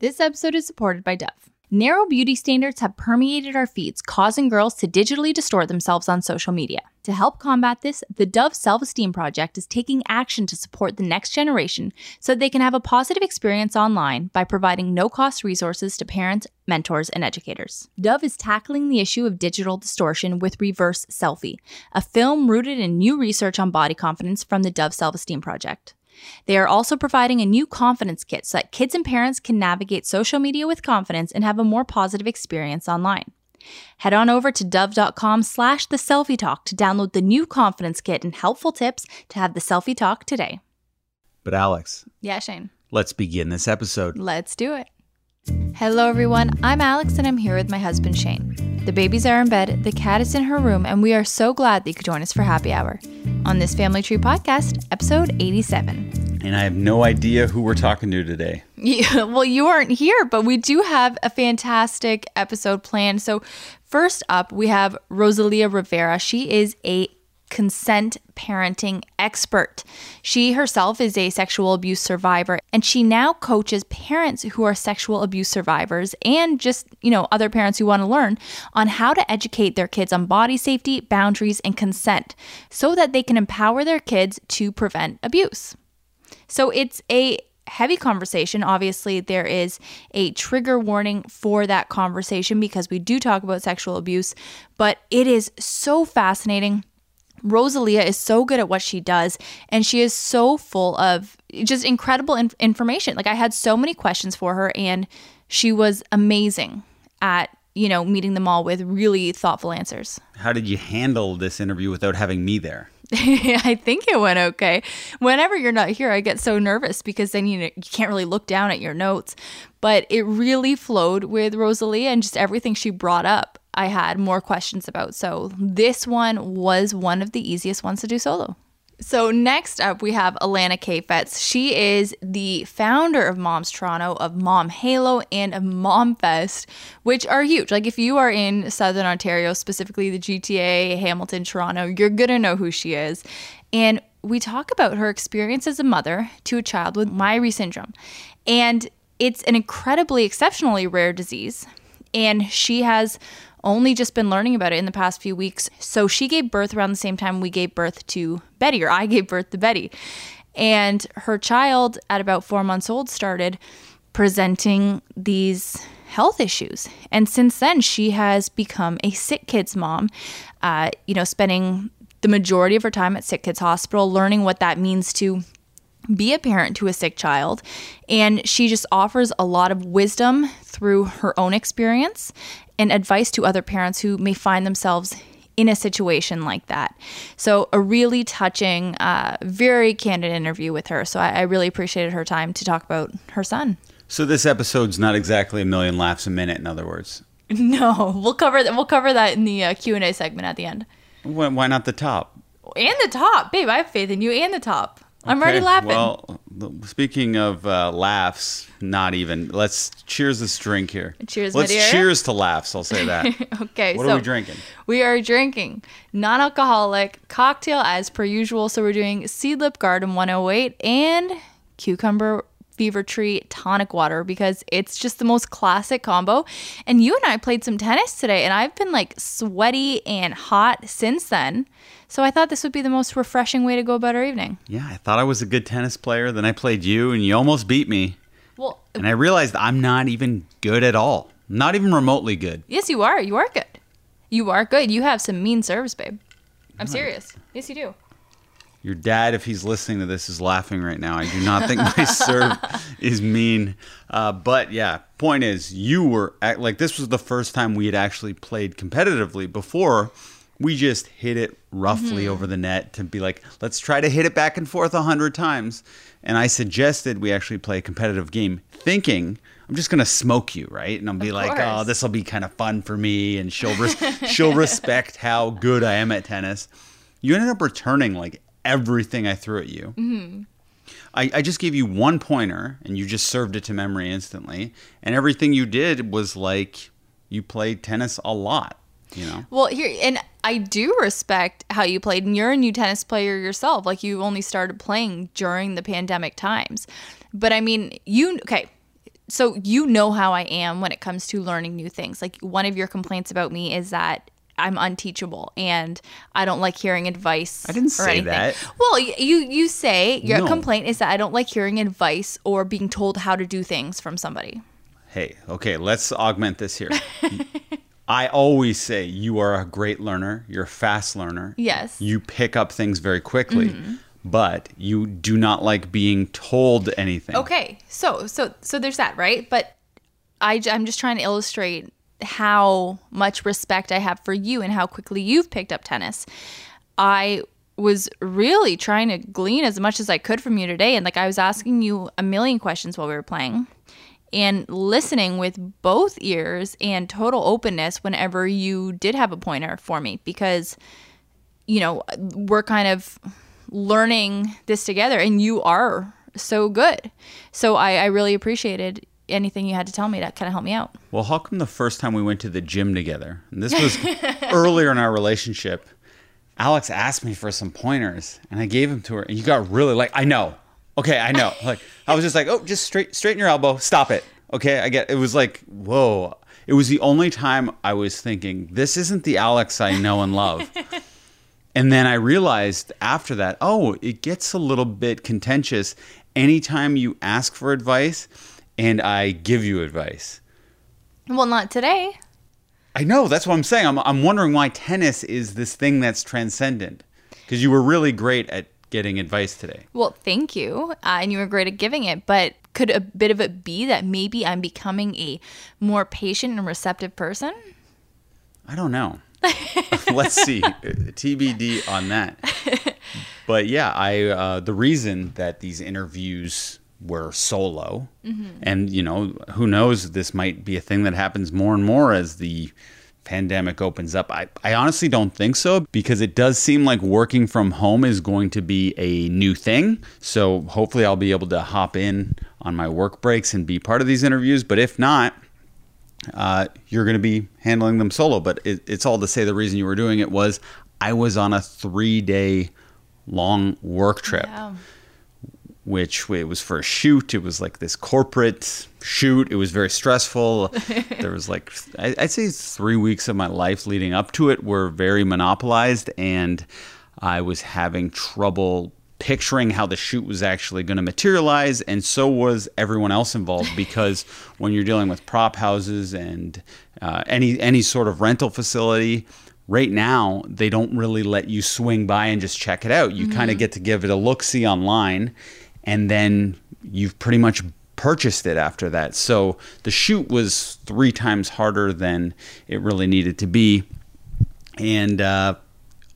This episode is supported by Dove. Narrow beauty standards have permeated our feeds, causing girls to digitally distort themselves on social media. To help combat this, the Dove Self Esteem Project is taking action to support the next generation so they can have a positive experience online by providing no cost resources to parents, mentors, and educators. Dove is tackling the issue of digital distortion with Reverse Selfie, a film rooted in new research on body confidence from the Dove Self Esteem Project. They are also providing a new confidence kit so that kids and parents can navigate social media with confidence and have a more positive experience online. Head on over to dove.com slash the selfie talk to download the new confidence kit and helpful tips to have the selfie talk today. But Alex, Yeah, Shane. let's begin this episode. Let's do it. Hello, everyone. I'm Alex, and I'm here with my husband, Shane. The babies are in bed, the cat is in her room, and we are so glad that you could join us for happy hour on this Family Tree podcast, episode 87. And I have no idea who we're talking to today. Yeah, well, you aren't here, but we do have a fantastic episode planned. So, first up, we have Rosalia Rivera. She is a consent parenting expert. She herself is a sexual abuse survivor and she now coaches parents who are sexual abuse survivors and just, you know, other parents who want to learn on how to educate their kids on body safety, boundaries, and consent so that they can empower their kids to prevent abuse. So it's a heavy conversation. Obviously, there is a trigger warning for that conversation because we do talk about sexual abuse, but it is so fascinating. Rosalia is so good at what she does, and she is so full of just incredible in- information. Like, I had so many questions for her, and she was amazing at, you know, meeting them all with really thoughtful answers. How did you handle this interview without having me there? I think it went okay. Whenever you're not here, I get so nervous because then you know, you can't really look down at your notes. But it really flowed with Rosalia and just everything she brought up. I had more questions about. So this one was one of the easiest ones to do solo. So next up, we have Alana Kafetz. She is the founder of Moms Toronto, of Mom Halo, and of Mom Fest, which are huge. Like if you are in Southern Ontario, specifically the GTA, Hamilton, Toronto, you're gonna know who she is. And we talk about her experience as a mother to a child with Myri syndrome, and it's an incredibly, exceptionally rare disease. And she has only just been learning about it in the past few weeks. So she gave birth around the same time we gave birth to Betty, or I gave birth to Betty. And her child, at about four months old, started presenting these health issues. And since then, she has become a sick kids mom, uh, you know, spending the majority of her time at Sick Kids Hospital, learning what that means to be a parent to a sick child. And she just offers a lot of wisdom through her own experience and advice to other parents who may find themselves in a situation like that. So, a really touching, uh, very candid interview with her. So, I, I really appreciated her time to talk about her son. So this episode's not exactly a million laughs a minute. In other words, No, we'll cover that. We'll cover that in the uh, Q and A segment at the end. why, why not the top? And the top, babe. I have faith in you. And the top. I'm already Okay, laughing. Well, speaking of uh, laughs, not even. Let's cheers this drink here. Cheers, Let's cheers to laughs. I'll say that. okay, what so are we drinking? We are drinking non-alcoholic cocktail as per usual. So we're doing Seedlip Garden 108 and Cucumber Fever Tree tonic water because it's just the most classic combo. And you and I played some tennis today, and I've been like sweaty and hot since then. So I thought this would be the most refreshing way to go about our evening. Yeah, I thought I was a good tennis player. Then I played you, and you almost beat me. Well, And I realized I'm not even good at all. Not even remotely good. yes, you are. You are good. You are good. You have some mean serves, babe. I'm serious. Yes, you do. Your dad, if he's listening to this, is laughing right now. I do not think my serve is mean. Uh, but yeah, point is, you were at, like, this was the first time we had actually played competitively. Before, we just hit it roughly over the net to be like, let's try to hit it back and forth a hundred times. And I suggested we actually play a competitive game, thinking I'm just gonna smoke you, right? And I'll be Of like, course. oh, this will be kind of fun for me, and she'll res- she'll respect how good I am at tennis. You ended up returning like everything I threw at you. Mm-hmm. I, I just gave you one pointer, and you just served it to memory instantly. And everything you did was like you played tennis a lot. You know, Well, here, and I do respect how you played, and you're a new tennis player yourself. Like, you only started playing during the pandemic times. But I mean, you, okay, so you know how I am when it comes to learning new things. Like one of your complaints about me is that I'm unteachable and I don't like hearing advice. I didn't or say anything. that. Well, you you say your No. complaint is that I don't like hearing advice or being told how to do things from somebody. Hey, okay, let's augment this here. I always say you are a great learner. You're a fast learner. Yes. You pick up things very quickly, Mm-hmm. but you do not like being told anything. Okay, so so so there's that, right? But I I'm just trying to illustrate how much respect I have for you and how quickly you've picked up tennis. I was really trying to glean as much as I could from you today, and like I was asking you a million questions while we were playing, and listening with both ears and total openness whenever you did have a pointer for me because you know, we're kind of learning this together and you are so good. So I, I really appreciated anything you had to tell me to kind of help me out. Well, how come the first time we went to the gym together, and this was earlier in our relationship, Alex asked me for some pointers, and I gave them to her, and you got really like, I know, okay, I know. Like I was just like, oh, just straight, straighten your elbow, stop it, okay. I get. It was like, whoa. It was the only time I was thinking, this isn't the Alex I know and love. And then I realized after that, oh, it gets a little bit contentious anytime you ask for advice and I give you advice. Well, not today. I know, that's what I'm saying. I'm, I'm wondering why tennis is this thing that's transcendent. Because you were really great at getting advice today. Well, thank you. Uh, and you were great at giving it. But could a bit of it be that maybe I'm becoming a more patient and receptive person? I don't know. Let's see. TBD on that. But yeah, I uh, the reason that these interviews were solo, and you know, who knows, this might be a thing that happens more and more as the pandemic opens up. I, I honestly don't think so because it does seem like working from home is going to be a new thing. So hopefully I'll be able to hop in on my work breaks and be part of these interviews. But if not, uh, you're going to be handling them solo. But it, it's all to say the reason you were doing it was I was on a three day long work trip, Yeah. Which it was for a shoot. It was like this corporate shoot. It was very stressful. there was like, I'd say three weeks of my life leading up to it were very monopolized. And I was having trouble picturing how the shoot was actually going to materialize and so was everyone else involved because when you're dealing with prop houses and uh, any any sort of rental facility right now they don't really let you swing by and just check it out you kind of get to give it a look see online and then you've pretty much purchased it after that so the shoot was three times harder than it really needed to be and uh,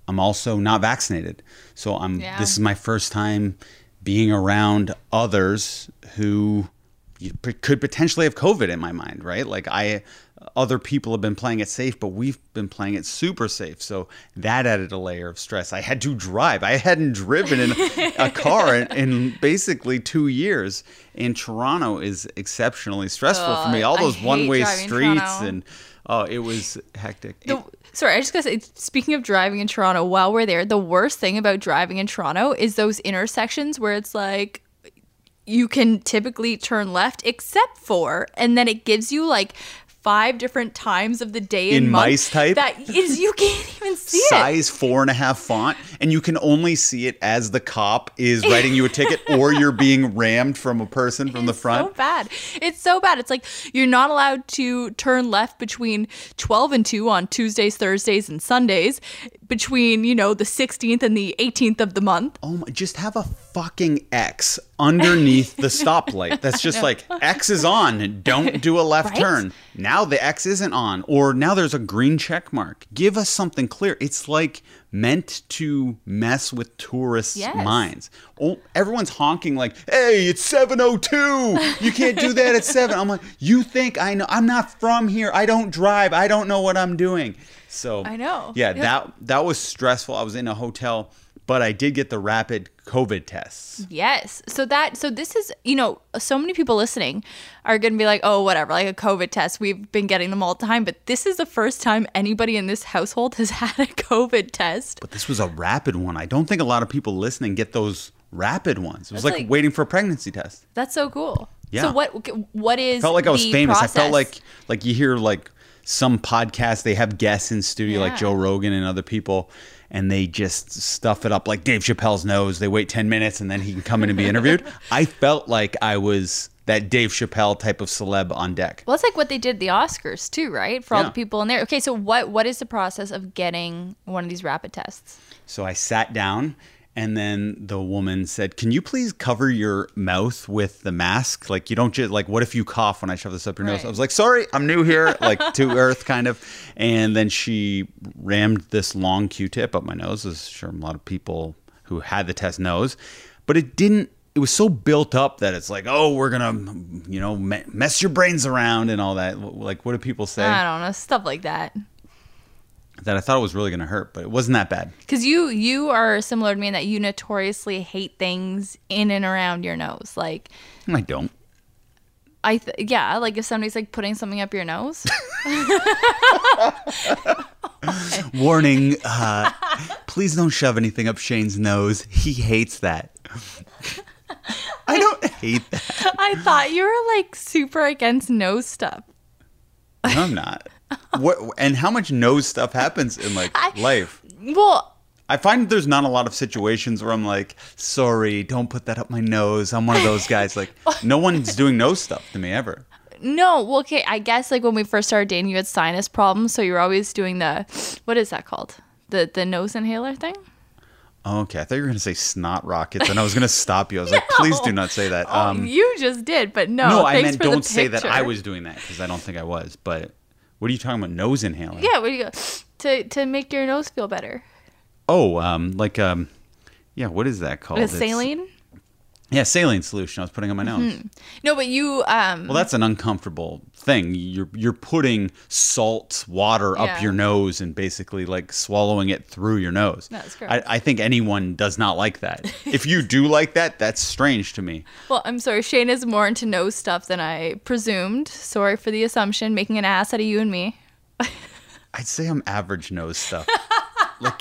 I'm also not vaccinated. So I'm Yeah. this is my first time being around others who could potentially have COVID in my mind, right? Like I other people have been playing it safe, but we've been playing it super safe. So that added a layer of stress. I had to drive. I hadn't driven in a car in, in basically two years. And Toronto is exceptionally stressful for me. All those one-way streets Toronto. and oh, it was hectic. The, sorry, I just gotta say, speaking of driving in Toronto, while we're there, the worst thing about driving in Toronto is those intersections where it's like you can typically turn left except for, and then it gives you like five different times of the day In month mice type? that is you can't even see it. size four and a half font, and you can only see it as the cop is writing you a ticket or you're being rammed from a person from the front. It's so bad. It's so bad. It's like you're not allowed to turn left between 12 and 2 on Tuesdays, Thursdays, and Sundays, between, you know, the 16th and the 18th of the month. Oh my, just have a fucking X underneath the stoplight. That's just like X is on. Don't do a left Right? turn. Now the X isn't on, or now there's a green check mark. Give us something clear. It's like meant to mess with tourists' Yes. minds. Oh, everyone's honking like, "Hey, it's 7:02. You can't do that at 7." I'm like, "You think I know? I'm not from here. I don't drive. I don't know what I'm doing." So I know. Yeah, Yeah. that that was stressful. I was in a hotel, but I did get the rapid COVID tests. Yes. So that so this is, you know, so many people listening are going to be like, "Oh, whatever, like a COVID test. We've been getting them all the time." But this is the first time anybody in this household has had a COVID test. But this was a rapid one. I don't think a lot of people listening get those rapid ones. It was like, like- waiting for a pregnancy test. That's so cool. Yeah. So what what is felt like I was famous. I felt like like you hear like some podcasts they have guests in studio like Joe Rogan and other people and they just stuff it up like Dave Chappelle's nose. They wait 10 minutes and then he can come in and be interviewed. I felt like I was that Dave Chappelle type of celeb on deck. Well, it's like what they did the Oscars too, right? For all Yeah. the people in there. Okay, so what what is the process of getting one of these rapid tests? So I sat down and then the woman said, "Can you please cover your mouth with the mask? Like you don't just like what if you cough when I shove this up your nose?" I was like, "Sorry, I'm new here, like to earth kind of." And then she rammed this long Q-tip up my nose, as sure a lot of people who had the test knows, but it didn't it was so built up that it's like, "Oh, we're going to, you know, me- mess your brains around and all that." Like what do people say? I don't know, stuff like that. That I thought it was really going to hurt, but it wasn't that bad. Because you you are similar to me in that you notoriously hate things in and around your nose. Like I don't. I th- yeah, like if somebody's like putting something up your nose. Warning, uh, please don't shove anything up Shane's nose. He hates that. I don't hate that. I thought you were like super against nose stuff. No, I'm not. What and how much nose stuff happens in like I- life? Well, I find there's not a lot of situations where I'm like, sorry, don't put that up my nose. I'm one of those guys. Like, no one's doing nose stuff to me ever. no, well, okay. I guess like when we first started dating, you had sinus problems, so you were always doing the what is that called? The the nose inhaler thing. Okay, I thought you were gonna say snot rockets, and I was gonna stop you. I was like, please do not say that. Um, oh, you just did, but no. no, I meant don't say that I was doing that because I don't think I was. But what are you talking about? Nose inhaling? Yeah, what do you go to to make your nose feel better? Oh, um, like um, yeah. What is that called? With It's- saline? Yeah, saline solution. I was putting on my nose. No, but you um Well, that's an uncomfortable thing. You're you're putting salt water Yeah. up your nose and basically like swallowing it through your nose. That's correct. I, I think anyone does not like that. if you do like that, that's strange to me. well, I'm sorry, Shane is more into nose stuff than I presumed. Sorry for the assumption, making an ass out of you and me. I'd say I'm average nose stuff. like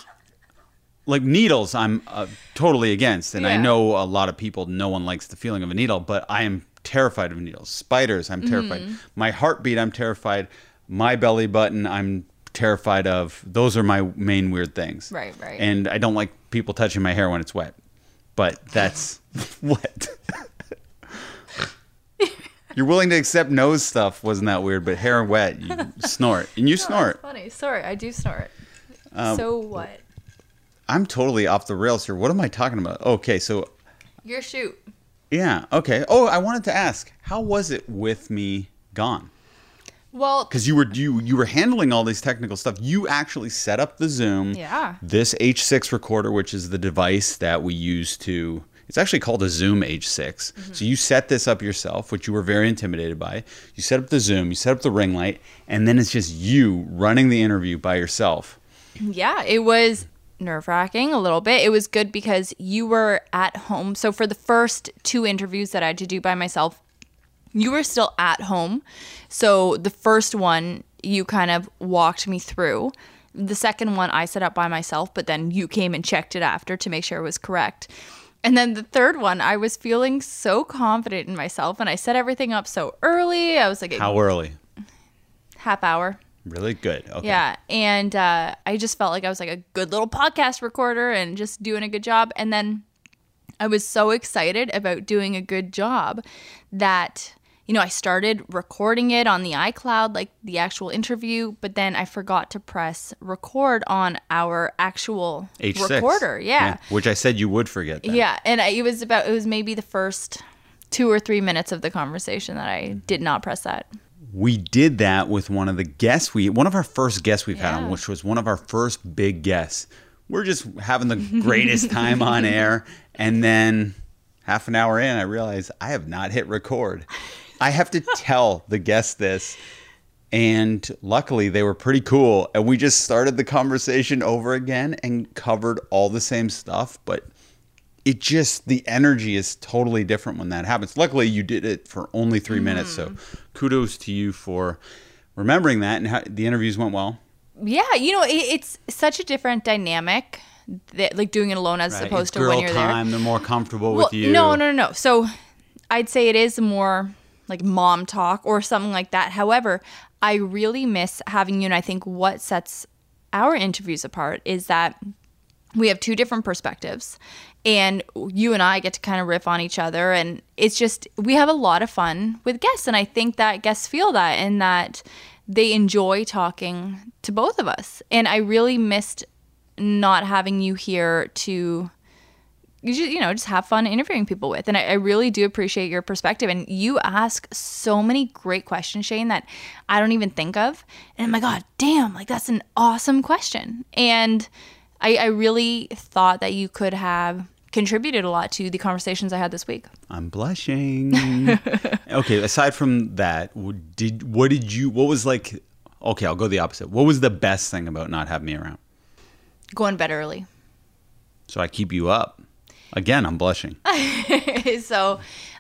like needles, I'm uh, totally against, and I know a lot of people. No one likes the feeling of a needle, but I am terrified of needles. Spiders, I'm terrified. Mm-hmm. My heartbeat, I'm terrified. My belly button, I'm terrified of. Those are my main weird things. Right, right. And I don't like people touching my hair when it's wet. But that's what. You're willing to accept nose stuff wasn't that weird, but hair wet, you snort, and you snort. That's funny. Sorry, I do snort. Um, so what? I'm totally off the rails here. What am I talking about? Okay, so Your shoot. Yeah, okay. Oh, I wanted to ask, how was it with me gone? Well, Because you were you you were handling all this technical stuff. You actually set up the Zoom. Yeah. This H6 recorder, which is the device that we use to. It's actually called a Zoom H6. Mm-hmm. So you set this up yourself, which you were very intimidated by. You set up the Zoom, you set up the ring light, and then it's just you running the interview by yourself. yeah, it was nerve wracking a little bit. It was good because you were at home. So for the first two interviews that I had to do by myself, you were still at home. So the first one, you kind of walked me through. The second one, I set up by myself, but then you came and checked it after to make sure it was correct. And then the third one, I was feeling so confident in myself and I set everything up so early. I was like How early? half hour. Really good. Okay. Yeah. And uh, I just felt like I was like a good little podcast recorder and just doing a good job. And then I was so excited about doing a good job that, you know, I started recording it on the iCloud, like the actual interview, but then I forgot to press record on our actual H6. recorder. Yeah. Which I said you would forget that. Yeah. And I, it was about, it was maybe the first two or three minutes of the conversation that I did not press that. We did that with one of the guests we one of our first guests we've had on which was one of our first big guests. We're just having the greatest time on air. And then half an hour in i realize i have not hit record. I have to tell the guests this. And luckily they were pretty cool. And we just started the conversation over again and covered all the same stuff but it just the energy is totally different when that happens. Luckily, you did it for only 3 mm-hmm. minutes, so kudos to you for remembering that and how the interviews went well. Yeah, you know, it, it's such a different dynamic, that, like doing it alone as It's opposed to girl when you're time; they're more comfortable there. with you. No, no, no, no. So I'd say it is more like mom talk or something like that. However, I really miss having you and I think what sets our interviews apart is that we have two different perspectives and you and I get to kind of riff on each other and it's just we have a lot of fun with guests and I think that guests feel that and that they enjoy talking to both of us. And I really missed not having you here to you know just have fun interviewing people with and I, I really do appreciate your perspective and you ask so many great questions shane that i don't even think of and oh my god damn like that's an awesome question. And I, I really thought that you could have contributed a lot to the conversations i had this week I'm blushing. okay, aside from that, did what did you what was like okay, I'll go the opposite. What was the best thing about not having me around? going to bed early So I keep you up. Again, I'm blushing. so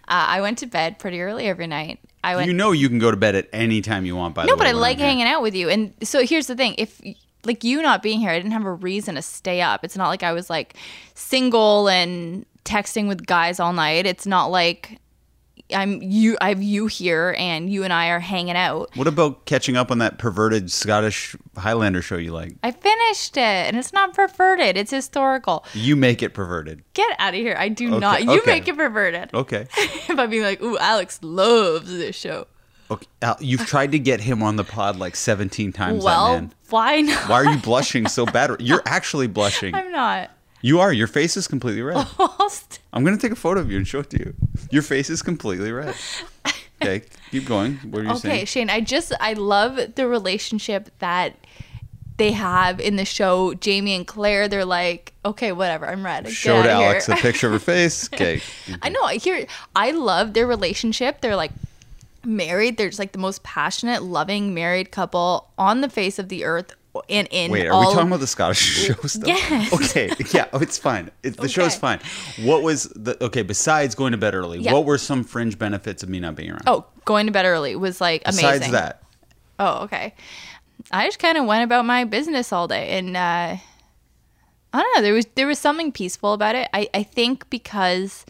uh, i went to bed pretty early every night i went You know you can go to bed at any time you want by No, the way. but I like hanging out with you. And so here's the thing: if like you not being here, I didn't have a reason to stay up. It's not like I was like single and texting with guys all night. It's not like I'm you. I have you here, and you and I are hanging out. What about catching up on that perverted Scottish Highlander show you like? I finished it, and it's not perverted. It's historical. You make it perverted. Get out of here! I do Okay, not. You okay. make it perverted. Okay. I'm being like, ooh, Alex loves this show. Okay. Al, you've tried to get him on the pod like 17 times. Well, why not? Why are you blushing so bad? You're actually blushing. I'm not. You are. Your face is completely red. Almost. I'm gonna take a photo of you and show it to you. Your face is completely red. Okay, keep going. What are you Okay, saying? Okay, Shane, I just I love the relationship that they have in the show. Jamie and Claire, they're like, okay, whatever, I'm ready. Get Showed Alex here. a picture of her face. Okay. I know. I hear. I love their relationship. They're like married. They're just like the most passionate, loving married couple on the face of the earth. And in Wait, are we talking about the Scottish show stuff? Yes. Okay. Yeah. Oh, it's fine. It, the show's Okay. fine. What was the okay? Besides going to bed early, Yeah. what were some fringe benefits of me not being around? Oh, going to bed early was like amazing. Besides that, Oh, okay. I just kind of went about my business all day, and uh, I don't know. There was there was something peaceful about it. I I think because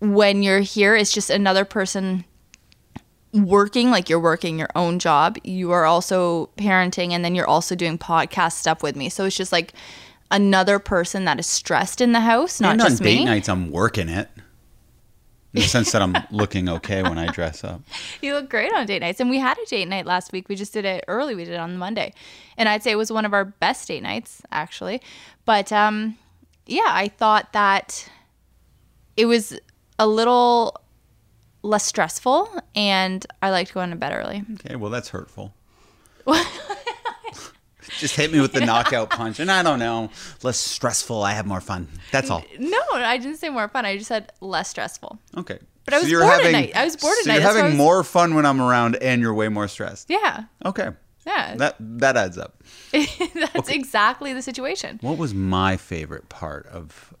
when you're here, it's just another person working like you're working your own job you are also parenting and then you're also doing podcast stuff with me so it's just like another person that is stressed in the house not and just on date me nights, I'm working it. In the sense that I'm looking okay when I dress up. You look great on date nights. And we had a date night last week. We just did it early. We did it on Monday. And I'd say it was one of our best date nights, actually. But um, yeah, I thought that it was a little less stressful and I liked going to bed early. Okay, well that's hurtful. Just hit me with the knockout punch, and I don't know, less stressful. I have more fun. That's all. No, I didn't say more fun. I just said less stressful. Okay. But I was bored at night. I was bored at so night. You're That's why I having was- more fun when I'm around, and you're way more stressed. Yeah. Okay. Yeah. That that adds up. That's exactly the situation. What was my favorite part of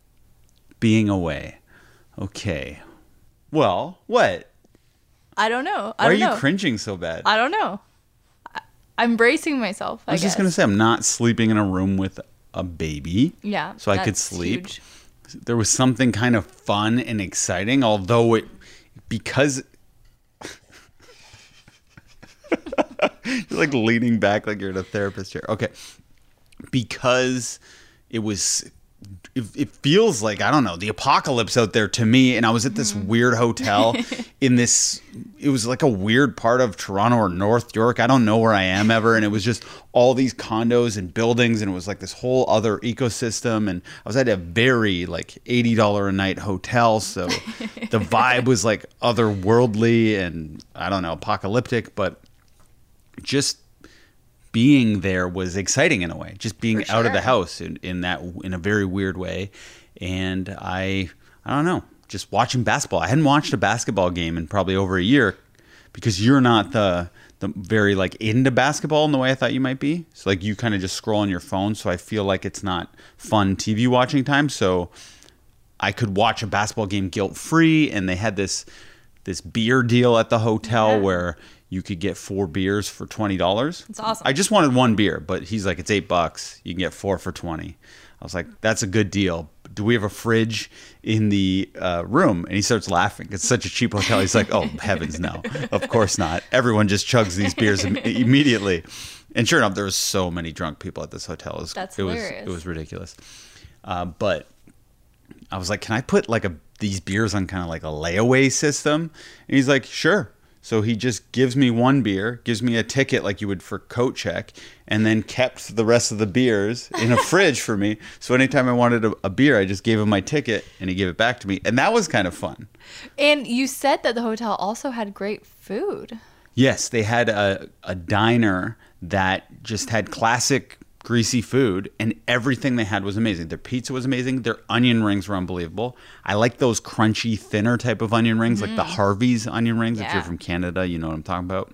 being away? Okay. Well, what? I don't know. I Why are don't you know. cringing so bad? I don't know. I- I'm bracing myself. I, I was just guess. gonna say I'm not sleeping in a room with a baby. Yeah. So I could that's sleep. huge. There was something kind of fun and exciting, although it because you're like leaning back like you're in a therapist chair. Okay. Because it was it, it feels like I don't know the apocalypse out there to me, and I was at this mm. weird hotel in this. It was like a weird part of Toronto or North York. I don't know where I am ever, and it was just all these condos and buildings, and it was like this whole other ecosystem. And I was at a very like eighty dollar a night hotel, so the vibe was like otherworldly and I don't know apocalyptic, but just being there was exciting in a way just being For out of the house in, in that in a very weird way. And i i don't know just watching basketball. I hadn't watched a basketball game in probably over a year because you're not the the very like into basketball in the way i thought you might be. So like you kind of just scroll on your phone. So i feel like it's not fun tv watching time. So I could watch a basketball game guilt free, and they had this this beer deal at the hotel Yeah. where you could get four beers for twenty dollars. It's awesome. I just wanted one beer, but he's like, it's eight bucks. You can get four for twenty. I was like, that's a good deal. do we have a fridge in the uh, room? And he starts laughing. It's such a cheap hotel. He's like, oh heavens, no, of course not. Everyone just chugs these beers im- immediately. And sure enough, there was so many drunk people at this hotel. It was, That's it was hilarious. it was ridiculous. Uh, but I was like, can I put like a these beers on kind of like a layaway system? And he's like, sure. So he just gives me one beer, gives me a ticket like you would for coat check, and then kept the rest of the beers in a fridge for me. So anytime I wanted a, a beer, I just gave him my ticket and he gave it back to me. And that was kind of fun. And you said that the hotel also had great food. Yes, they had a, a diner that just had classic greasy food, and everything they had was amazing. Their pizza was amazing. Their onion rings were unbelievable. I like those crunchy, thinner type of onion rings, like the Harvey's onion rings. If you're from Canada, you know what I'm talking about.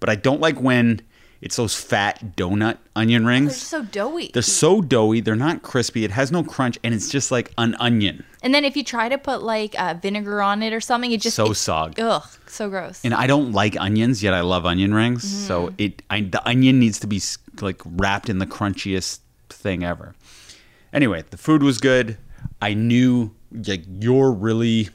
But I don't like when it's those fat donut onion rings. They're so doughy. They're so doughy. They're not crispy. It has no crunch, and it's just like an onion. and then if you try to put like uh, vinegar on it or something, it just So it- soggy. Ugh, so gross. and I don't like onions yet. I love onion rings, so it I, the onion needs to be like wrapped in the crunchiest thing ever. Anyway, the food was good. I knew like you're really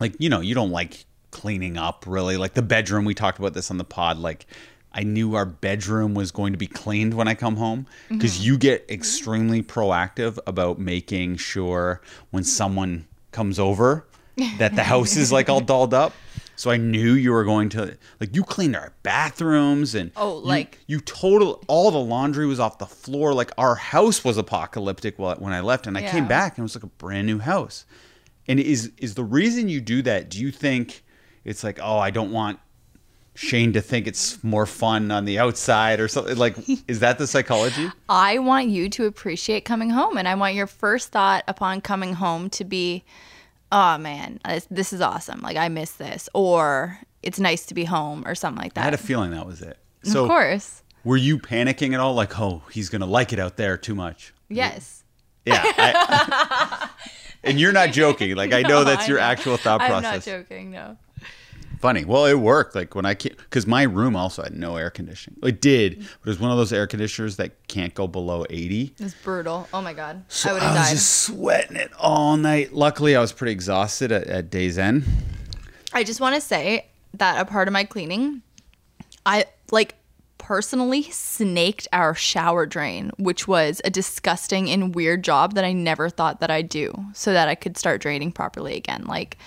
like you know you don't like cleaning up really like the bedroom. We talked about this on the pod. Like I knew our bedroom was going to be cleaned when I come home because mm-hmm. you get extremely proactive about making sure when someone comes over that the house is like all dolled up. So I knew you were going to like you cleaned our bathrooms and Oh, like- you total all the laundry was off the floor. Like our house was apocalyptic wh- when I left, and I came back and it was like a brand new house. And is is the reason you do that? Do you think it's like oh I don't want Shane to think it's more fun on the outside or something? Like is that the psychology? I want you to appreciate coming home, and I want your first thought upon coming home to be, "Oh man, this, this is awesome! Like I miss this," or "It's nice to be home," or something like that. I had a feeling that was it. of course, were you panicking at all? Like oh he's gonna like it out there too much. yes. Yeah. I- and you're not joking. Like I know No, that's I your know. actual thought process. I'm not joking. No. Funny. Well, it worked. Like when I because my room also had no air conditioning. It did, but it was one of those air conditioners that can't go below 80. It's brutal. Oh my god, So I would I, was died. just sweating it all night. Luckily, I was pretty exhausted at, at day's end. I just want to say that a part of my cleaning, I like personally snaked our shower drain, which was a disgusting and weird job that I never thought that I'd do so that I could start draining properly again. Like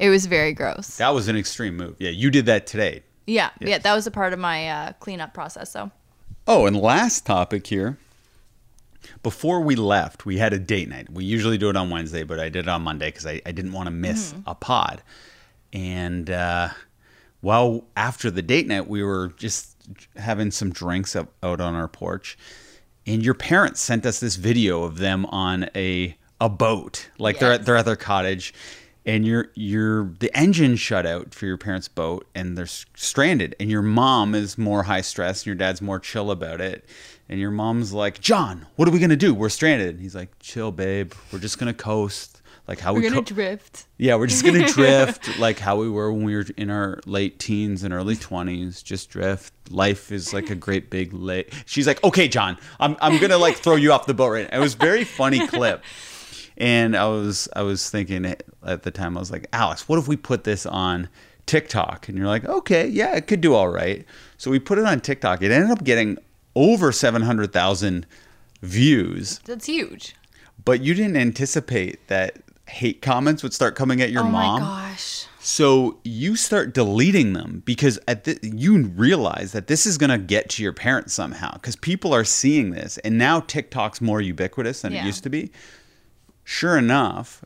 it was very gross. That was an extreme move. Yeah, you did that today. Yeah, yeah, that was a part of my uh, cleanup process. So Oh, and last topic here. Before we left, we had a date night. We usually do it on Wednesday, but I did it on Monday because I, I didn't want to miss a pod. And uh, well, after the date night, we were just having some drinks up, out on our porch. And your parents sent us this video of them on a a boat, like they're at Yes. they're at their cottage, and you're you're the engine shut out for your parents' boat, and they're stranded. And your mom is more high stress, and your dad's more chill about it. And your mom's like, John, what are we gonna do? We're stranded. And he's like, Chill, babe. We're just gonna coast, like how we're we gonna co- drift. yeah, we're just gonna drift like how we were when we were in our late teens and early twenties. Just drift. Life is like a great big lake. She's like, okay, John, I'm I'm gonna like throw you off the boat right. Now. It was a very funny clip, and I was I was thinking at the time I was like, Alex, what if we put this on TikTok? And you're like, okay, yeah, it could do all right. So we put it on TikTok. It ended up getting over seven hundred thousand views That's huge. but you didn't anticipate that hate comments would start coming at your oh mom. Oh my gosh. So you start deleting them because at the, you realize that this is going to get to your parents somehow because people are seeing this and now TikTok's more ubiquitous than it used to be. Sure enough,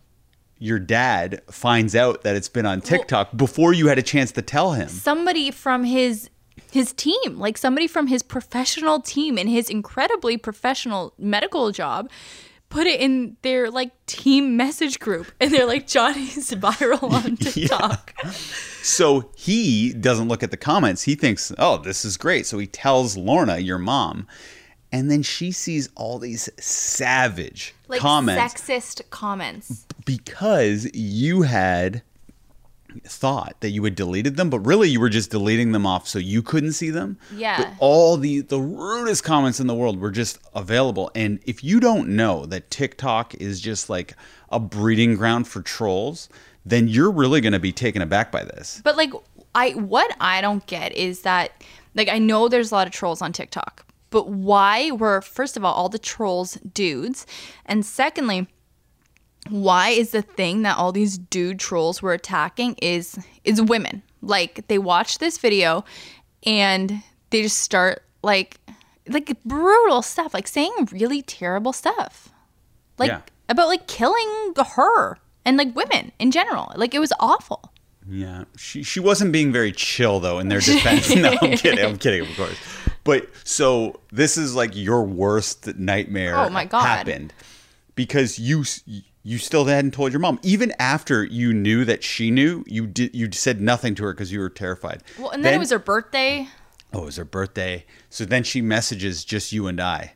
your dad finds out that it's been on TikTok before you had a chance to tell him. somebody from his his team, like somebody from his professional team in his incredibly professional medical job, put it in their like team message group, and they're like, "Johnny's viral on TikTok." So he doesn't look at the comments. He thinks, oh, this is great. So he tells Lorna, your mom, and then she sees all these savage Like comments sexist comments. because you had thought that you had deleted them, but really you were just deleting them off so you couldn't see them. Yeah. But all the the rudest comments in the world were just available. And if you don't know that TikTok is just like a breeding ground for trolls, then you're really going to be taken aback by this. But like I what I don't get is that like I know there's a lot of trolls on TikTok, but why were first of all all the trolls dudes? And secondly, why is the thing that all these dude trolls were attacking is is women. Like they watch this video and they just start like like brutal stuff, like saying really terrible stuff. Like Yeah. about like killing her and like women in general. Like it was awful. Yeah, she she wasn't being very chill though in their defense. no, I'm kidding. I'm kidding, of course. But so this is like your worst nightmare. Oh, my God. Happened because you you still hadn't told your mom even after you knew that she knew. You did you said nothing to her because you were terrified. Well, and then, it was her birthday. oh, it was her birthday. So then she messages just you and I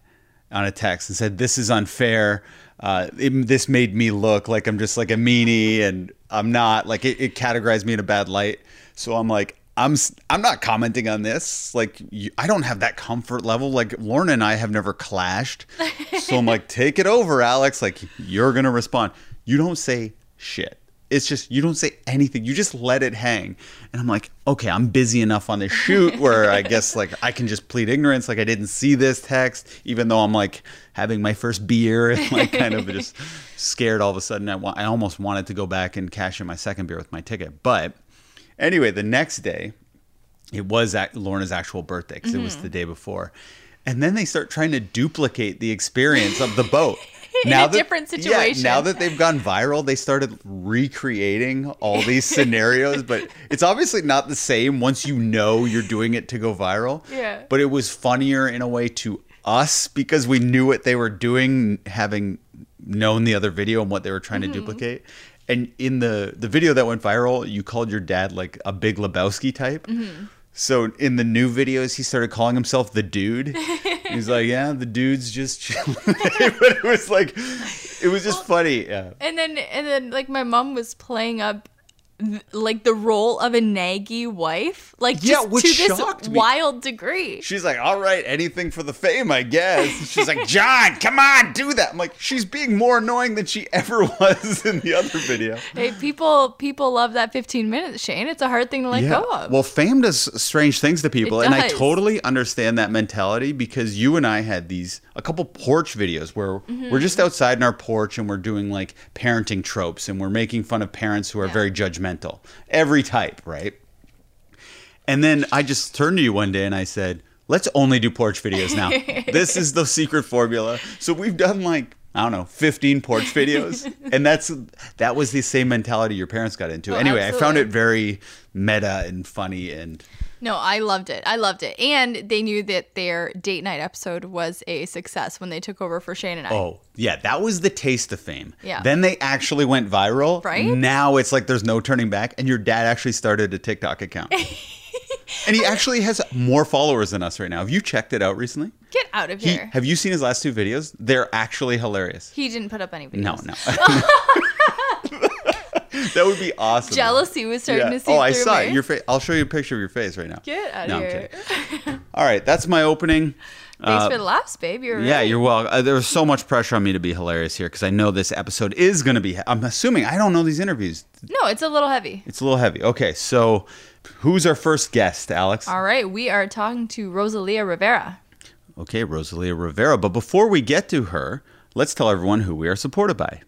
on a text and said, "This is unfair. Uh, it, this made me look like I'm just like a meanie, and I'm not. Like it, it categorized me in a bad light. So I'm like." I'm I'm not commenting on this. Like you, I don't have that comfort level. Like Lorna and I have never clashed, so I'm like, take it over, Alex. Like you're gonna respond. You don't say shit. It's just you don't say anything. You just let it hang. And I'm like, okay, I'm busy enough on this shoot where I guess like I can just plead ignorance. Like I didn't see this text, even though I'm like having my first beer and like kind of just scared all of a sudden. I, wa- I almost wanted to go back and cash in my second beer with my ticket. But anyway, the next day, it was at Lorna's actual birthday because it was Mm-hmm. the day before. And then they start trying to duplicate the experience of the boat. In a different situation. Yeah, now that they've gone viral, they started recreating all these scenarios, but it's obviously not the same once you know you're doing it to go viral. Yeah. But it was funnier in a way to us because we knew what they were doing, having known the other video and what they were trying Mm-hmm. to duplicate. And in the the video that went viral, you called your dad like a Big Lebowski type. Mm-hmm. So in the new videos, he started calling himself the dude. He's like, yeah, the dude's just chilling. but it was like, it was just funny. Yeah. And then and then like my mom was playing up th- like the role of a naggy wife, like Yeah, just which to this me. wild degree. She's like, all right, anything for the fame, I guess. She's like, John, come on, do that. I'm like, she's being more annoying than she ever was in the other video. Hey, people people love that 15 minutes, Shane. It's a hard thing to let go of. Well, fame does strange things to people, and I totally understand that mentality because you and I had these a couple porch videos where Mm-hmm. we're just outside in our porch and we're doing like parenting tropes and we're making fun of parents who are Yeah. very judgmental, every type, right? And then I just turned to you one day and I said, "Let's only do porch videos now. this is the secret formula." So we've done like I don't know, 15 porch videos. and that's that was the same mentality your parents got into. Oh, anyway, I found it very meta and funny and No, I loved it. I loved it. And they knew that their date night episode was a success when they took over for Shane and I. oh, yeah, that was the taste of fame. Yeah. Then they actually went viral. Right? Now it's like there's no turning back and your dad actually started a TikTok account. and he actually has more followers than us right now. Have you checked it out recently? Get out of He, here. have you seen his last two videos? They're actually hilarious. He didn't put up any videos. No, no. that would be awesome. Jealousy was starting Yeah. to see Oh, I saw me. it. Your face. I'll show you a picture of your face right now. Get out No, of here. All right, that's my opening. Thanks Uh, for the laughs, babe. You're Yeah, right. you're welcome. Uh, there was so much pressure on me to be hilarious here because I know this episode is going to be. I'm assuming I don't know these interviews. No, it's a little heavy. It's a little heavy. Okay, so who's our first guest, Alex? All right, we are talking to Rosalia Rivera. Okay, Rosalia Rivera. But before we get to her, let's tell everyone who we are supported by.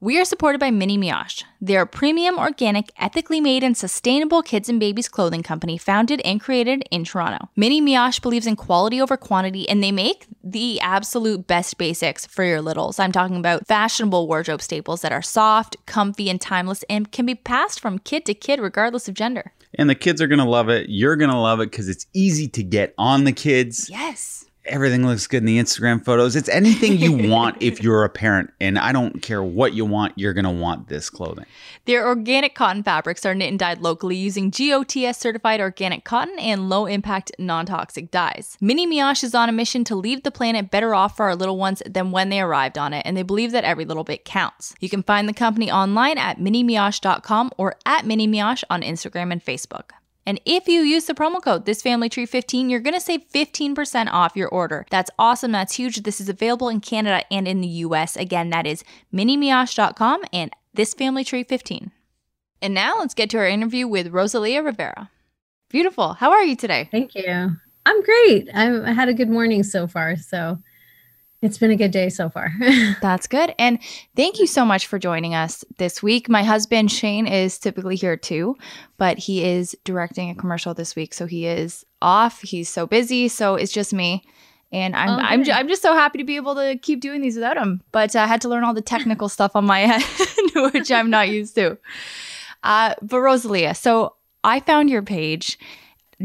We are supported by Mini Mioche. They're a premium, organic, ethically made, and sustainable kids and babies clothing company founded and created in Toronto. Mini Mioche believes in quality over quantity, and they make the absolute best basics for your littles. I'm talking about fashionable wardrobe staples that are soft, comfy, and timeless, and can be passed from kid to kid regardless of gender. And the kids are going to love it. You're going to love it because it's easy to get on the kids. Yes. Everything looks good in the Instagram photos. It's anything you want if you're a parent. And I don't care what you want, you're going to want this clothing. Their organic cotton fabrics are knit and dyed locally using GOTS certified organic cotton and low impact non toxic dyes. Mini Mioche is on a mission to leave the planet better off for our little ones than when they arrived on it, and they believe that every little bit counts. You can find the company online at minimioche.com or at Mini Mioche on Instagram and Facebook. And if you use the promo code this family tree 15, you're going to save 15% off your order. That's awesome. That's huge. This is available in Canada and in the US. Again, that is minimioche.com and this family tree 15. And now let's get to our interview with Rosalia Rivera. Beautiful. How are you today? Thank you. I'm great. I've, I had a good morning so far. So it's been a good day so far. That's good. And thank you so much for joining us this week. My husband, Shane, is typically here too, but he is directing a commercial this week. So he is off. He's so busy. So it's just me. And I'm, okay. I'm, I'm just so happy to be able to keep doing these without him. But I had to learn all the technical stuff on my end, which I'm not used to. Uh, but Rosalia, so I found your page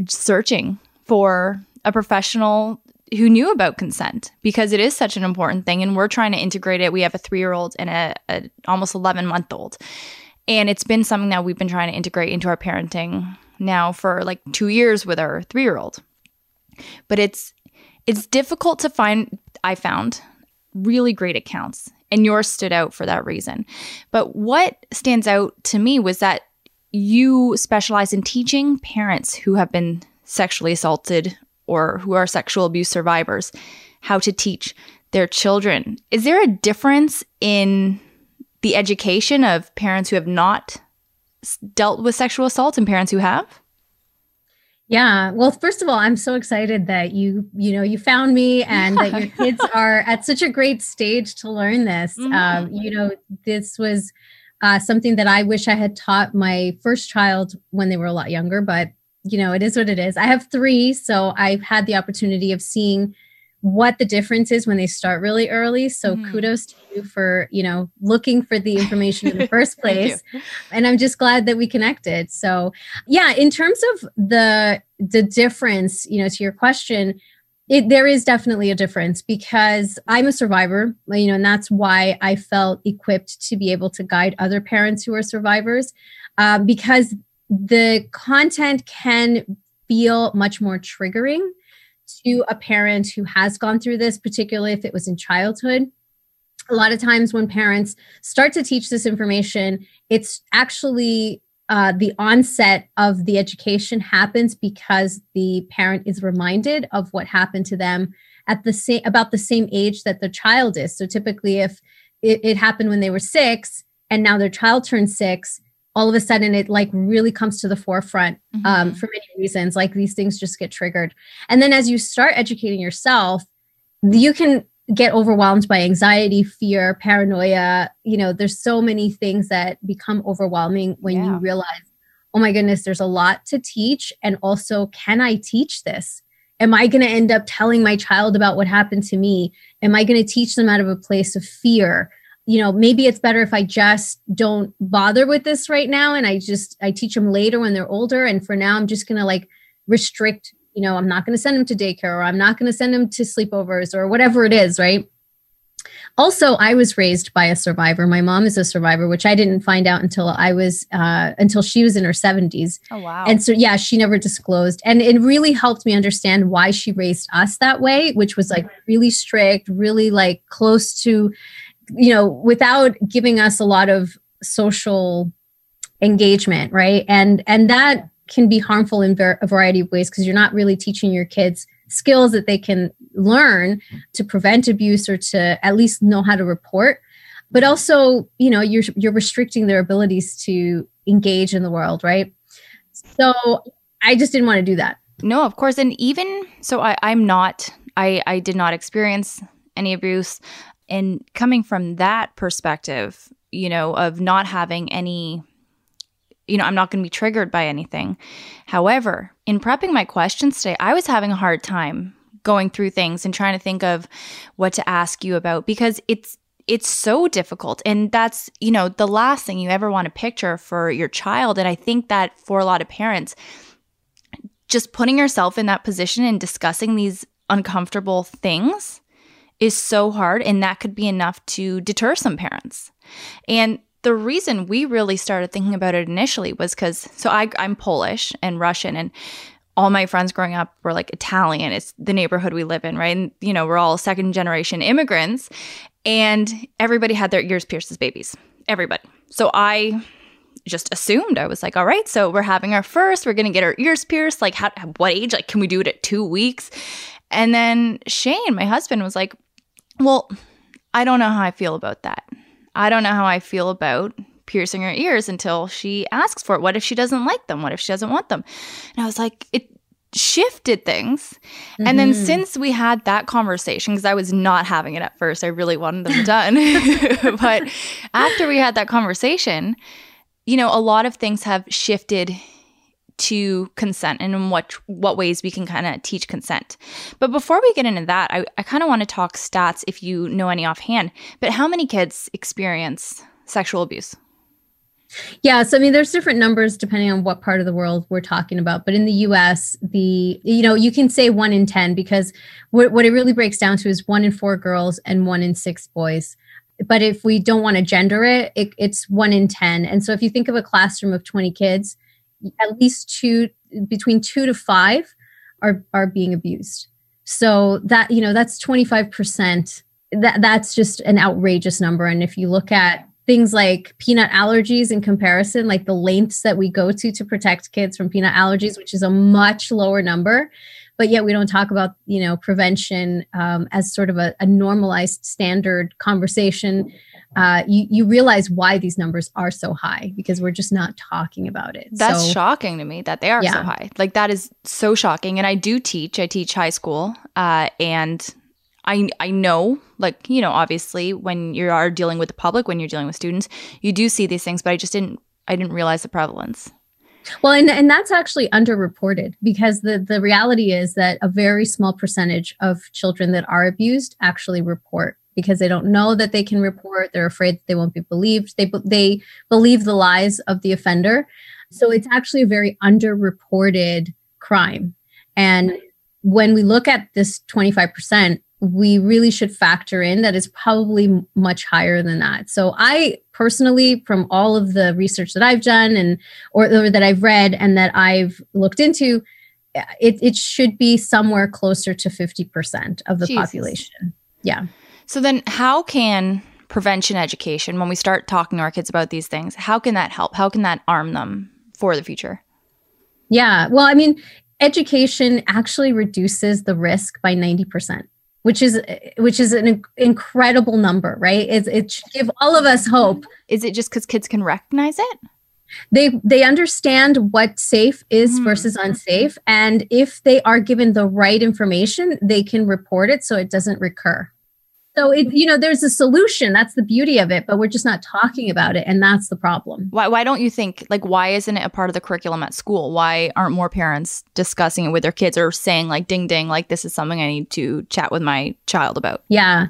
searching for a professional who knew about consent because it is such an important thing and we're trying to integrate it. We have a three-year-old and a, a almost 11 month old and it's been something that we've been trying to integrate into our parenting now for like two years with our three-year-old. But it's it's difficult to find i found really great accounts and yours stood out for that reason. But what stands out to me was that you specialize in teaching parents who have been sexually assaulted or who are sexual abuse survivors how to teach their children. Is there a difference in the education of parents who have not dealt with sexual assault and parents who have? Yeah. Well, first of all, I'm so excited that you, you know, you found me and yeah. that your kids are at such a great stage to learn this. Mm-hmm. Um, you know, this was uh, something that I wish I had taught my first child when they were a lot younger, but you know, it is what it is. I have three, so I've had the opportunity of seeing what the difference is when they start really early. So mm. kudos to you for, you know, looking for the information in the first place. and I'm just glad that we connected. So, yeah, in terms of the the difference, you know, to your question, it, there is definitely a difference because I'm a survivor, you know, and that's why I felt equipped to be able to guide other parents who are survivors uh, because the content can feel much more triggering to a parent who has gone through this, particularly if it was in childhood. A lot of times, when parents start to teach this information, it's actually uh, the onset of the education happens because the parent is reminded of what happened to them at the same about the same age that the child is. So typically, if it, it happened when they were six and now their child turned six, all of a sudden it like really comes to the forefront mm-hmm. um, for many reasons like these things just get triggered. And then as you start educating yourself you can get overwhelmed by anxiety fear paranoia. You know there's so many things that become overwhelming when yeah. you realize oh my goodness there's a lot to teach and also can i teach this? Am i going to end up telling my child about what happened to me? Am i going to teach them out of a place of fear you know maybe it's better if i just don't bother with this right now and i just i teach them later when they're older. And for now i'm just going to like restrict you know i'm not going to send them to daycare or i'm not going to send them to sleepovers or whatever it is right? Also i was raised by a survivor. My mom is a survivor which i didn't find out until i was uh, until she was in her 70s oh wow. And so yeah she never disclosed. And it really helped me understand why she raised us that way which was like really strict really like close to you know, without giving us a lot of social engagement, right? And and that can be harmful in ver- a variety of ways because you're not really teaching your kids skills that they can learn to prevent abuse or to at least know how to report. But also you know you're you're restricting their abilities to engage in the world right? So i just didn't want to do that. No of course. And even so I, i'm not i i did not experience any abuse and coming from that perspective, you know, of not having any, you know, I'm not going to be triggered by anything. However, in prepping my questions today, I was having a hard time going through things and trying to think of what to ask you about because it's it's so difficult and that's you know the last thing you ever want to picture for your child and i think that for a lot of parents just putting yourself in that position and discussing these uncomfortable things is so hard and that could be enough to deter some parents. And the reason we really started thinking about it initially was because so I, I'm Polish and Russian and all my friends growing up were like Italian. It's the neighborhood we live in, right? And, you know, we're all second generation immigrants and everybody had their ears pierced as babies. Everybody. So I just assumed I was like, all right, so we're having our first, we're going to get our ears pierced. Like, how, what age? Like, can we do it at two weeks? And then Shane, my husband, was like, well, I don't know how I feel about that. I don't know how I feel about piercing her ears until she asks for it. What if she doesn't like them? What if she doesn't want them? And I was like, it shifted things. Mm-hmm. And then mm-hmm. since we had that conversation, because I was not having it at first, I really wanted them done. but after we had that conversation, you know, a lot of things have shifted to consent and in what what ways we can kind of teach consent. But before we get into that, I, I kind of want to talk stats if you know any offhand. But how many kids experience sexual abuse? Yeah, so I mean, there's different numbers depending on what part of the world we're talking about. But in the U.S., the you know you can say one in ten because what what it really breaks down to is one in four girls and one in six boys. But if we don't want to gender it, it it's one in ten. And so if you think of a classroom of 20 kids, at least two between two to five are are being abused. So that you know that's 25 percent. That that's just an outrageous number. And if you look at things like peanut allergies in comparison, like the lengths that we go to to protect kids from peanut allergies, which is a much lower number. But yet we don't talk about, you know, prevention um, as sort of a, a normalized standard conversation. Uh, you, you realize why these numbers are so high because we're just not talking about it. That's so, shocking to me that they are yeah. so high. Like that is so shocking. And I do teach. I teach high school, uh, and I I know, like you know, obviously, when you are dealing with the public, when you're dealing with students, you do see these things, but I just didn't I didn't realize the prevalence. Well, and, and that's actually underreported because the, the reality is that a very small percentage of children that are abused actually report because they don't know that they can report. They're afraid that they won't be believed. They, they believe the lies of the offender. So it's actually a very underreported crime. And when we look at this 25%, we really should factor in that it's probably much higher than that. So I personally, from all of the research that I've done and or, or that I've read and that I've looked into, it, it should be somewhere closer to 50% of the Jesus. population. Yeah. So then how can prevention education, when we start talking to our kids about these things, how can that help? How can that arm them for the future? Yeah. Well, I mean, education actually reduces the risk by 90% which is which is an incredible number, right? It's, it should give all of us hope. Is it just because kids can recognize it? They they understand what safe is mm. versus unsafe, and if they are given the right information, they can report it so it doesn't recur. So it, you know, there's a solution. That's the beauty of it, but we're just not talking about it, and that's the problem. Why? Why don't you think like why isn't it a part of the curriculum at school? Why aren't more parents discussing it with their kids or saying like, "Ding, ding, like this is something I need to chat with my child about"? Yeah,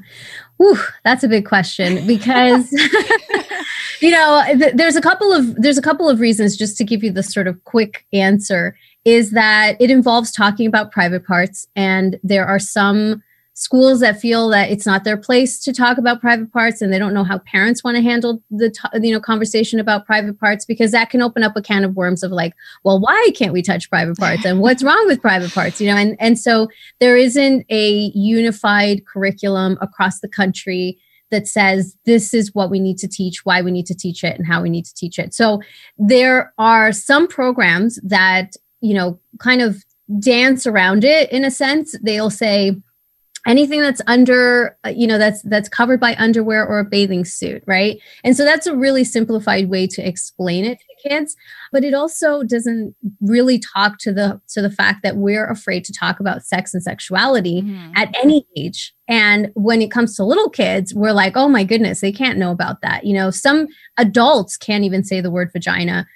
Whew, that's a big question because you know th- there's a couple of there's a couple of reasons just to give you the sort of quick answer is that it involves talking about private parts, and there are some schools that feel that it's not their place to talk about private parts and they don't know how parents want to handle the you know conversation about private parts because that can open up a can of worms of like well why can't we touch private parts and what's wrong with private parts you know and and so there isn't a unified curriculum across the country that says this is what we need to teach, why we need to teach it, and how we need to teach it. So there are some programs that, you know, kind of dance around it in a sense. They'll say, anything that's under uh, you know that's that's covered by underwear or a bathing suit right? And so that's a really simplified way to explain it to kids but it also doesn't really talk to the to the fact that we're afraid to talk about sex and sexuality mm-hmm. at any age. And when it comes to little kids we're like oh my goodness they can't know about that. You know some adults can't even say the word vagina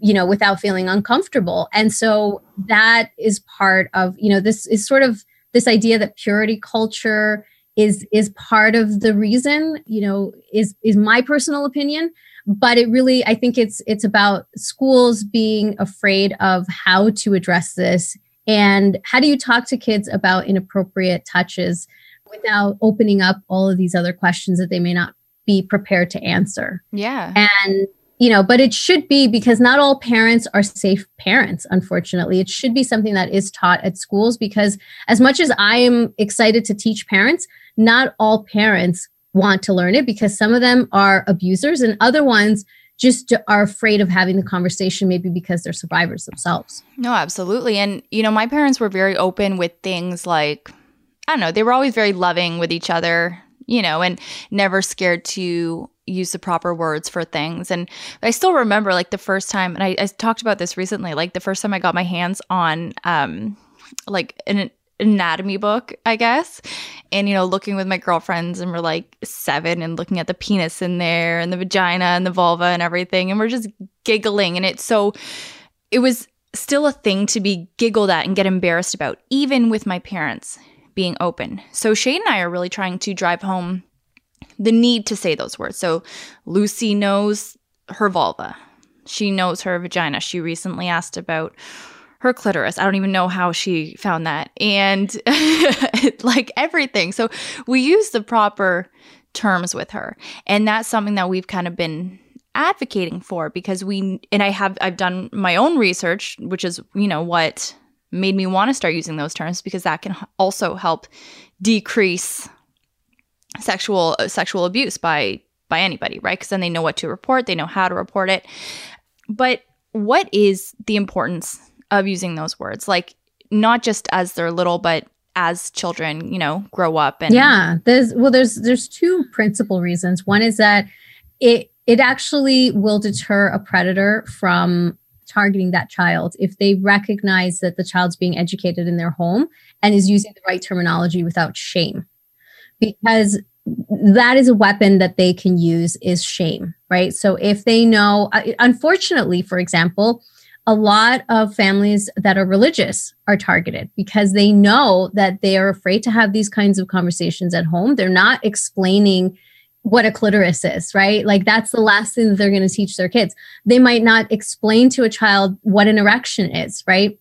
you know without feeling uncomfortable. And so that is part of you know this is sort of this idea that purity culture is is part of the reason you know is is my personal opinion but it really i think it's it's about schools being afraid of how to address this And how do you talk to kids about inappropriate touches without opening up all of these other questions that they may not be prepared to answer? Yeah. And you know, but it should be because not all parents are safe parents, unfortunately. It should be something that is taught at schools because, as much as I am excited to teach parents, not all parents want to learn it because some of them are abusers and other ones just are afraid of having the conversation, maybe because they're survivors themselves. No, absolutely. And, you know, my parents were very open with things like, I don't know, they were always very loving with each other, you know, and never scared to use the proper words for things. And I still remember like the first time, and I, I talked about this recently, like the first time I got my hands on um like an anatomy book, I guess. And, you know, looking with my girlfriends and we're like seven and looking at the penis in there and the vagina and the vulva and everything. And we're just giggling. And it's so, it was still a thing to be giggled at and get embarrassed about, even with my parents being open. So Shane and I are really trying to drive home the need to say those words. So Lucy knows her vulva. She knows her vagina. She recently asked about her clitoris. I don't even know how she found that. And like everything. So we use the proper terms with her. And that's something that we've kind of been advocating for because we and I have I've done my own research, which is, you know, what made me want to start using those terms because that can also help decrease sexual uh, sexual abuse by by anybody, right? Because then they know what to report, they know how to report it. But what is the importance of using those words? Like not just as they're little, but as children, you know, grow up and Yeah, there's well there's there's two principal reasons. One is that it it actually will deter a predator from targeting that child if they recognize that the child's being educated in their home and is using the right terminology without shame because that is a weapon that they can use is shame right so if they know uh, unfortunately for example a lot of families that are religious are targeted because they know that they are afraid to have these kinds of conversations at home they're not explaining what a clitoris is, right? Like that's the last thing that they're going to teach their kids. They might not explain to a child what an erection is, right?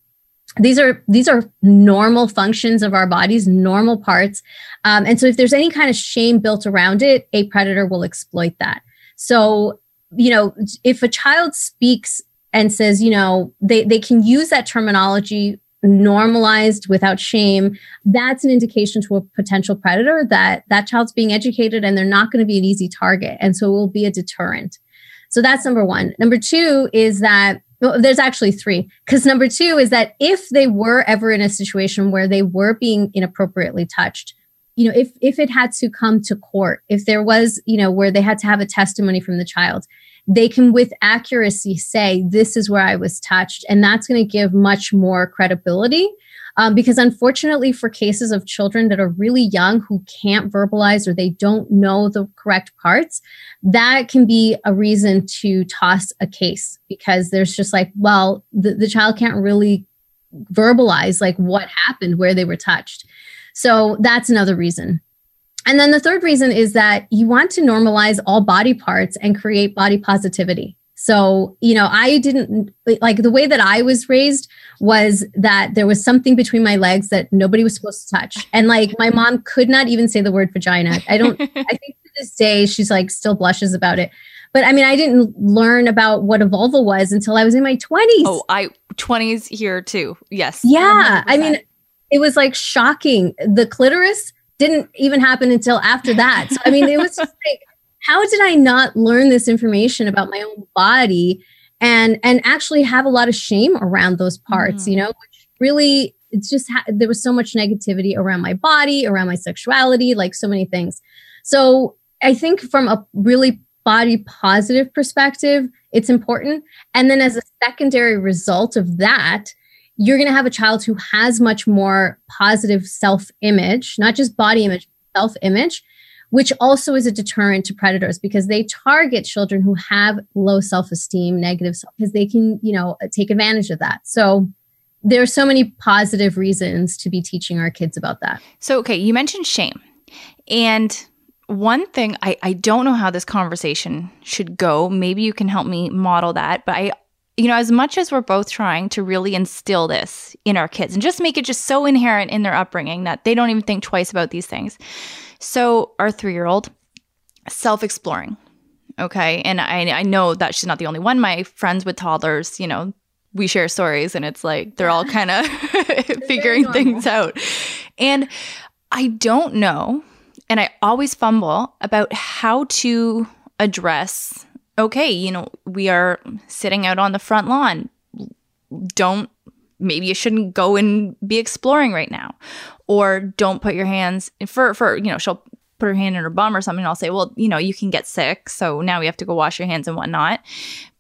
These are these are normal functions of our bodies normal parts. Um, and so if there's any kind of shame built around it a predator will exploit that. So you know if a child speaks and says you know they, they can use that terminology normalized without shame that's an indication to a potential predator that that child's being educated and they're not going to be an easy target. And so it will be a deterrent. So that's number one. Number two is that well, there's actually three. Because number two is that if they were ever in a situation where they were being inappropriately touched, you know, if if it had to come to court, if there was, you know, where they had to have a testimony from the child, they can with accuracy say, this is where I was touched. And that's going to give much more credibility um, because unfortunately, for cases of children that are really young who can't verbalize or they don't know the correct parts, that can be a reason to toss a case because there's just like, well, the, the child can't really verbalize like what happened, where they were touched. So that's another reason. And then the third reason is that you want to normalize all body parts and create body positivity. So, you know, I didn't like the way that I was raised was that there was something between my legs that nobody was supposed to touch. And like my mom could not even say the word vagina. I don't, I think to this day, she's like still blushes about it. But I mean, I didn't learn about what a vulva was until I was in my 20s. Oh, I 20s here too. Yes. Yeah. 100%. I mean, it was like shocking. The clitoris didn't even happen until after that. So, I mean, it was just like, how did I not learn this information about my own body and and actually have a lot of shame around those parts, mm-hmm. you know, which really it's just ha- there was so much negativity around my body, around my sexuality, like so many things. So, I think from a really body positive perspective, it's important. And then as a secondary result of that, you're going to have a child who has much more positive self image, not just body image, self image which also is a deterrent to predators because they target children who have low self-esteem, negative because they can, you know, take advantage of that. So there are so many positive reasons to be teaching our kids about that. So okay, you mentioned shame. And one thing I, I don't know how this conversation should go. Maybe you can help me model that, but I you know, as much as we're both trying to really instill this in our kids and just make it just so inherent in their upbringing that they don't even think twice about these things. So, our three year old, self exploring. Okay. And I, I know that she's not the only one. My friends with toddlers, you know, we share stories and it's like they're all kind of figuring things out. And I don't know, and I always fumble about how to address okay, you know, we are sitting out on the front lawn. Don't maybe you shouldn't go and be exploring right now. Or don't put your hands for for, you know, she'll put her hand in her bum or something. I'll say, well, you know, you can get sick. So now we have to go wash your hands and whatnot.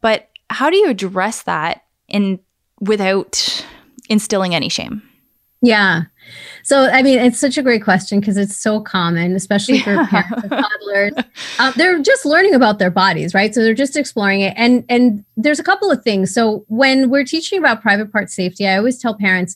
But how do you address that in without instilling any shame? Yeah. So, I mean, it's such a great question because it's so common, especially for yeah. parents of toddlers. Um, they're just learning about their bodies, right? So they're just exploring it. And and there's a couple of things. So when we're teaching about private part safety, I always tell parents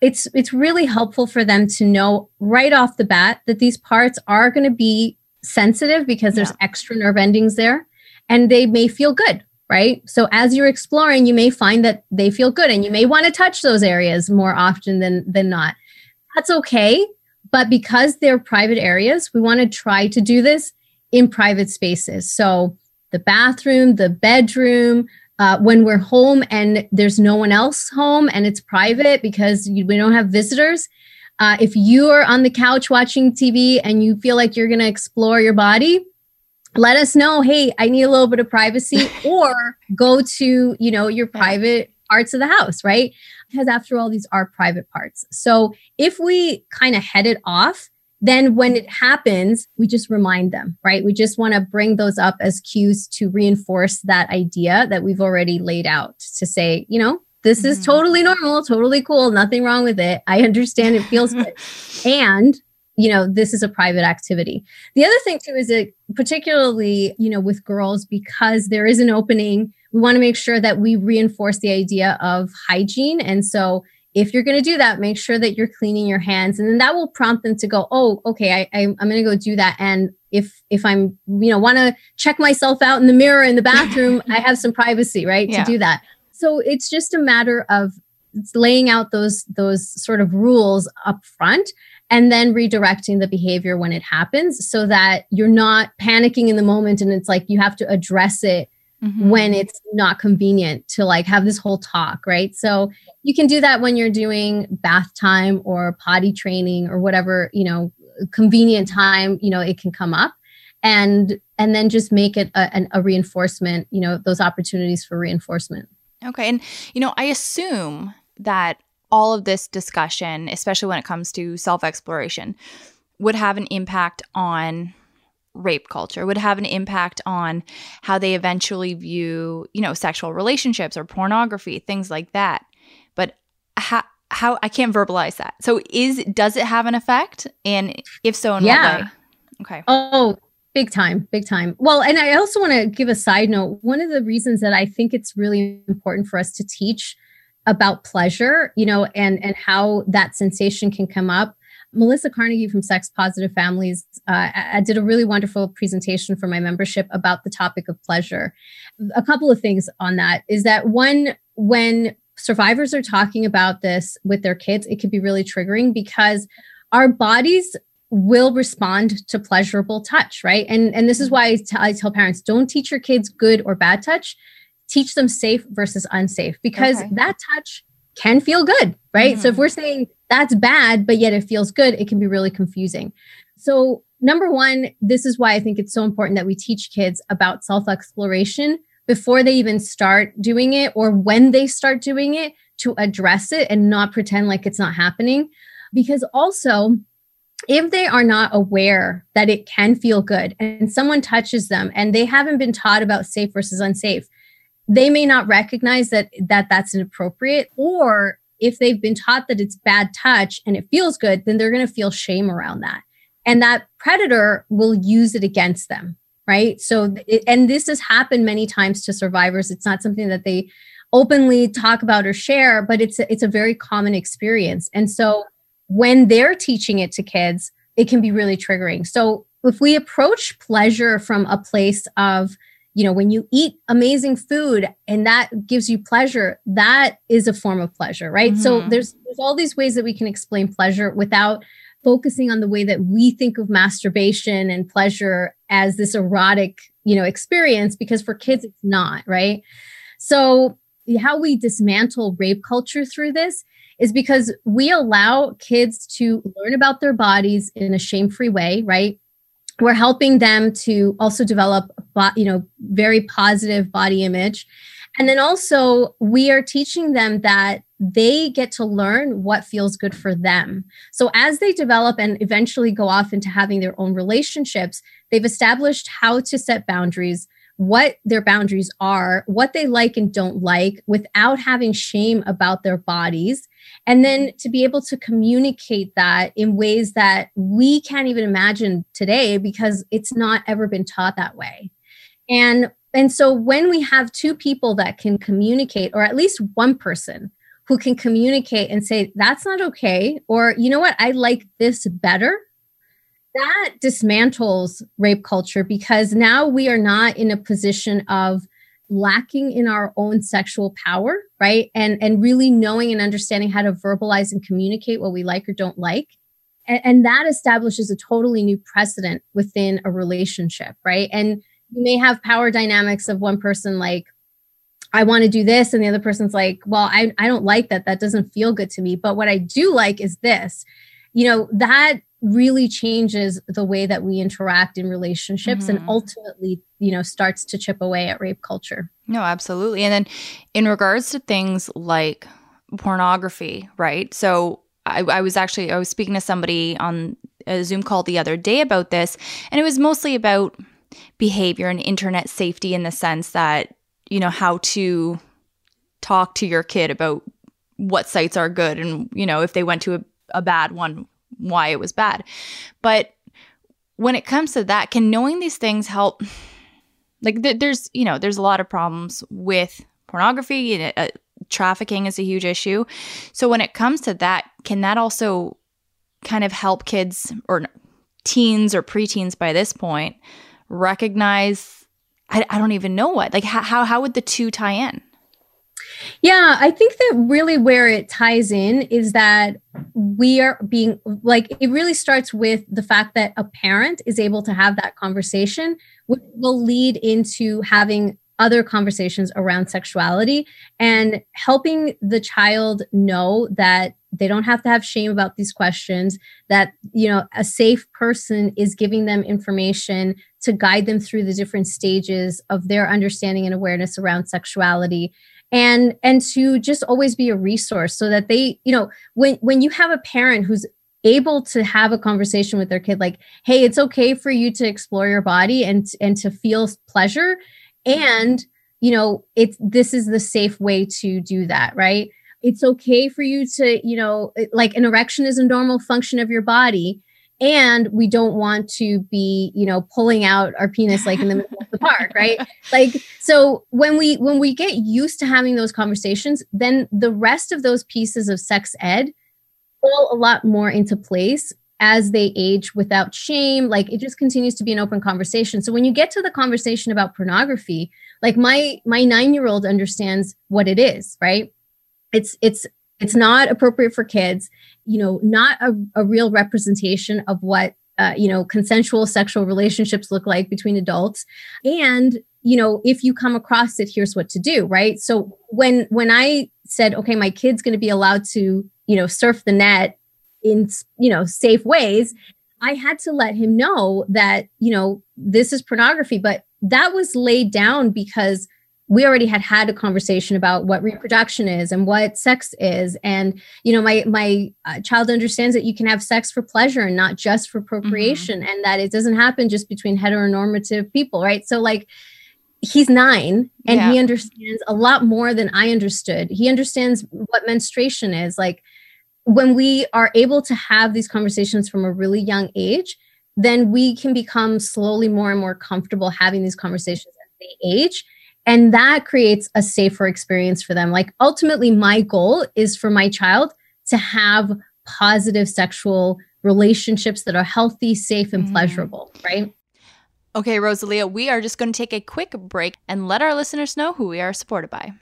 it's it's really helpful for them to know right off the bat that these parts are going to be sensitive because there's yeah. extra nerve endings there, and they may feel good right? So as you're exploring, you may find that they feel good and you may want to touch those areas more often than than not. That's okay, but because they're private areas, we want to try to do this in private spaces. So the bathroom, the bedroom, uh, when we're home and there's no one else home and it's private because you, we don't have visitors. Uh, if you are on the couch watching TV and you feel like you're going to explore your body, let us know hey i need a little bit of privacy or go to you know your private parts of the house right because after all these are private parts so if we kind of head it off then when it happens we just remind them right? We just want to bring those up as cues to reinforce that idea that we've already laid out to say you know this is mm-hmm. totally normal totally cool nothing wrong with it. I understand it feels good. And you know this is a private activity. The other thing too is that particularly you know with girls because there is an opening we want to make sure that we reinforce the idea of hygiene. And so if you're going to do that make sure that you're cleaning your hands and then that will prompt them to go oh okay I, I, i'm going to go do that and if if i'm you know want to check myself out in the mirror in the bathroom i have some privacy right yeah. to do that so it's just a matter of laying out those those sort of rules up front and then redirecting the behavior when it happens so that you're not panicking in the moment and it's like you have to address it mm-hmm. when it's not convenient to like have this whole talk right? So you can do that when you're doing bath time or potty training or whatever you know convenient time you know it can come up. And and then just make it a, a reinforcement you know those opportunities for reinforcement. Okay. And you know i assume that all of this discussion, especially when it comes to self exploration, would have an impact on rape culture would have an impact on how they eventually view you know sexual relationships or pornography things like that. But how how i can't verbalize that. So is does it have an effect? And if so in yeah. what way? Okay. Oh big time big time. Well and i also want to give a side note. One of the reasons that i think it's really important for us to teach about pleasure, you know, and and how that sensation can come up. Melissa Carnegie from Sex Positive Families uh, I did a really wonderful presentation for my membership about the topic of pleasure. A couple of things on that is that one, when survivors are talking about this with their kids, it can be really triggering because our bodies will respond to pleasurable touch, right? And and this is why I, t- I tell parents don't teach your kids good or bad touch teach them safe versus unsafe because okay. that touch can feel good, right? Mm-hmm. So if mm-hmm. we're saying that's bad, but yet it feels good, it can be really confusing. So, number one, this is why I think it's so important that we teach kids about self exploration before they even start doing it or when they start doing it to address it and not pretend like it's not happening. Because also, if they are not aware that it can feel good and someone touches them and they haven't been taught about safe versus unsafe, they may not recognize that that that's inappropriate or if they've been taught that it's bad touch and it feels good then they're going to feel shame around that. And that predator will use it against them right? So and this has happened many times to survivors. It's not something that they openly talk about or share but it's a, it's a very common experience. And so when they're teaching it to kids it can be really triggering. So if we approach pleasure from a place of you know when you eat amazing food and that gives you pleasure that is a form of pleasure right? Mm-hmm. so there's there's all these ways that we can explain pleasure without focusing on the way that we think of masturbation and pleasure as this erotic you know experience because for kids it's not right? So how we dismantle rape culture through this is because we allow kids to learn about their bodies in a shame-free way right we're helping them to also develop you know very positive body image and then also we are teaching them that they get to learn what feels good for them so as they develop and eventually go off into having their own relationships they've established how to set boundaries what their boundaries are, what they like and don't like without having shame about their bodies. And then to be able to communicate that in ways that we can't even imagine today because it's not ever been taught that way. And and so when we have two people that can communicate or at least one person who can communicate and say that's not okay or you know what I like this better that dismantles rape culture because now we are not in a position of lacking in our own sexual power right and and really knowing and understanding how to verbalize and communicate what we like or don't like and, and that establishes a totally new precedent within a relationship right and you may have power dynamics of one person like I want to do this. And the other person's like, well, I, I don't like that. That doesn't feel good to me. But what I do like is this. You know, that really changes the way that we interact in relationships mm-hmm. and ultimately you know starts to chip away at rape culture. No absolutely. And then in regards to things like pornography right? So I, I was actually i was speaking to somebody on a zoom call the other day about this and it was mostly about behavior and internet safety in the sense that you know how to talk to your kid about what sites are good and you know if they went to a, a bad one why it was bad. But when it comes to that, can knowing these things help? Like, th- there's, you know, there's a lot of problems with pornography. Uh, trafficking is a huge issue. So when it comes to that, can that also kind of help kids or teens or preteens by this point recognize? I, I don't even know what. Like, how how would the two tie in? Yeah, I think that really where it ties in is that we are being like, it really starts with the fact that a parent is able to have that conversation, which will lead into having other conversations around sexuality and helping the child know that they don't have to have shame about these questions that you know a safe person is giving them information to guide them through the different stages of their understanding and awareness around sexuality and and to just always be a resource so that they you know when when you have a parent who's able to have a conversation with their kid like hey it's okay for you to explore your body and and to feel pleasure and you know it's this is the safe way to do that right? It's okay for you to you know like an erection is a normal function of your body and we don't want to be you know pulling out our penis like in the middle of the park right? Like so when we when we get used to having those conversations then the rest of those pieces of sex ed fall a lot more into place as they age without shame. Like it just continues to be an open conversation. So when you get to the conversation about pornography like my my 9 year old understands what it is right? It's it's it's not appropriate for kids you know not a, a real representation of what uh, you know consensual sexual relationships look like between adults. And you know if you come across it here's what to do right? So when when i said okay my kid's going to be allowed to you know surf the net in you know safe ways i had to let him know that you know this is pornography but that was laid down because we already had had a conversation about what reproduction is and what sex is. And you know my my uh, child understands that you can have sex for pleasure and not just for procreation mm-hmm. and that it doesn't happen just between heteronormative people right? So like he's 9 and yeah. he understands a lot more than i understood. He understands what menstruation is. Like when we are able to have these conversations from a really young age then we can become slowly more and more comfortable having these conversations as they age and that creates a safer experience for them like ultimately my goal is for my child to have positive sexual relationships that are healthy safe and mm. pleasurable right Okay, Rosalia, we are just going to take a quick break and let our listeners know who we are supported by.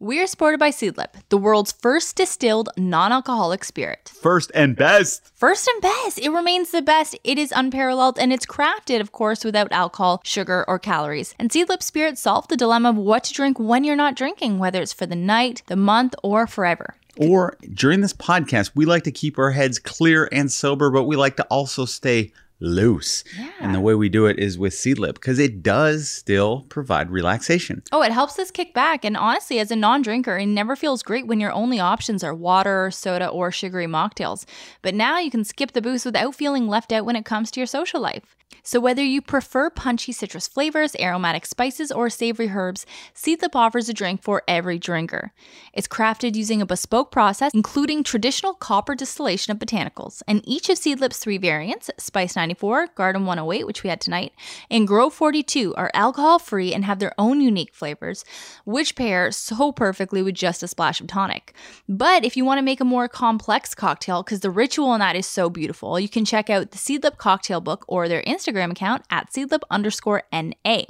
We are supported by Seedlip, the world's first distilled non alcoholic spirit. First and best. First and best. It remains the best. It is unparalleled and it's crafted, of course, without alcohol, sugar, or calories. And Seedlip Spirit solved the dilemma of what to drink when you're not drinking, whether it's for the night, the month, or forever. Or during this podcast, we like to keep our heads clear and sober, but we like to also stay loose. Yeah. And the way we do it is with Seedlip because it does still provide relaxation. Oh, it helps us kick back. And honestly, as a non drinker, it never feels great when your only options are water, soda, or sugary mocktails. But now you can skip the booze without feeling left out when it comes to your social life. So, whether you prefer punchy citrus flavors, aromatic spices, or savory herbs, Seedlip offers a drink for every drinker. It's crafted using a bespoke process, including traditional copper distillation of botanicals. And each of Seedlip's three variants, Spice 94, Garden 108, which we had tonight, and Grove 42, are alcohol free and have their own unique flavors, which pair so perfectly with just a splash of tonic. But if you want to make a more complex cocktail, because the ritual in that is so beautiful, you can check out the Seedlip cocktail book or their Instagram account at seedlip underscore NA.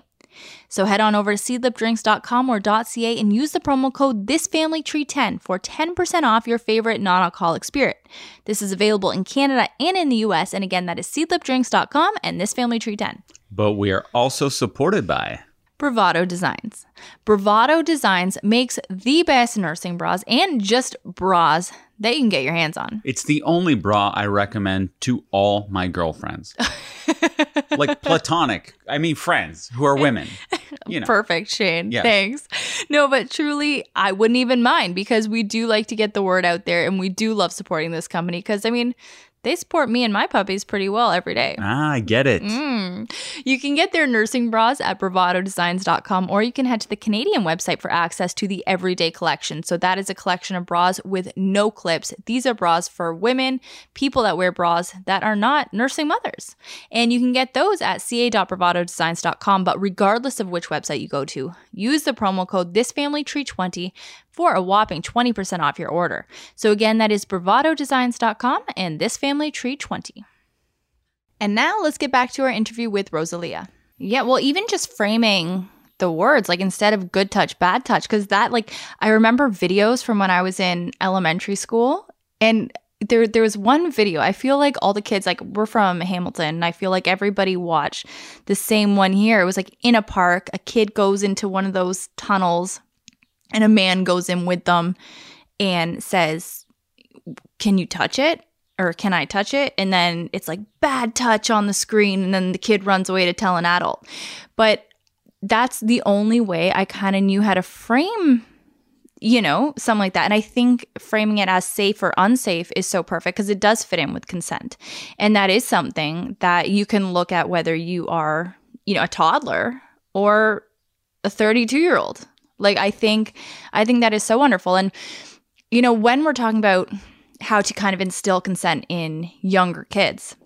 So head on over to seedlipdrinks.com or .ca and use the promo code ThisFamilyTree10 for 10% off your favorite non-alcoholic spirit. This is available in Canada and in the US, and again, that is seedlipdrinks.com and ThisFamilyTree10. But we are also supported by Bravado Designs. Bravado Designs makes the best nursing bras and just bras that you can get your hands on. It's the only bra I recommend to all my girlfriends. like platonic, I mean friends who are women. You know. Perfect, Shane. Yes. Thanks. No, but truly, I wouldn't even mind because we do like to get the word out there and we do love supporting this company because, I mean, they support me and my puppies pretty well every day. Ah, I get it. Mm. You can get their nursing bras at bravadodesigns.com or you can head to the Canadian website for access to the Everyday Collection. So, that is a collection of bras with no clips. These are bras for women, people that wear bras that are not nursing mothers. And you can get those at ca.bravadodesigns.com. But regardless of which website you go to, use the promo code ThisFamilyTree20 for a whopping 20% off your order. So, again, that is bravadodesigns.com and this family tree 20. And now let's get back to our interview with Rosalia. Yeah, well, even just framing the words, like instead of good touch, bad touch, because that, like, I remember videos from when I was in elementary school, and there, there was one video. I feel like all the kids, like, we're from Hamilton, and I feel like everybody watched the same one here. It was like in a park, a kid goes into one of those tunnels, and a man goes in with them and says, Can you touch it? or can I touch it? And then it's like bad touch on the screen, and then the kid runs away to tell an adult. But that's the only way I kind of knew how to frame, you know, something like that. And I think framing it as safe or unsafe is so perfect because it does fit in with consent. And that is something that you can look at whether you are, you know, a toddler or a 32 year old. Like I think, I think that is so wonderful. And, you know, when we're talking about how to kind of instill consent in younger kids.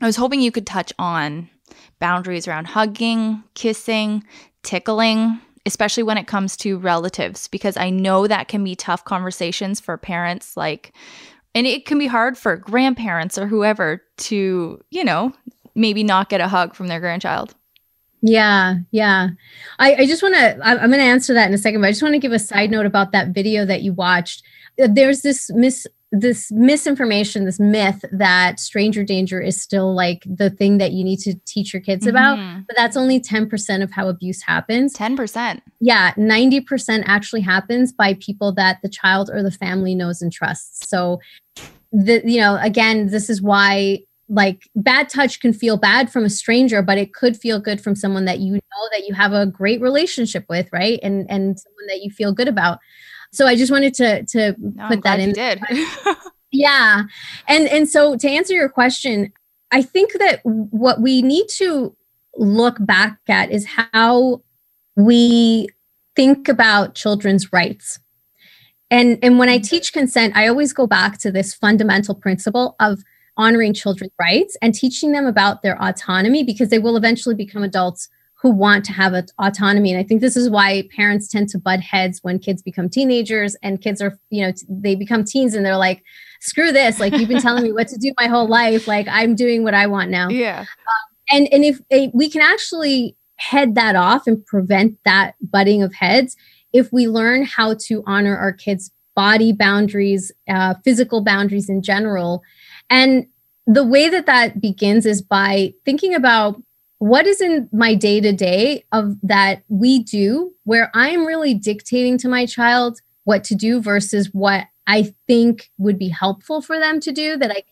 I was hoping you could touch on boundaries around hugging, kissing, tickling, especially when it comes to relatives, because I know that can be tough conversations for parents. Like, and it can be hard for grandparents or whoever to, you know, maybe not get a hug from their grandchild. Yeah, yeah. I, I just want to, I'm going to answer that in a second, but I just want to give a side note about that video that you watched. There's this mis this misinformation, this myth that stranger danger is still like the thing that you need to teach your kids about, Mhm. but that's only 10% of how abuse happens. 10%. Yeah, 90% actually happens by people that the child or the family knows and trusts. So the you know, again, this is why like bad touch can feel bad from a stranger, but it could feel good from someone that you know that you have a great relationship with, right? And and someone that you feel good about. So I just wanted to to No, put that in did. yeah. And and so to answer your question, I think that what we need to look back at is how we think about children's rights. And and when I teach consent, I always go back to this fundamental principle of honoring children's rights and teaching them about their autonomy because they will eventually become adults who want to have autonomy. And I think this is why parents tend to butt heads when kids become teenagers and kids are, you know, they become teens and they're like, screw this. Like, you've been telling me what to do my whole life. Like, I'm doing what I want now. yeah. and and if we can actually head that off and prevent that butting of heads if we learn how to honor our kids body boundaries uh, physical boundaries in general and the way that that begins is by thinking about what is in my day to day of that we do where i'm really dictating to my child what to do versus what i think would be helpful for them to do that i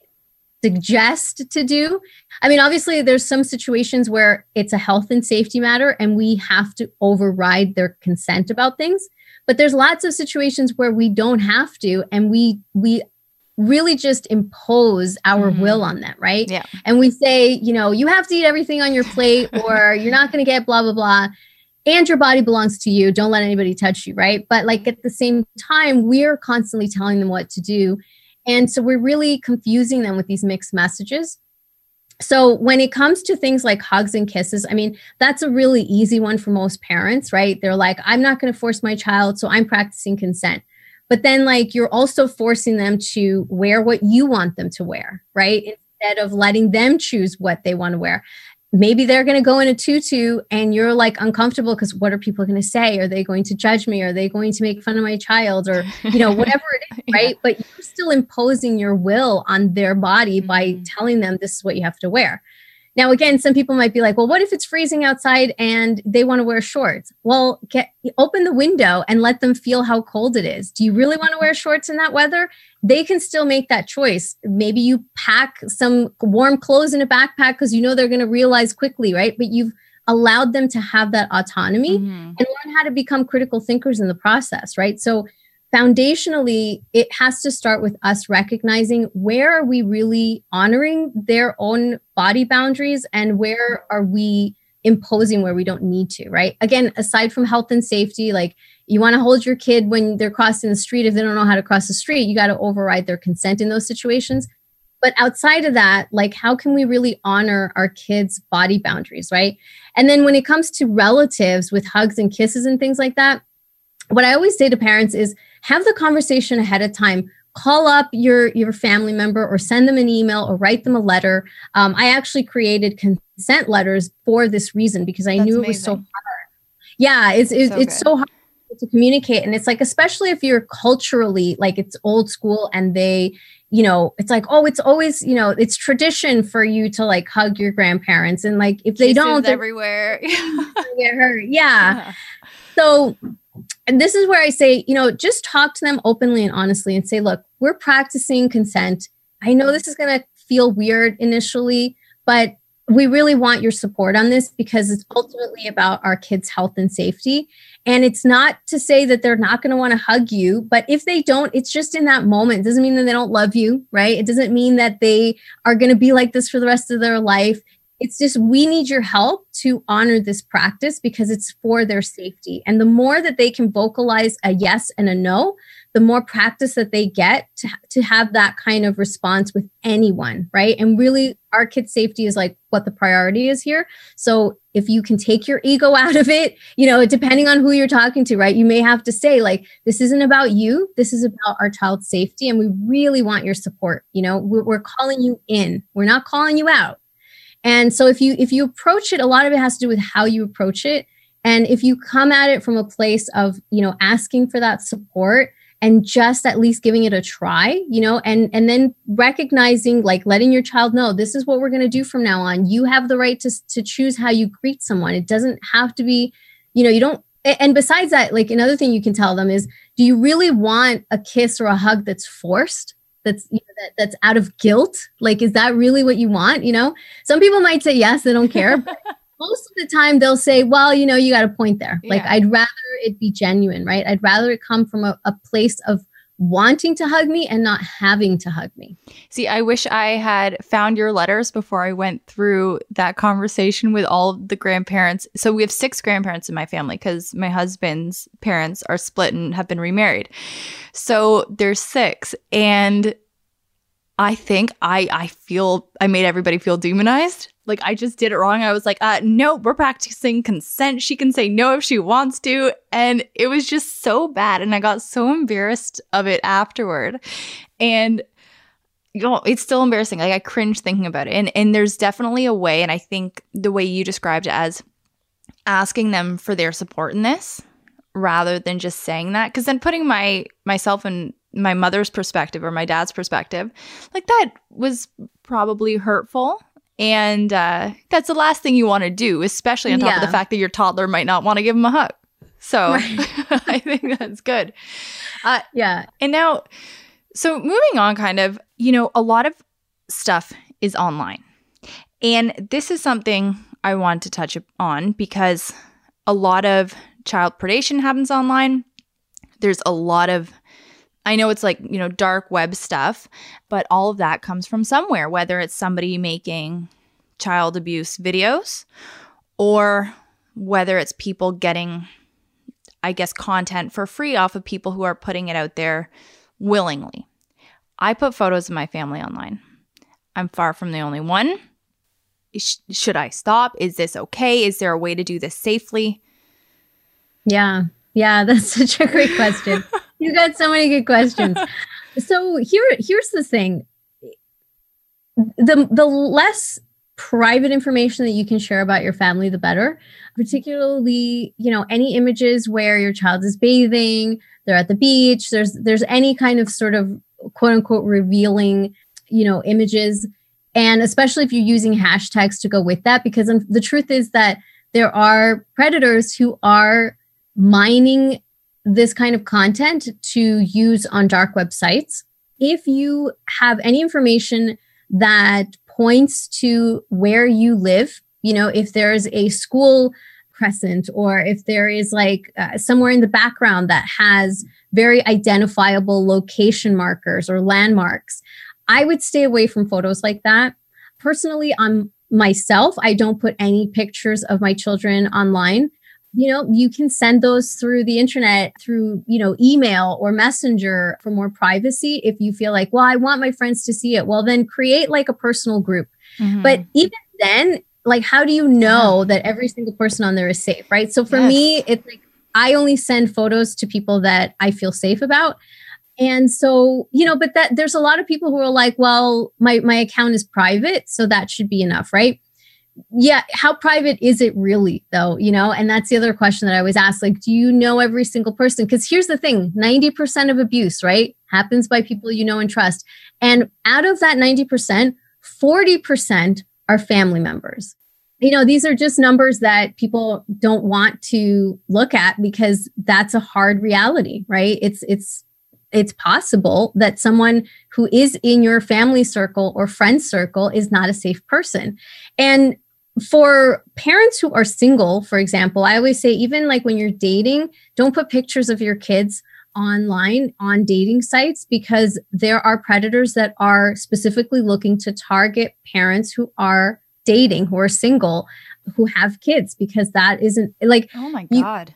suggest to do. I mean, obviously, there's some situations where it's a health and safety matter and we have to override their consent about things. But there's lots of situations where we don't have to and we we really just impose our mm-hmm. will on them, right? Yeah. And we say, you know, you have to eat everything on your plate or you're not going to get blah blah blah. And your body belongs to you. Don't let anybody touch you, right? But like at the same time, we're constantly telling them what to do and so we're really confusing them with these mixed messages. So when it comes to things like hugs and kisses, I mean, that's a really easy one for most parents, right? They're like, I'm not going to force my child, so I'm practicing consent. But then, like, you're also forcing them to wear what you want them to wear, right? Instead of letting them choose what they want to wear maybe they're going to go in a tutu and you're like uncomfortable because what are people going to say are they going to judge me are they going to make fun of my child or you know whatever it is right yeah. but you're still imposing your will on their body mm-hmm. by telling them this is what you have to wear now, again, some people might be like, well, what if it's freezing outside and they want to wear shorts? Well, get open the window and let them feel how cold it is. Do you really want to wear shorts in that weather? They can still make that choice. Maybe you pack some warm clothes in a backpack because you know they're going to realize quickly, right? But you've allowed them to have that autonomy mm-hmm. and learn how to become critical thinkers in the process, right? So foundationally it has to start with us recognizing where are we really honoring their own body boundaries and where are we imposing where we don't need to right? Again aside from health and safety like you want to hold your kid when they're crossing the street. If they don't know how to cross the street you got to override their consent in those situations. But outside of that like how can we really honor our kids body boundaries right? And then when it comes to relatives with hugs and kisses and things like that what i always say to parents is have the conversation ahead of time call up your your family member or send them an email or write them a letter. Um, i actually created consent letters for this reason because i That's knew it amazing. was so hard. Yeah it's it's so, it's so hard to communicate. And it's like especially if you're culturally like it's old school and they you know it's like oh it's always you know it's tradition for you to like hug your grandparents. And like if they Kisses don't everywhere. get hurt. Yeah. yeah. So and this is where I say, you know, just talk to them openly and honestly and say, look, we're practicing consent. I know this is going to feel weird initially, but we really want your support on this because it's ultimately about our kids' health and safety. And it's not to say that they're not going to want to hug you, but if they don't, it's just in that moment. It doesn't mean that they don't love you, right? It doesn't mean that they are going to be like this for the rest of their life. It's just we need your help to honor this practice because it's for their safety. And the more that they can vocalize a yes and a no, the more practice that they get to, to have that kind of response with anyone, right? And really, our kids' safety is like what the priority is here. So if you can take your ego out of it, you know, depending on who you're talking to, right? You may have to say, like, this isn't about you. This is about our child's safety. And we really want your support. You know, we're, we're calling you in, we're not calling you out and so if you if you approach it, a lot of it has to do with how you approach it. And if you come at it from a place of, you know, asking for that support and just at least giving it a try, you know, and and then recognizing like letting your child know this is what we're going to do from now on. You have the right to to choose how you greet someone. It doesn't have to be, you know, you don't and besides that, like another thing you can tell them is do you really want a kiss or a hug that's forced? That's you know, that, that's out of guilt? Like is that really what you want you know? Some people might say yes they don't care but most of the time they'll say well you know you got a point there. Yeah. like i'd rather it be genuine right? I'd rather it come from a, a place of wanting to hug me and not having to hug me. See, I wish I had found your letters before I went through that conversation with all the grandparents. So we have six grandparents in my family because my husband's parents are split and have been remarried. So there's six. And I think I I feel I made everybody feel demonized. Like I just did it wrong. I was like, uh no, we're practicing consent. She can say no if she wants to. And it was just so bad. And I got so embarrassed of it afterward. And you know, it's still embarrassing. Like I cringe thinking about it. And and there's definitely a way, and I think the way you described it as asking them for their support in this rather than just saying that because then putting my myself in my mother's perspective or my dad's perspective like that was probably hurtful and uh, that's the last thing you want to do especially on top yeah. of the fact that your toddler might not want to give him a hug so right. i think that's good uh, yeah and now so moving on kind of you know a lot of stuff is online and this is something i want to touch on because a lot of child predation happens online. There's a lot of I know it's like, you know, dark web stuff, but all of that comes from somewhere, whether it's somebody making child abuse videos or whether it's people getting I guess content for free off of people who are putting it out there willingly. I put photos of my family online. I'm far from the only one. Sh- should I stop? Is this okay? Is there a way to do this safely? Yeah. Yeah, that's such a great question. you got so many good questions. So here here's the thing. The the less private information that you can share about your family the better. Particularly, you know, any images where your child is bathing, they're at the beach, there's there's any kind of sort of quote unquote revealing, you know, images and especially if you're using hashtags to go with that because the truth is that there are predators who are mining this kind of content to use on dark websites. If you have any information that points to where you live, you know, if there's a school crescent or if there is like uh, somewhere in the background that has very identifiable location markers or landmarks, I would stay away from photos like that. Personally, on myself, I don't put any pictures of my children online you know you can send those through the internet through you know email or messenger for more privacy if you feel like well i want my friends to see it. Well then create like a personal group. Mm-hmm. but even then like how do you know that every single person on there is safe right? So for yes. me it's like i only send photos to people that i feel safe about. And so you know but that there's a lot of people who are like well my my account is private so that should be enough right yeah how private is it really though you know? And that's the other question that i always ask like do you know every single person? Because here's the thing 90% of abuse right happens by people you know and trust. And out of that 90% 40% are family members. You know these are just numbers that people don't want to look at because that's a hard reality right? It's it's it's possible that someone who is in your family circle or friend circle is not a safe person. And for parents who are single, for example, I always say, even like when you're dating, don't put pictures of your kids online on dating sites because there are predators that are specifically looking to target parents who are dating, who are single, who have kids, because that isn't like, oh my God. You,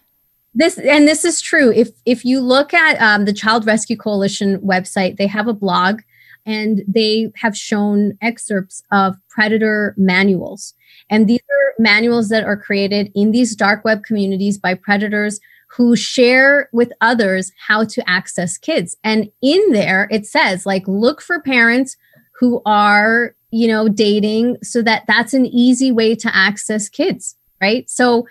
this and this is true if if you look at um, the child rescue coalition website they have a blog and they have shown excerpts of predator manuals and these are manuals that are created in these dark web communities by predators who share with others how to access kids. And in there, it says, like, look for parents who are, you know, dating so that that's an easy way to access kids, right? So,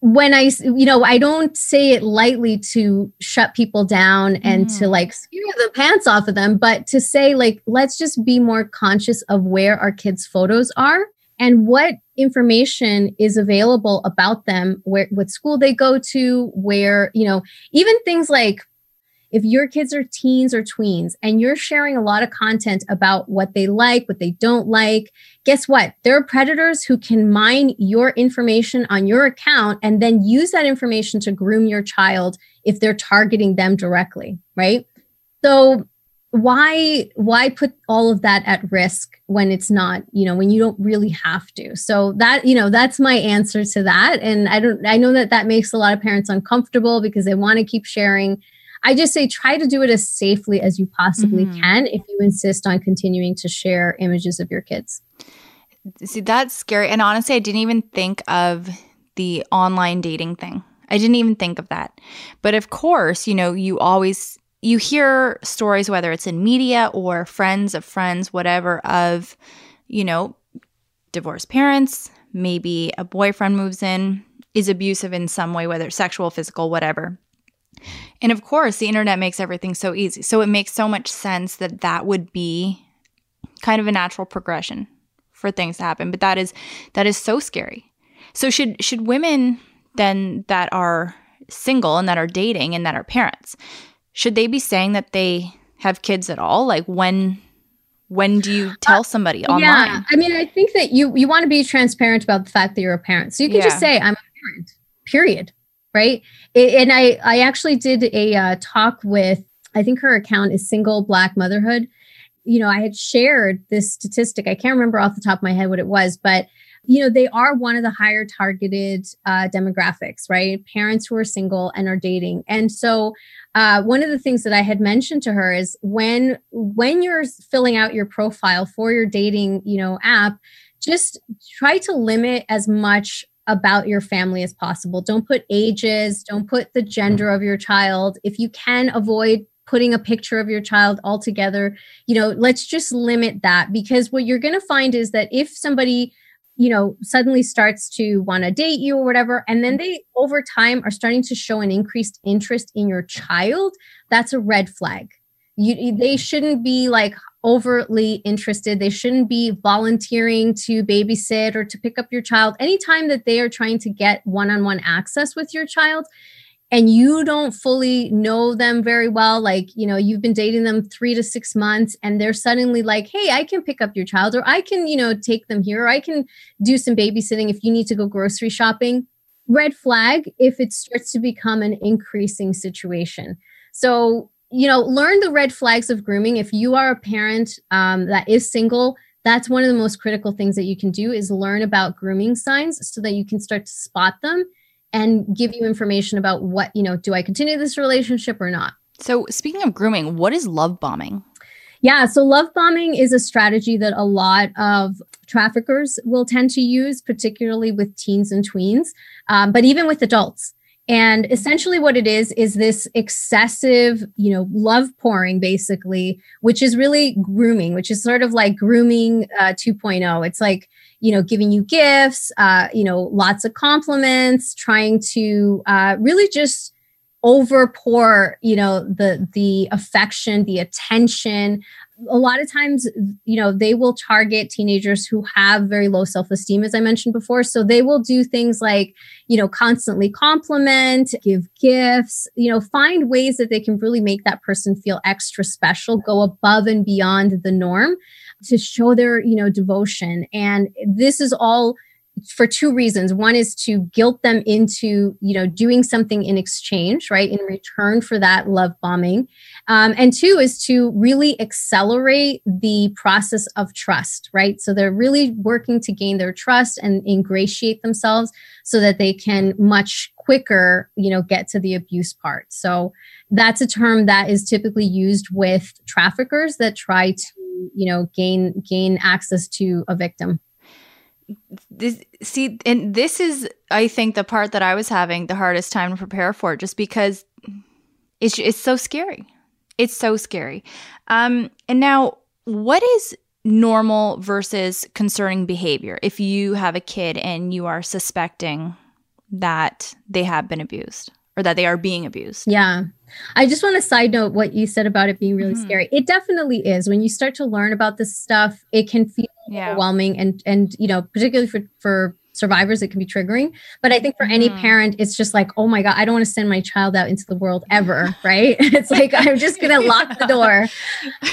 when I, you know, I don't say it lightly to shut people down and mm. to like scare the pants off of them, but to say, like, let's just be more conscious of where our kids' photos are and what information is available about them where what school they go to where you know even things like if your kids are teens or tweens and you're sharing a lot of content about what they like what they don't like guess what? There are predators who can mine your information on your account and then use that information to groom your child if they're targeting them directly right? So why why put all of that at risk when it's not you know when you don't really have to? So that you know that's my answer to that. And i don't i know that that makes a lot of parents uncomfortable because they want to keep sharing. I just say try to do it as safely as you possibly mm-hmm. can if you insist on continuing to share images of your kids. See that's scary. And honestly i didn't even think of the online dating thing. I didn't even think of that. But of course you know you always you hear stories, whether it's in media or friends of friends, whatever, of, you know, divorced parents, maybe a boyfriend moves in, is abusive in some way, whether sexual, physical, whatever. And of course, the internet makes everything so easy. So it makes so much sense that that would be kind of a natural progression for things to happen, but that is that is so scary. So should should women then that are single and that are dating and that are parents, should they be saying that they have kids at all? Like when when do you tell somebody uh, online? Yeah, I mean, I think that you you want to be transparent about the fact that you're a parent. So you can yeah. just say I'm a parent. Period. Right? It, and I I actually did a uh, talk with I think her account is single black motherhood you know, I had shared this statistic. I can't remember off the top of my head what it was, but you know, they are one of the higher targeted uh, demographics, right? Parents who are single and are dating. And so, uh, one of the things that I had mentioned to her is when when you're filling out your profile for your dating, you know, app, just try to limit as much about your family as possible. Don't put ages, don't put the gender of your child. If you can avoid putting a picture of your child altogether you know let's just limit that because what you're going to find is that if somebody you know suddenly starts to want to date you or whatever and then they over time are starting to show an increased interest in your child that's a red flag. You they shouldn't be like overtly interested. They shouldn't be volunteering to babysit or to pick up your child. Anytime that they are trying to get one-on-one access with your child and you don't fully know them very well like you know you've been dating them 3 to 6 months and they're suddenly like hey I can pick up your child or I can you know take them here or I can do some babysitting if you need to go grocery shopping. Red flag if it starts to become an increasing situation. So you know learn the red flags of grooming. If you are a parent um, that is single that's one of the most critical things that you can do is learn about grooming signs so that you can start to spot them and give you information about what, you know, do I continue this relationship or not? So, speaking of grooming, what is love bombing? Yeah, so love bombing is a strategy that a lot of traffickers will tend to use, particularly with teens and tweens, um, but even with adults. And essentially, what it is is this excessive, you know, love pouring, basically, which is really grooming, which is sort of like grooming uh, 2.0. It's like you know, giving you gifts, uh, you know, lots of compliments, trying to uh, really just over pour, you know, the the affection, the attention. A lot of times, you know, they will target teenagers who have very low self-esteem, as I mentioned before. So they will do things like, you know, constantly compliment, give gifts, you know, find ways that they can really make that person feel extra special, go above and beyond the norm to show their, you know, devotion. And this is all for two reasons. One is to guilt them into, you know, doing something in exchange, right, in return for that love bombing. Um, and two is to really accelerate the process of trust, right? So they're really working to gain their trust and ingratiate themselves so that they can much quicker, you know, get to the abuse part. So that's a term that is typically used with traffickers that try to you know gain gain access to a victim. This see and this is i think the part that i was having the hardest time to prepare for just because it's it's so scary. It's so scary. Um and now what is normal versus concerning behavior if you have a kid and you are suspecting that they have been abused or that they are being abused yeah I just want to side note what you said about it being really mm-hmm. scary. It definitely is. When you start to learn about this stuff, it can feel yeah. overwhelming and and you know, particularly for for survivors it can be triggering but i think for mm-hmm. any parent it's just like oh my god i don't want to send my child out into the world ever right it's like i'm just gonna lock the door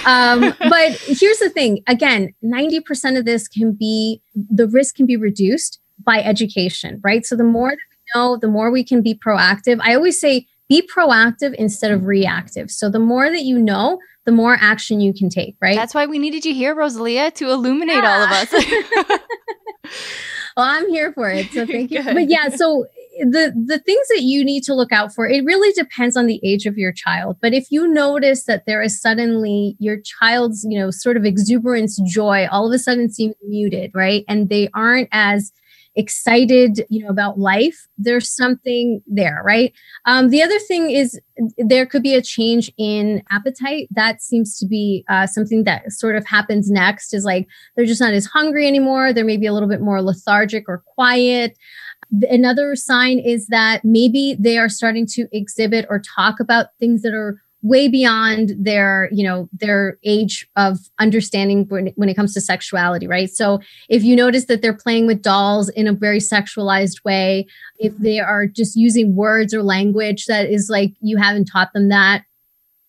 um, but here's the thing again 90% of this can be the risk can be reduced by education right so the more that know the more we can be proactive i always say be proactive instead of reactive. So the more that you know, the more action you can take, right? That's why we needed you here, Rosalia, to illuminate yeah. all of us. well, I'm here for it. So thank you. but yeah, so the the things that you need to look out for, it really depends on the age of your child. But if you notice that there is suddenly your child's, you know, sort of exuberance joy all of a sudden seems muted, right? And they aren't as excited, you know, about life, there's something there, right? Um, the other thing is there could be a change in appetite. That seems to be uh, something that sort of happens next. Is like they're just not as hungry anymore. They're maybe a little bit more lethargic or quiet. Another sign is that maybe they are starting to exhibit or talk about things that are way beyond their you know their age of understanding when, it comes to sexuality right? So if you notice that they're playing with dolls in a very sexualized way if they are just using words or language that is like you haven't taught them that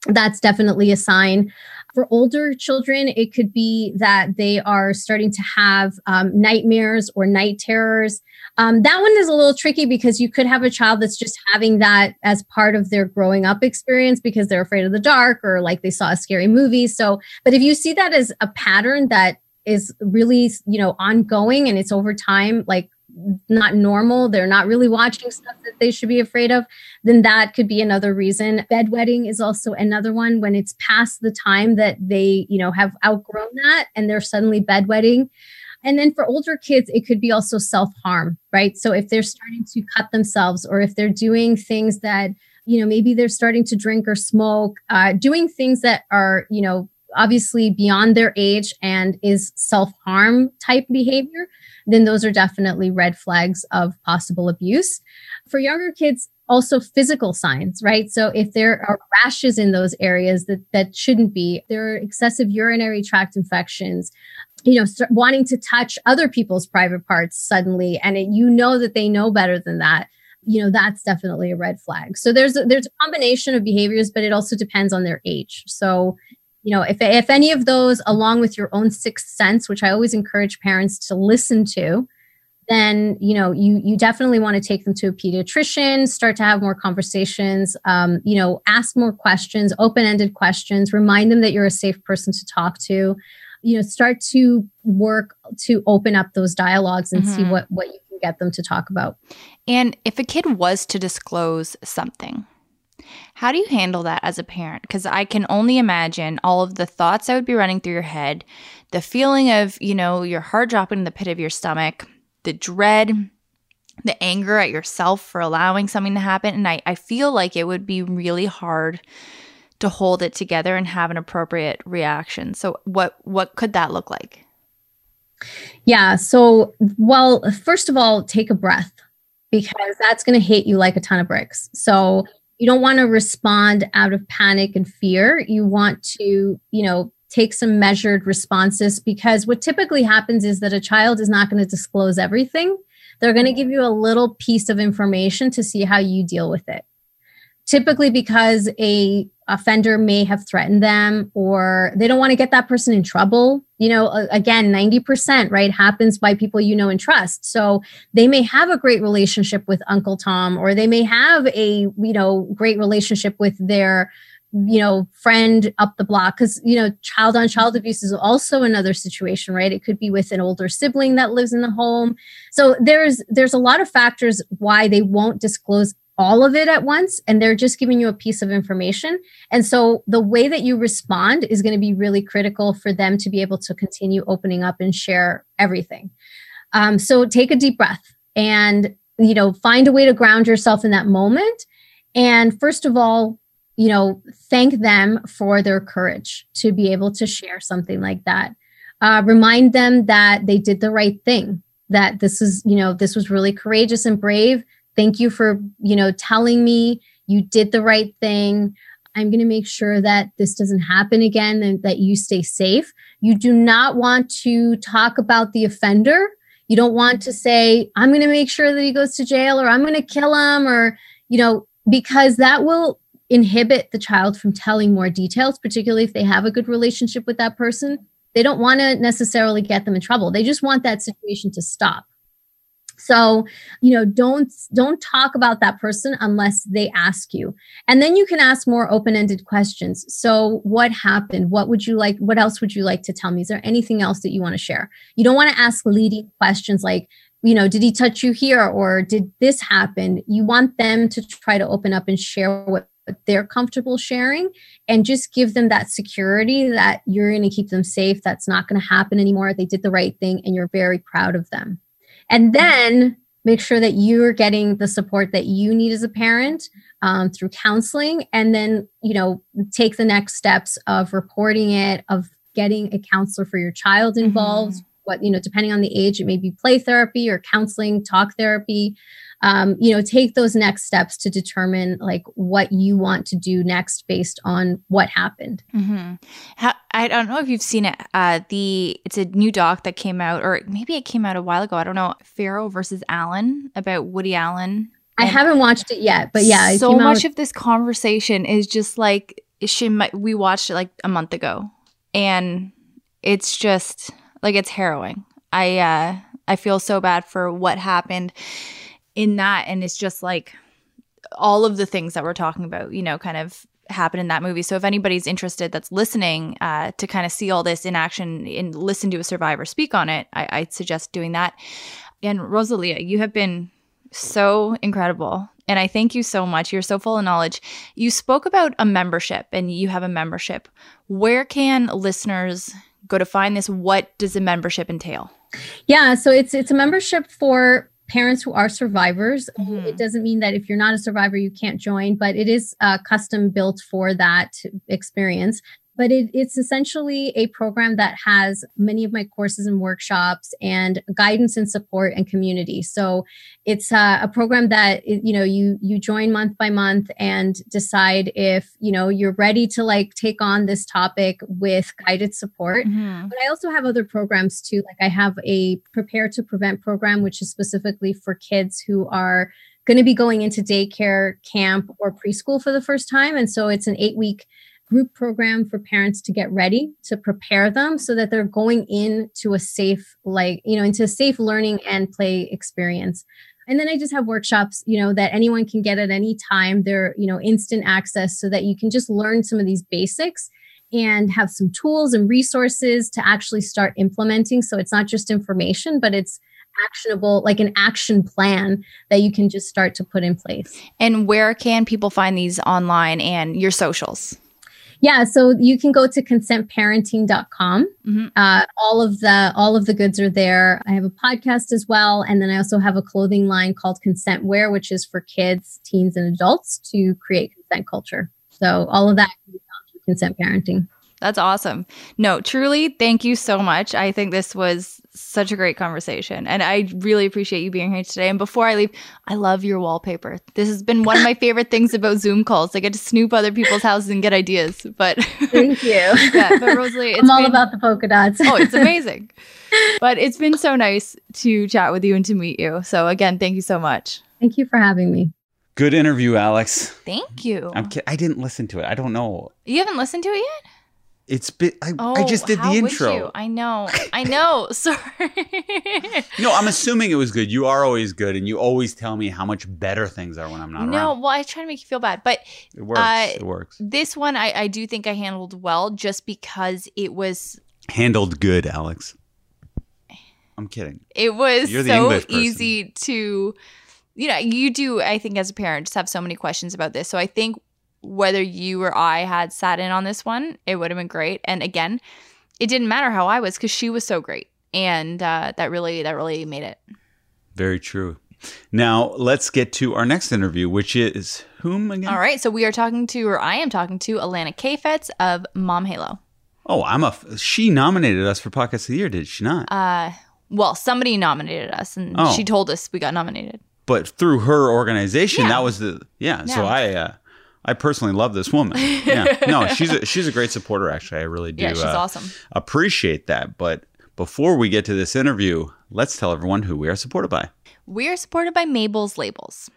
that's definitely a sign for older children, it could be that they are starting to have um, nightmares or night terrors. Um, that one is a little tricky because you could have a child that's just having that as part of their growing up experience because they're afraid of the dark or like they saw a scary movie. So, but if you see that as a pattern that is really, you know, ongoing and it's over time, like not normal, they're not really watching stuff that they should be afraid of, then that could be another reason. Bedwetting is also another one when it's past the time that they, you know, have outgrown that and they're suddenly bedwetting. And then for older kids, it could be also self harm, right? So if they're starting to cut themselves or if they're doing things that, you know, maybe they're starting to drink or smoke, uh, doing things that are, you know, obviously beyond their age and is self harm type behavior, then those are definitely red flags of possible abuse. For younger kids, also physical signs, right? So if there are rashes in those areas that that shouldn't be, there are excessive urinary tract infections, you know, wanting to touch other people's private parts suddenly, and it, you know that they know better than that. You know that's definitely a red flag. So there's a, there's a combination of behaviors, but it also depends on their age. So you know if, if any of those along with your own sixth sense which i always encourage parents to listen to then you know you you definitely want to take them to a pediatrician start to have more conversations um, you know ask more questions open-ended questions remind them that you're a safe person to talk to you know start to work to open up those dialogues and mm-hmm. see what what you can get them to talk about and if a kid was to disclose something how do you handle that as a parent? Because I can only imagine all of the thoughts that would be running through your head, the feeling of, you know, your heart dropping in the pit of your stomach, the dread, the anger at yourself for allowing something to happen. And I, I feel like it would be really hard to hold it together and have an appropriate reaction. So what what could that look like? Yeah. So well, first of all, take a breath because that's going to hit you like a ton of bricks. So you don't want to respond out of panic and fear. You want to, you know, take some measured responses because what typically happens is that a child is not going to disclose everything. They're going to give you a little piece of information to see how you deal with it typically because a offender may have threatened them or they don't want to get that person in trouble. You know again 90% right happens by people you know and trust. So they may have a great relationship with uncle tom or they may have a you know great relationship with their you know friend up the block. Because you know child on child abuse is also another situation right? It could be with an older sibling that lives in the home. So there's there's a lot of factors why they won't disclose all of it at once and they're just giving you a piece of information. And so the way that you respond is going to be really critical for them to be able to continue opening up and share everything. Um, so take a deep breath and, you know, find a way to ground yourself in that moment. And first of all, you know, thank them for their courage to be able to share something like that. Uh, remind them that they did the right thing, that this is, you know, this was really courageous and brave thank you for you know telling me you did the right thing. I'm going to make sure that this doesn't happen again and that you stay safe. You do not want to talk about the offender. You don't want to say i'm going to make sure that he goes to jail or i'm going to kill him or you know because that will inhibit the child from telling more details particularly if they have a good relationship with that person. They don't want to necessarily get them in trouble. They just want that situation to stop so, you know, don't don't talk about that person unless they ask you. And then you can ask more open-ended questions. So, what happened? What would you like what else would you like to tell me? Is there anything else that you want to share? You don't want to ask leading questions like you know, did he touch you here or did this happen? You want them to try to open up and share what they're comfortable sharing and just give them that security that you're going to keep them safe. That's not going to happen anymore. They did the right thing and you're very proud of them. And then make sure that you're getting the support that you need as a parent um, through counseling. And then, you know, take the next steps of reporting it, of getting a counselor for your child involved. Mm-hmm. What, you know, depending on the age, it may be play therapy or counseling, talk therapy um, you know take those next steps to determine like what you want to do next based on what happened. Mm-hmm. How, i don't know if you've seen it uh, the it's a new doc that came out or maybe it came out a while ago i don't know farrow versus allen about woody allen. I haven't watched it yet but yeah so much of this conversation is just like she might we watched it like a month ago. And it's just like it's harrowing. I uh i feel so bad for what happened in that and it's just like all of the things that we're talking about you know kind of happen in that movie so if anybody's interested that's listening uh, to kind of see all this in action and listen to a survivor speak on it I, i'd suggest doing that and rosalia you have been so incredible and I thank you so much. You're so full of knowledge. You spoke about a membership and you have a membership. Where can listeners go to find this? What does a membership entail? Yeah, so it's it's a membership for parents who are survivors. Mm-hmm. It doesn't mean that if you're not a survivor, you can't join, but it is uh, custom built for that experience but it, it's essentially a program that has many of my courses and workshops and guidance and support and community. So it's uh, a program that you know you you join month by month and decide if you know you're ready to like take on this topic with guided support. Mm-hmm. but i also have other programs too. Like i have a prepare to prevent program which is specifically for kids who are going to be going into daycare camp or preschool for the first time. And so it's an eight week group program for parents to get ready to prepare them so that they're going into a safe like you know into a safe learning and play experience. And then i just have workshops you know that anyone can get at any time. They're you know instant access so that you can just learn some of these basics and have some tools and resources to actually start implementing. So it's not just information but it's actionable like an action plan that you can just start to put in place. And where can people find these online and your socials yeah so you can go to consentparenting.com mm-hmm. uh, all of the all of the goods are there. I have a podcast as well and then i also have a clothing line called consent wear which is for kids teens and adults to create consent culture. So all of that can be found through consent parenting that's awesome. No, truly, thank you so much. I think this was such a great conversation. And I really appreciate you being here today. And before I leave, I love your wallpaper. This has been one of my favorite things about Zoom calls. I get to snoop other people's houses and get ideas. But thank you. yeah, but Rosalie, I'm all been, about the polka dots. oh, it's amazing. But it's been so nice to chat with you and to meet you. So again, thank you so much. Thank you for having me. Good interview, Alex. Thank you. I'm I didn't listen to it. I don't know. You haven't listened to it yet? It's been. I, oh, I just did the intro. I know. I know. Sorry. no, I'm assuming it was good. You are always good, and you always tell me how much better things are when I'm not no, around. No, well, I try to make you feel bad, but it works. Uh, it works. This one, I, I do think I handled well, just because it was handled good, Alex. I'm kidding. It was so easy to, you know, you do. I think as a parent, just have so many questions about this. So I think whether you or I had sat in on this one, it would have been great. And again, it didn't matter how I was because she was so great, and uh, that really that really made it. Very true. Now let's get to our next interview, which is whom again? All right, so we are talking to, or I am talking to, Alana Kafetz of Mom Halo. Oh, I'm a. She nominated us for Podcast of the Year, did she not? Uh, well, somebody nominated us, and oh. she told us we got nominated. But through her organization, yeah. that was the yeah. yeah. So I. Uh, I personally love this woman. Yeah, no, she's a, she's a great supporter. Actually, I really do. Yeah, she's uh, awesome. Appreciate that. But before we get to this interview, let's tell everyone who we are supported by. We are supported by Mabel's Labels.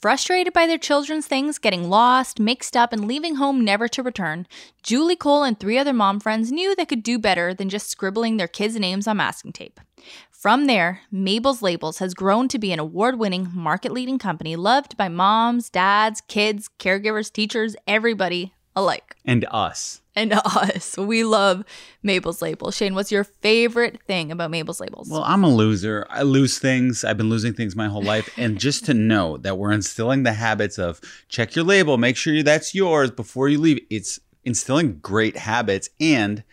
Frustrated by their children's things getting lost, mixed up, and leaving home never to return, Julie Cole and three other mom friends knew they could do better than just scribbling their kids' names on masking tape. From there, Mabel's Labels has grown to be an award winning, market leading company loved by moms, dads, kids, caregivers, teachers, everybody alike. And us. And us. We love Mabel's Labels. Shane, what's your favorite thing about Mabel's Labels? Well, I'm a loser. I lose things. I've been losing things my whole life. And just to know that we're instilling the habits of check your label, make sure that's yours before you leave, it's instilling great habits and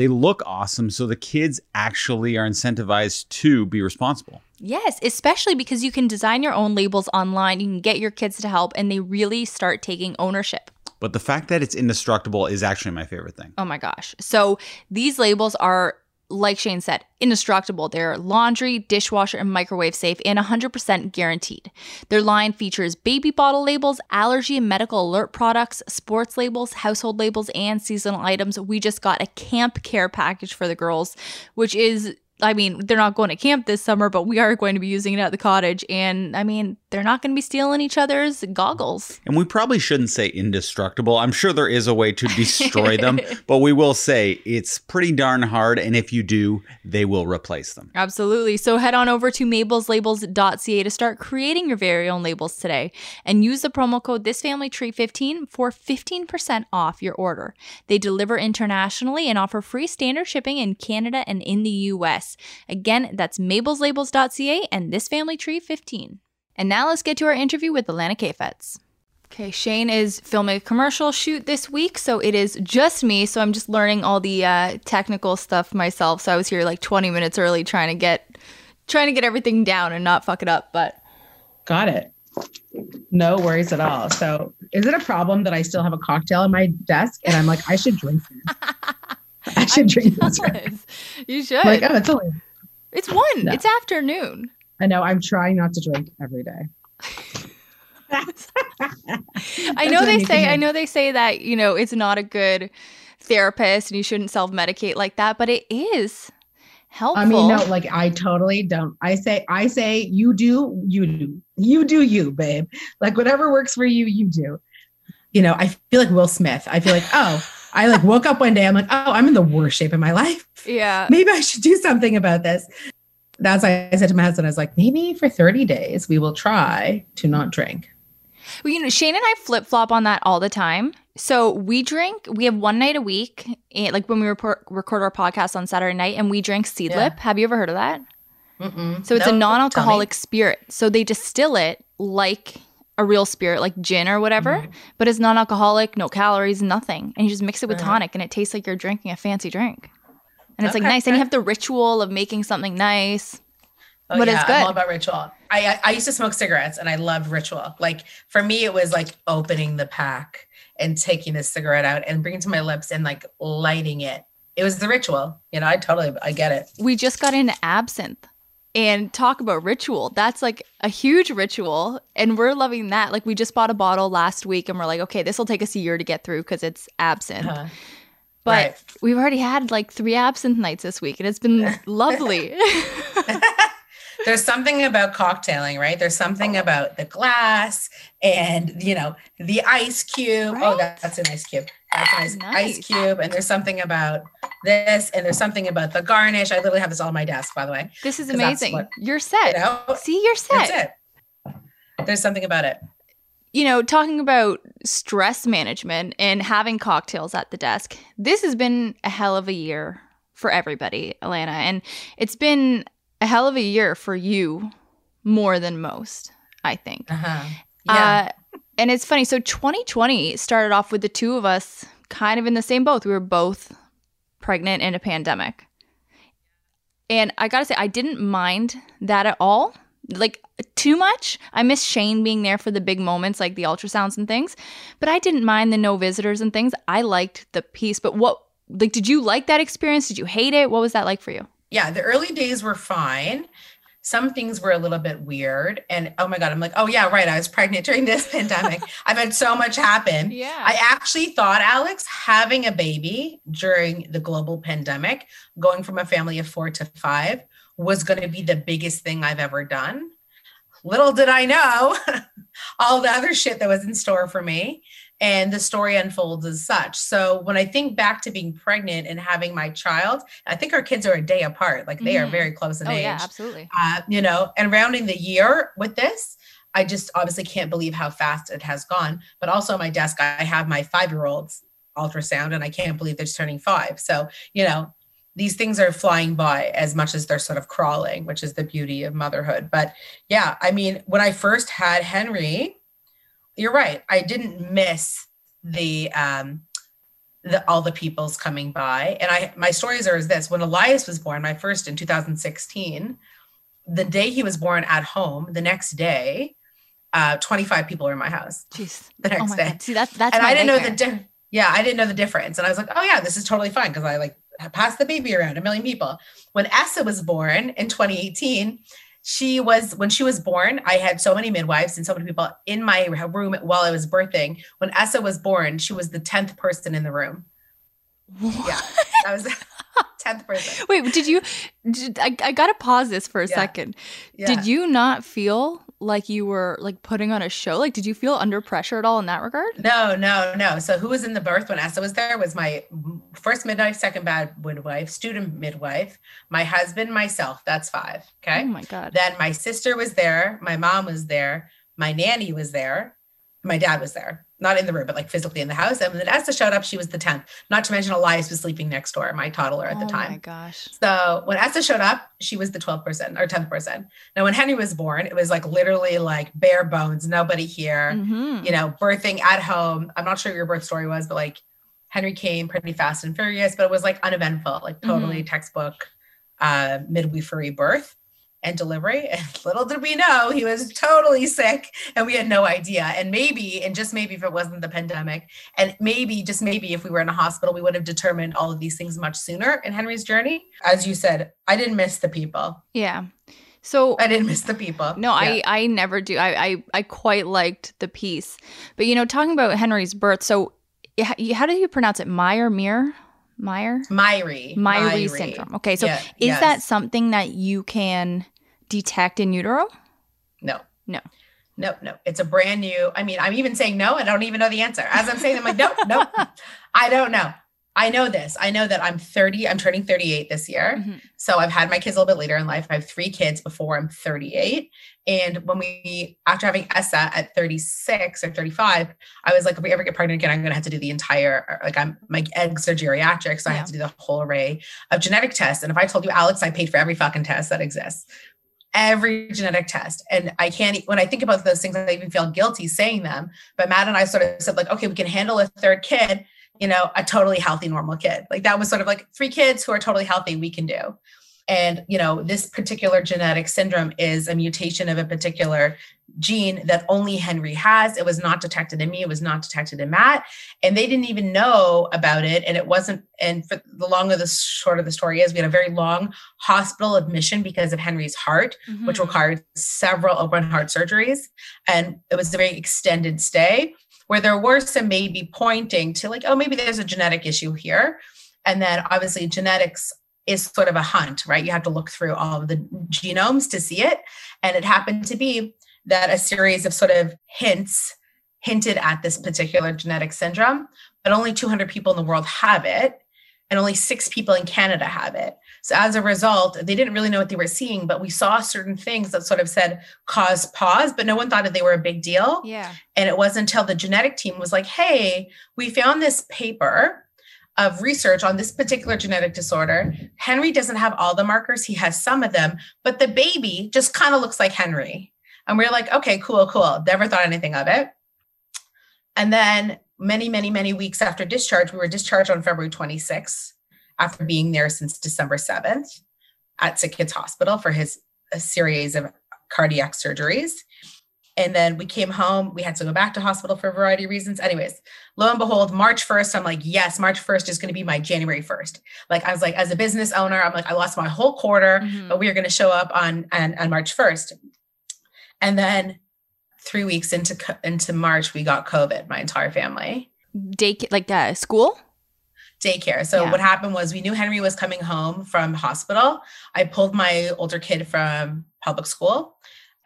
they look awesome. So the kids actually are incentivized to be responsible. Yes, especially because you can design your own labels online. You can get your kids to help, and they really start taking ownership. But the fact that it's indestructible is actually my favorite thing. Oh my gosh. So these labels are like Shane said, indestructible. They're laundry, dishwasher, and microwave safe and 100% guaranteed. Their line features baby bottle labels, allergy and medical alert products, sports labels, household labels, and seasonal items. We just got a camp care package for the girls, which is I mean, they're not going to camp this summer, but we are going to be using it at the cottage. And I mean, they're not going to be stealing each other's goggles. And we probably shouldn't say indestructible. I'm sure there is a way to destroy them, but we will say it's pretty darn hard. And if you do, they will replace them. Absolutely. So head on over to mabelslabels.ca to start creating your very own labels today and use the promo code thisfamilytree15 for 15% off your order. They deliver internationally and offer free standard shipping in Canada and in the US. Again, that's mabelslabels.ca and thisfamilytree15. And now let's get to our interview with Alana Kafetz. Okay, Shane is filming a commercial shoot this week, so it is just me. So I'm just learning all the uh, technical stuff myself. So I was here like 20 minutes early trying to get trying to get everything down and not fuck it up. But got it. No worries at all. So is it a problem that I still have a cocktail on my desk and I'm like, I should drink this. I should drink this. Right. You should. Like, oh, it's only. It's one. No. It's afternoon. I know. I'm trying not to drink every day. I know they say I know they say that, you know, it's not a good therapist and you shouldn't self-medicate like that, but it is helpful. I mean, no, like I totally don't. I say I say you do, you do. You do you, babe. Like whatever works for you, you do. You know, I feel like Will Smith. I feel like, oh, I like woke up one day, I'm like, oh, I'm in the worst shape of my life. Yeah. Maybe I should do something about this that's why I said to my husband, I was like, maybe for 30 days we will try to not drink. Well, you know, Shane and I flip flop on that all the time. So we drink, we have one night a week, eh, like when we report, record our podcast on Saturday night, and we drink Seedlip. Yeah. Have you ever heard of that? Mm-mm. So it's a non alcoholic spirit. So they distill it like a real spirit, like gin or whatever, mm but it's non alcoholic, no calories, nothing. And you just mix it with right. tonic, and it tastes like you're drinking a fancy drink and it's okay. like nice. And you have the ritual of making something nice. Oh, but yeah, it's good. I'm all about ritual. I, I, I used to smoke cigarettes and I loved ritual. Like for me, it was like opening the pack and taking the cigarette out and bringing it to my lips and like lighting it. It was the ritual. You know, I totally I get it. We just got into absinthe and talk about ritual. That's like a huge ritual. And we're loving that. Like we just bought a bottle last week and we're like, okay, this will take us a year to get through because it's absinthe. Uh-huh. But right. we've already had like three absinthe nights this week and it's been lovely. There's something about cocktailing, right? There's something about the glass and, you know, the ice cube. Oh, right? Oh, that's an ice cube. That's a nice, nice, ice cube. And there's something about this, and there's something about the garnish. I literally have this all on my desk, by the way. This is amazing. What, you're set. You know, See, you're set. There's something about it you know, talking about stress management and having cocktails at the desk, this has been a hell of a year for everybody, Alana. And it's been a hell of a year for you more than most, I think. Uh-huh. Yeah. Uh, and it's funny. So 2020 started off with the two of us kind of in the same boat. We were both pregnant in a pandemic. And I got to say, I didn't mind that at all like too much. I miss Shane being there for the big moments like the ultrasounds and things, but I didn't mind the no visitors and things. I liked the peace. But what like did you like that experience? Did you hate it? What was that like for you? Yeah, the early days were fine. Some things were a little bit weird. And oh my God, I'm like, oh yeah, right. I was pregnant during this pandemic. I've had so much happen. Yeah. I actually thought, Alex, having a baby during the global pandemic, going from a family of four to five, was going to be the biggest thing I've ever done. Little did I know all the other shit that was in store for me. And the story unfolds as such. So when I think back to being pregnant and having my child, I think our kids are a day apart. Like they mm-hmm. are very close in oh, age. Yeah, absolutely. Uh, you know, and rounding the year with this, I just obviously can't believe how fast it has gone. But also on my desk, I have my five year old's ultrasound, and I can't believe they're turning five. So, you know, these things are flying by as much as they're sort of crawling, which is the beauty of motherhood. But yeah, I mean, when I first had Henry, you're right. I didn't miss the um the all the people's coming by. And I my stories are as this when Elias was born, my first in 2016, the day he was born at home, the next day, uh, 25 people were in my house. Jeez. The next oh day. God. See, that's that's and I didn't know the di- yeah, I didn't know the difference. And I was like, oh yeah, this is totally fine because I like passed the baby around a million people. When Essa was born in 2018, she was when she was born, I had so many midwives and so many people in my room while I was birthing. When Essa was born, she was the 10th person in the room. Yeah. That was 10th person. Wait, did you? Did, I I gotta pause this for a Yeah. second. Yeah. Did you not feel like you were like putting on a show? Like, did you feel under pressure at all in that regard? No, no, no. So who was in the birth when Essa was there was my first midwife, second bad midwife, student midwife, my husband, myself. That's five. Okay. Oh my god. Then my sister was there, my mom was there, my nanny was there, my dad was there, not in the room, but like physically in the house. And when Esther showed up, she was the 10th. Not to mention Elias was sleeping next door, my toddler at the Oh time. my gosh. So when Esther showed up, she was the 12th person or 10th person. Now, when Henry was born, it was like literally like bare bones, nobody here, Mhm. you know, birthing at home. I'm not sure your birth story was, but like Henry came pretty fast and furious, but it was like uneventful, like totally textbook uh, midwifery birth and delivery. And little did we know he was totally sick and we had no idea. And maybe, and just maybe if it wasn't the pandemic, and maybe, just maybe if we were in a hospital, we would have determined all of these things much sooner in Henry's journey. As you said, I didn't miss the people. Yeah. So I didn't miss the people. No, I I never do. I, I I quite liked the piece, but you know, talking about Henry's birth. So, how do you pronounce it? Meyer, Meyer, Meyer, Myhre. Myhre syndrome. Okay, so Yeah, is yes. that something that you can detect in utero? No. No. No, no. It's a brand new. I mean, I'm even saying no. I don't even know the answer. As I'm saying, I'm like, no, no. I don't know. I know this. I know that I'm 30. I'm turning 38 this year. Mhm. So I've had my kids a little bit later in life. I have three kids before I'm 38. And when we, after having Essa at 36 or 35, I was like, if we ever get pregnant again, I'm going to have to do the entire, like, I'm, my eggs are geriatric. So I have to do the whole array of genetic tests. And if I told you, Alex, I paid for every fucking test that exists, every genetic test. And I can't, when I think about those things, I even feel guilty saying them. But Matt and I sort of said, like, okay, we can handle a third kid, you know, a totally healthy, normal kid. Like that was sort of like three kids who are totally healthy, we can do. And, you know, this particular genetic syndrome is a mutation of a particular gene that only Henry has. It was not detected in me. It was not detected in Matt. And they didn't even know about it. And it wasn't, and for the long of the short of the story is we had a very long hospital admission because of Henry's heart which Mhm. required several open heart surgeries. And it was a very extended stay where there were some maybe pointing to like, oh, maybe there's a genetic issue here. And then obviously genetics is sort of a hunt, right? You have to look through all of the genomes to see it. And it happened to be that a series of sort of hints hinted at this particular genetic syndrome, but only 200 people in the world have it. And only six people in Canada have it. So as a result, they didn't really know what they were seeing, but we saw certain things that sort of said cause pause, but no one thought that they were a big deal. Yeah. And it wasn't until the genetic team was like, hey, we found this paper of research on this particular genetic disorder. Henry doesn't have all the markers, he has some of them, but the baby just kind of looks like Henry. And we are like, okay, cool, cool. Never thought anything of it. And then many, many, many weeks after discharge, we were discharged on February 26th after being there since December 7th at Sick Kids Hospital for his a series of cardiac surgeries. And then we came home. We had to go back to hospital for a variety of reasons. Anyways, lo and behold, March 1st, I'm like, yes, March 1st is going to be my January 1st. Like I was like, as a business owner, I'm like, I lost my whole quarter, Mhm. but we are going to show up on, on on March 1st. And then three weeks into into March, we got COVID, my entire family Day like uh, school. Daycare. So Yeah. what happened was we knew Henry was coming home from hospital. I pulled my older kid from public school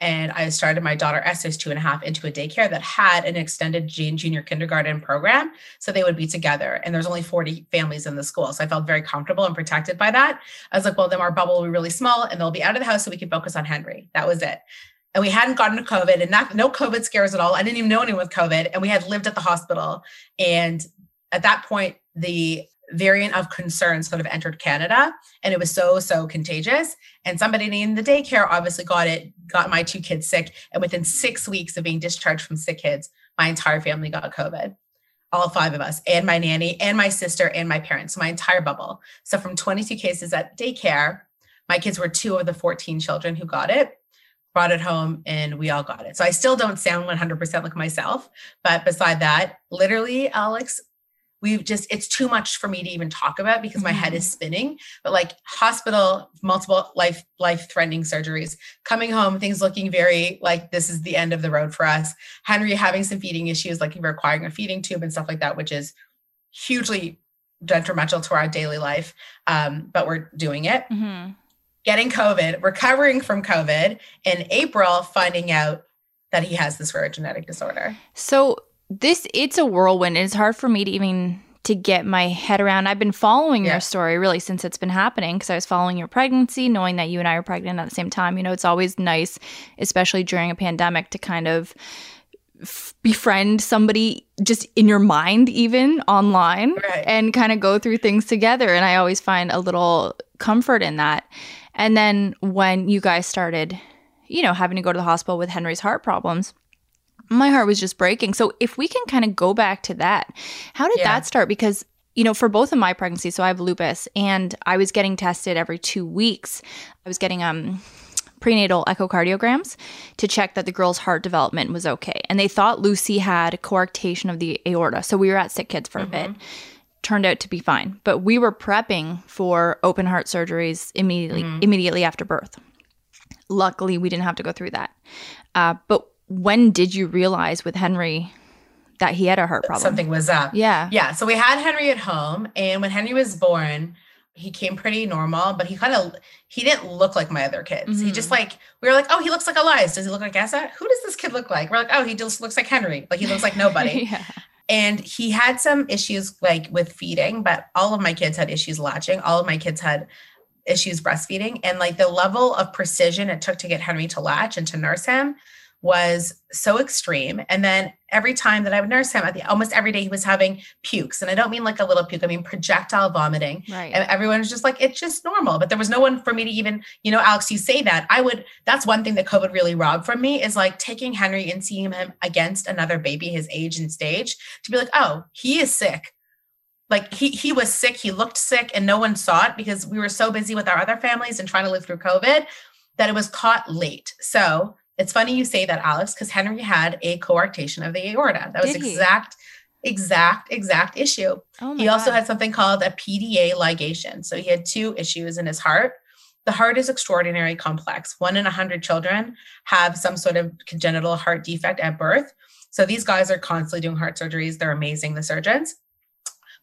and I started my daughter Esther's two and a half into a daycare that had an extended jun- junior kindergarten program. So they would be together. And there's only 40 families in the school. So I felt very comfortable and protected by that. I was like, well, then our bubble will be really small and they'll be out of the house so we can focus on Henry. That was it. And we hadn't gotten to COVID and not, no COVID scares at all. I didn't even know anyone with COVID. And we had lived at the hospital. And at that point, the variant of concern sort of entered Canada and it was so, so contagious. And somebody in the daycare obviously got it, got my two kids sick. And within six weeks of being discharged from sick kids, my entire family got COVID. all five of us, and my nanny, and my sister, and my parents, my entire bubble. So from 22 cases at daycare, my kids were two of the 14 children who got it, brought it home, and we all got it. So I still don't sound 100% like myself. But beside that, literally, Alex, we've just it's too much for me to even talk about because my head is spinning. But like hospital multiple life life threatening surgeries coming home things looking very like this is the end of the road for us. Henry having some feeding issues like requiring a feeding tube and stuff like that which is hugely detrimental to our daily life um, but we're doing it. Mm-hmm. getting covid recovering from covid in april finding out that he has this rare genetic disorder. So this it's a whirlwind. It's hard for me to even to get my head around. I've been following Yeah. your story really since it's been happening because I was following your pregnancy, knowing that you and I were pregnant at the same time. You know, it's always nice, especially during a pandemic, to kind of f- befriend somebody just in your mind, even online, Right. and kind of go through things together. And I always find a little comfort in that. And then when you guys started, you know, having to go to the hospital with Henry's heart problems, my heart was just breaking. So if we can kind of go back to that, how did Yeah. that start? Because you know, for both of my pregnancies, so I have lupus, and I was getting tested every two weeks. I was getting um prenatal echocardiograms to check that the girl's heart development was okay, and they thought Lucy had coarctation of the aorta. So we were at Sick Kids for a bit. Turned out to be fine, but we were prepping for open heart surgeries immediately immediately after birth. Luckily, we didn't have to go through that. Uh, but when did you realize with Henry that he had a heart problem? something was up Yeah. Yeah. So we had Henry at home, and when Henry was born, he came pretty normal, but he kind of he didn't look like my other kids. He just mm-hmm. like we were like, oh, he looks like Elias. Does he look like Asa? Who does this kid look like? We're like, oh, he just looks like Henry. Like he looks like nobody. yeah. and he had some issues like with feeding, but all of my kids had issues latching. All of my kids had issues breastfeeding, and like the level of precision it took to get Henry to latch and to nurse him was so extreme. And then every time that I would nurse him, at the, almost every day he was having pukes, and I don't mean like a little puke. I mean projectile vomiting. Right. And everyone was just like, it's just normal. But there was no one for me to even, you know, Alex, you say that. I would, that's one thing that COVID really robbed from me is like taking Henry and seeing him against another baby his age and stage to be like, oh, he is sick. Like he he was sick, he looked sick, and no one saw it because we were so busy with our other families and trying to live through COVID that it was caught late. So it's funny you say that, Alex, because Henry had a coarctation of the aorta. That was Did he? exact, exact, exact issue. oh He also God. had something called a PDA ligation. So he had two issues in his heart. The heart is extraordinarily complex. One in a hundred children have some sort of congenital heart defect at birth. So these guys are constantly doing heart surgeries. They're amazing, the surgeons.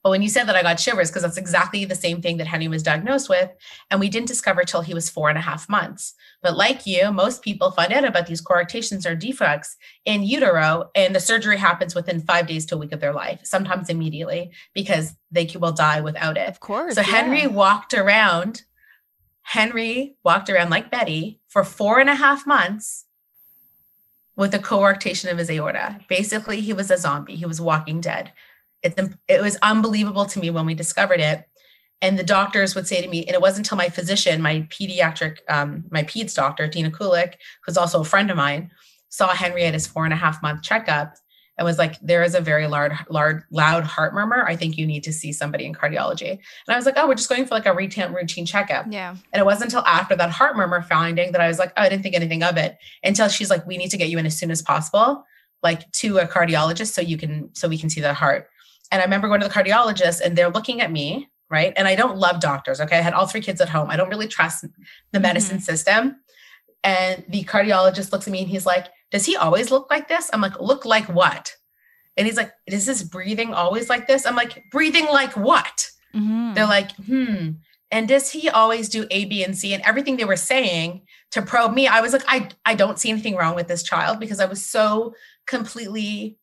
But when you said that, I got shivers because that's exactly the same thing that Henry was diagnosed with. And we didn't discover till he was four and a half months. But like you, most people find out about these coarctations or defects in utero, and the surgery happens within five days to a week of their life, sometimes immediately, because they will die without it. Of course. So yeah. Henry walked around, Henry walked around like Betty for four and a half months with a coarctation of his aorta. Basically, he was a zombie. He was walking dead. It's, it was unbelievable to me when we discovered it. And the doctors would say to me, and it wasn't until my physician, my pediatric, um, my peds doctor, Dina Kulik, who's also a friend of mine, saw Henry at his four and a half month checkup and was like, there is a very large, large, loud heart murmur. I think you need to see somebody in cardiology. And I was like, oh, we're just going for like a routine routine checkup. Yeah. And it wasn't until after that heart murmur finding that I was like, oh, I didn't think anything of it. Until she's like, we need to get you in as soon as possible, like to a cardiologist so you can so we can see the heart. And I remember going to the cardiologist and they're looking at me, right? And I don't love doctors. Okay. I had all three kids at home. I don't really trust the medicine system. And the cardiologist looks at me and he's like, Does he always look like this? I'm like, Look like what? And he's like, Is his breathing always like this? I'm like, Breathing like what? Mhm. They're like, hmm. And does he always do A, B, and C? And everything they were saying to probe me, I was like, I, I don't see anything wrong with this child because I was so completely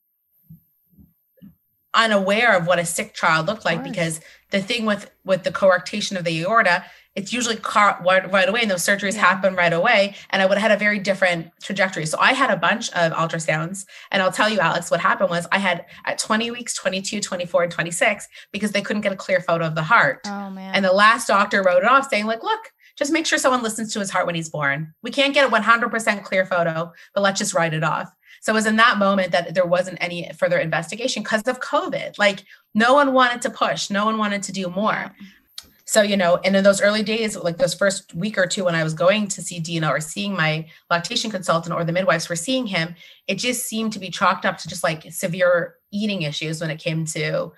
unaware of what a sick child looked like. Because the thing with with the coarctation of the aorta, it's usually caught right, right away, and those surgeries Yeah. happen right away. And I would have had a very different trajectory. So I had a bunch of ultrasounds, and I'll tell you, Alex, what happened was I had at 20 weeks, 22, 24, and 26 because they couldn't get a clear photo of the heart. Oh man. And the last doctor wrote it off saying, like, look, just make sure someone listens to his heart when he's born. We can't get a 100% clear photo, but let's just write it off. So it was in that moment that there wasn't any further investigation because of COVID. Like no one wanted to push, no one wanted to do more. So, you know, and in those early days, like those first week or two when I was going to see Dina or seeing my lactation consultant or the midwives were seeing him, it just seemed to be chalked up to just like severe eating issues when it came to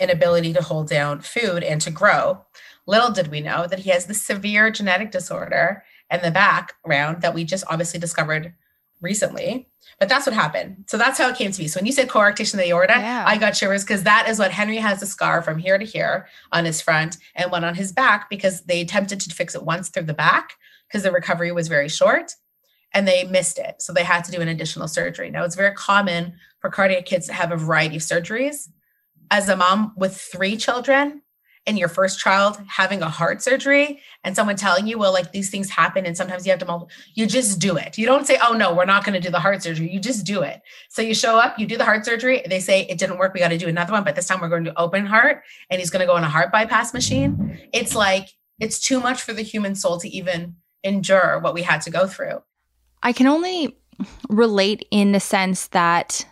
inability to hold down food and to grow. Little did we know that he has this severe genetic disorder in the background that we just obviously discovered recently. But that's what happened. So that's how it came to be. So when you said coarctation of the aorta, Yeah. I got shivers because that is what Henry has a scar from here to here on his front and one on his back because they attempted to fix it once through the back because the recovery was very short and they missed it. So they had to do an additional surgery. Now it's very common for cardiac kids to have a variety of surgeries. As a mom with three children, and your first child having a heart surgery and someone telling you, well, like these things happen and sometimes you have to, mul-" you just do it. You don't say, oh no, we're not going to do the heart surgery. You just do it. So you show up, you do the heart surgery. They say it didn't work. We got to do another one, but this time we're going to open heart and he's going to go on a heart bypass machine. It's like, it's too much for the human soul to even endure what we had to go through. I can only relate in the sense that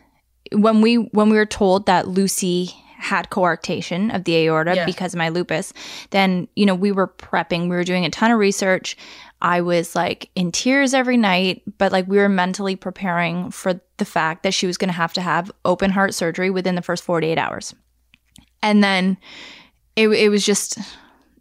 when we when we were told that Lucy had coarctation of the aorta Yeah. because of my lupus, then you know we were prepping, we were doing a ton of research. I was like in tears every night, but like we were mentally preparing for the fact that she was going to have to have open heart surgery within the first 48 hours. And then it, it was just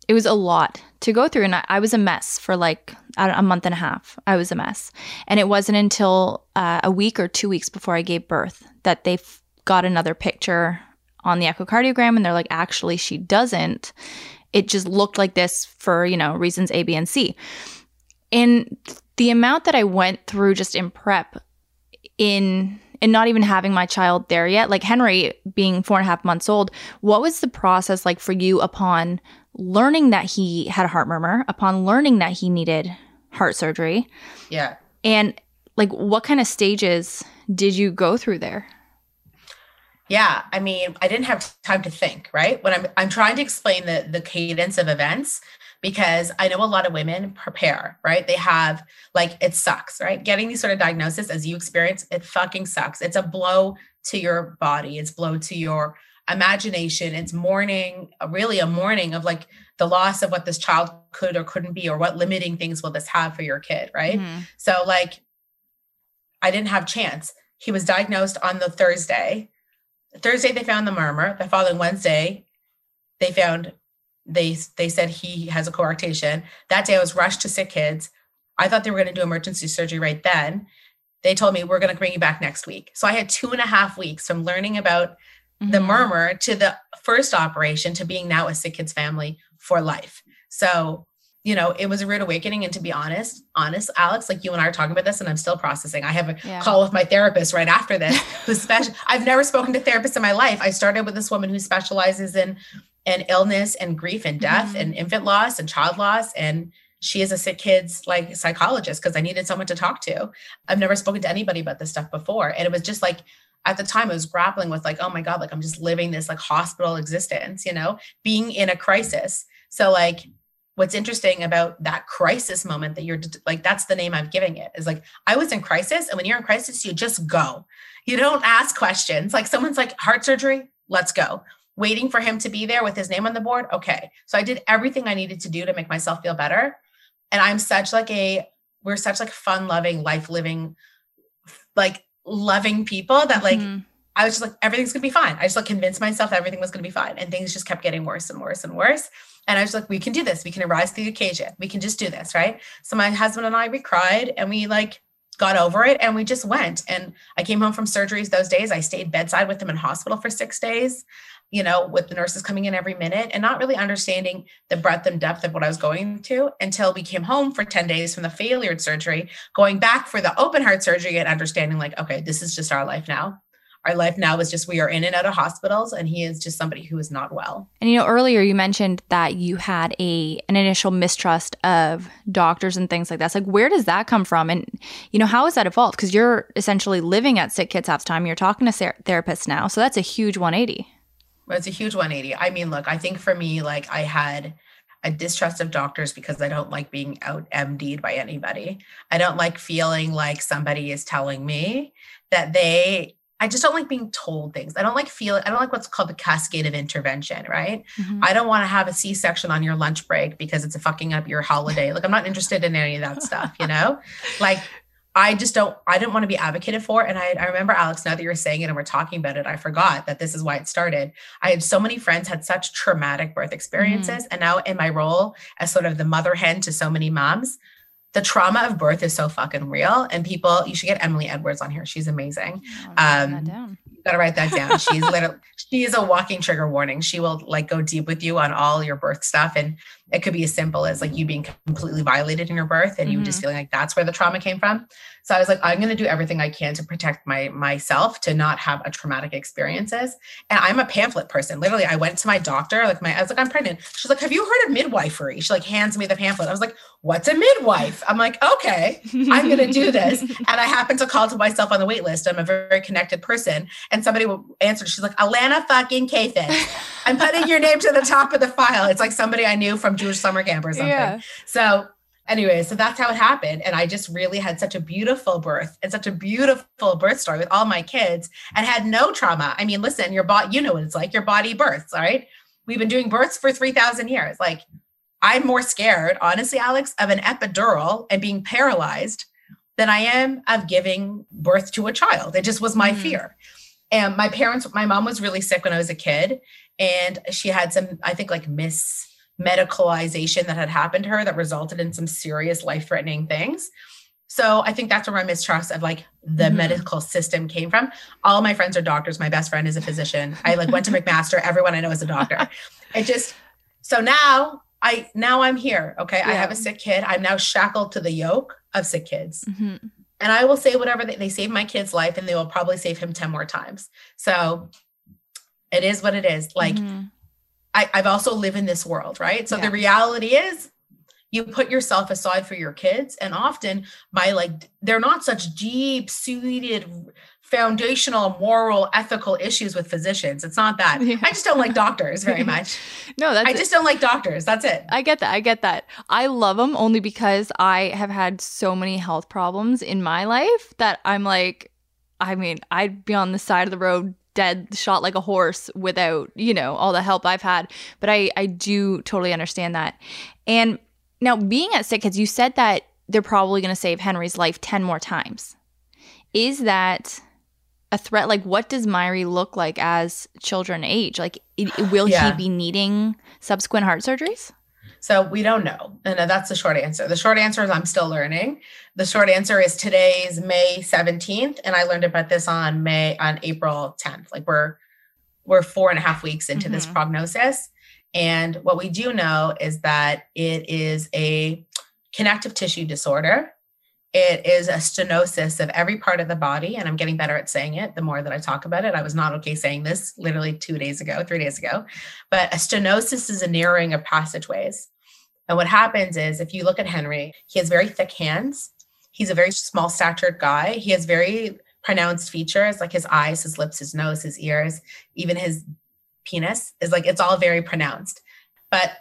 it was a lot to go through and I, I was a mess for like a month and a half i was a mess and it wasn't until uh, a week or two weeks before i gave birth that they f- got another picture on the echocardiogram and they're like actually she doesn't. It just looked like this for you know reasons a b and c. And the amount that i went through just in prep in and not even having my child there yet like henry being four and a half months old what was the process like for you upon learning that he had a heart murmur upon learning that he needed heart surgery? Yeah. and like what kind of stages did you go through there Yeah, I mean, I didn't have time to think, right? When I'm I'm trying to explain the the cadence of events because I know a lot of women prepare, right? They have like it sucks, right? Getting these sort of diagnoses as you experience, it fucking sucks. It's a blow to your body. It's blow to your imagination. It's mourning, really a mourning of like the loss of what this child could or couldn't be or what limiting things will this have for your kid, right? Mhm. So like I didn't have chance. He was diagnosed on the Thursday. Thursday they found the murmur. The following Wednesday, they found they they said he has a coarctation. That day I was rushed to sick kids. I thought they were going to do emergency surgery right then. They told me we're going to bring you back next week. So I had two and a half weeks from learning about the Mhm. murmur to the first operation to being now a sick kids family for life. So, you know, it was a rude awakening. And to be honest, honest, Alex, like you and I are talking about this and I'm still processing. I have a Yeah. call with my therapist right after this who's special. I've never spoken to therapists in my life. I started with this woman who specializes in in illness and grief and death Mhm. and infant loss and child loss. And she is a sick kids like psychologist because I needed someone to talk to. I've never spoken to anybody about this stuff before. And it was just like at the time I was grappling with like, oh my God, like I'm just living this like hospital existence, you know, being in a crisis. So like what's interesting about that crisis moment that you're like, that's the name I'm giving it is like, I was in crisis. And when you're in crisis, you just go. You don't ask questions. Like someone's like heart surgery, let's go. Waiting for him to be there with his name on the board. Okay. So I did everything I needed to do to make myself feel better. And I'm such like a, we're such like fun loving, life living, like loving people that like Mhm. I was just like, everything's gonna be fine. I just like convinced myself everything was gonna be fine. And things just kept getting worse and worse and worse. And I was like, we can do this. We can rise to the occasion. We can just do this, right? So my husband and I, we cried and we like got over it and we just went. And I came home from surgeries those days. I stayed bedside with him in hospital for six days, you know, with the nurses coming in every minute and not really understanding the breadth and depth of what I was going to until we came home for 10 days from the failure surgery, going back for the open heart surgery and understanding like, okay, this is just our life now. Our life now is just we are in and out of hospitals, and he is just somebody who is not well. And you know, earlier you mentioned that you had a an initial mistrust of doctors and things like that. It's like, where does that come from? And you know, how has that evolved? Because you're essentially living at Sick Kids half time. You're talking to ther- therapists now, so that's a huge 180. But it's a huge 180. I mean, look, I think for me, like I had, a distrust of doctors because I don't like being out MD'd by anybody. I don't like feeling like somebody is telling me that they I just don't like being told things. I don't like feel I don't like what's called the cascade of intervention, right? Mhm. I don't want to have a C-section on your lunch break because it's fucking up your holiday. Like I'm not interested in any of that stuff, you know? Like I just don't I didn't want to be advocated for. And I, I remember Alex, now that you're saying it and we're talking about it, I forgot that this is why it started. I had so many friends had such traumatic birth experiences. And now in my role as sort of the mother hen to so many moms, the trauma of birth is so fucking real. And people, you should get Emily Edwards on here. She's amazing. Um. You gotta write that down. She's literally she is a walking trigger warning. She will like go deep with you on all your birth stuff. And it could be as simple as like you being completely violated in your birth and you just mm-hmm. feeling like that's where the trauma came from. So I was like, I'm gonna do everything I can to protect my myself to not have a traumatic experiences. And I'm a pamphlet person. Literally, I went to my doctor, like my I was like, I'm pregnant. She's like, Have you heard of midwifery? She like hands me the pamphlet. I was like, What's a midwife? I'm like, okay. I'm going to do this. And I happened to call to myself on the wait list. I'm a very connected person. And somebody answered. She's like, Alana fucking Kathan. I'm putting your name to the top of the file. It's like somebody I knew from Jewish summer camp or something. Yeah. So anyway, so that's how it happened. And I just really had such a beautiful birth and such a beautiful birth story with all my kids and had no trauma. I mean, listen, your body, you know what it's like. Your body births, all right? We've been doing births for 3,000 years. Like, I'm more scared, honestly, Alex, of an epidural and being paralyzed than I am of giving birth to a child. It just was my Mhm. fear. And my parents, my mom was really sick when I was a kid, and she had some, I think, like miss medicalization that had happened to her that resulted in some serious life threatening things. So I think that's where my mistrust of like the Mhm. medical system came from. All my friends are doctors. My best friend is a physician. I like went to McMaster. Everyone I know is a doctor. It just so now I now I'm here. Okay. I have a sick kid. I'm now shackled to the yoke of sick kids. Mhm. And I will say whatever they, they saved my kid's life and they will probably save him 10 more times. So it is what it is. Like Mhm. I, I've also live in this world, right? So Yeah. the reality is you put yourself aside for your kids. And often by like they're not such deep seated foundational moral ethical issues with physicians. It's not that. Yeah. I just don't like doctors very much. no, that's I just don't like doctors. That's it. I get that. I get that. I love them only because I have had so many health problems in my life that I'm like, I mean, I'd be on the side of the road dead shot like a horse without, you know, all the help I've had. But I I do totally understand that. And now being at Sick Kids, you said that they're probably going to save Henry's life 10 more times. Is that a threat? Like, what does Myhre look like as children age? Like, it, will Yeah. he be needing subsequent heart surgeries? So we don't know. And that's the short answer. The short answer is I'm still learning. The short answer is today's May 17th. And I learned about this on May on April 10th. Like we're we're four and a half weeks into this Mhm. prognosis. And what we do know is that it is a connective tissue disorder. It is a stenosis of every part of the body. And I'm getting better at saying it the more that I talk about it. I was not okay saying this literally two days ago, three days ago. But a stenosis is a narrowing of passageways. And what happens is if you look at Henry, he has very thick hands. He's a very small statured guy. He has very pronounced features like his eyes, his lips, his nose, his ears, even his penis is like it's all very pronounced. But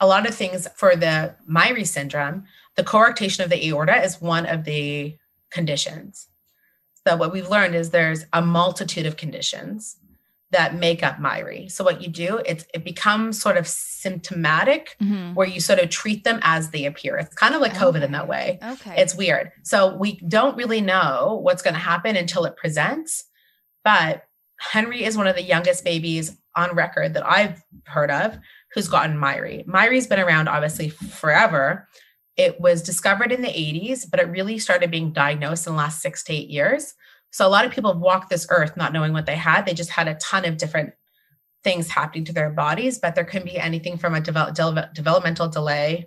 a lot of things for the Myhre syndrome, the coarctation of the aorta is one of the conditions. So what we've learned is there's a multitude of conditions that make up Myhre. So what you do, it's it becomes sort of symptomatic Mhm. where you sort of treat them as they appear. It's kind of like COVID in that way. Okay. It's weird. So we don't really know what's going to happen until it presents. But Henry is one of the youngest babies on record that I've heard of who's gotten Myhre. Myhre's been around obviously forever. It was discovered in the 80s, but it really started being diagnosed in the last six to eight years. So a lot of people have walked this earth not knowing what they had. They just had a ton of different things happening to their bodies, but there can be anything from a develop, develop- developmental delay,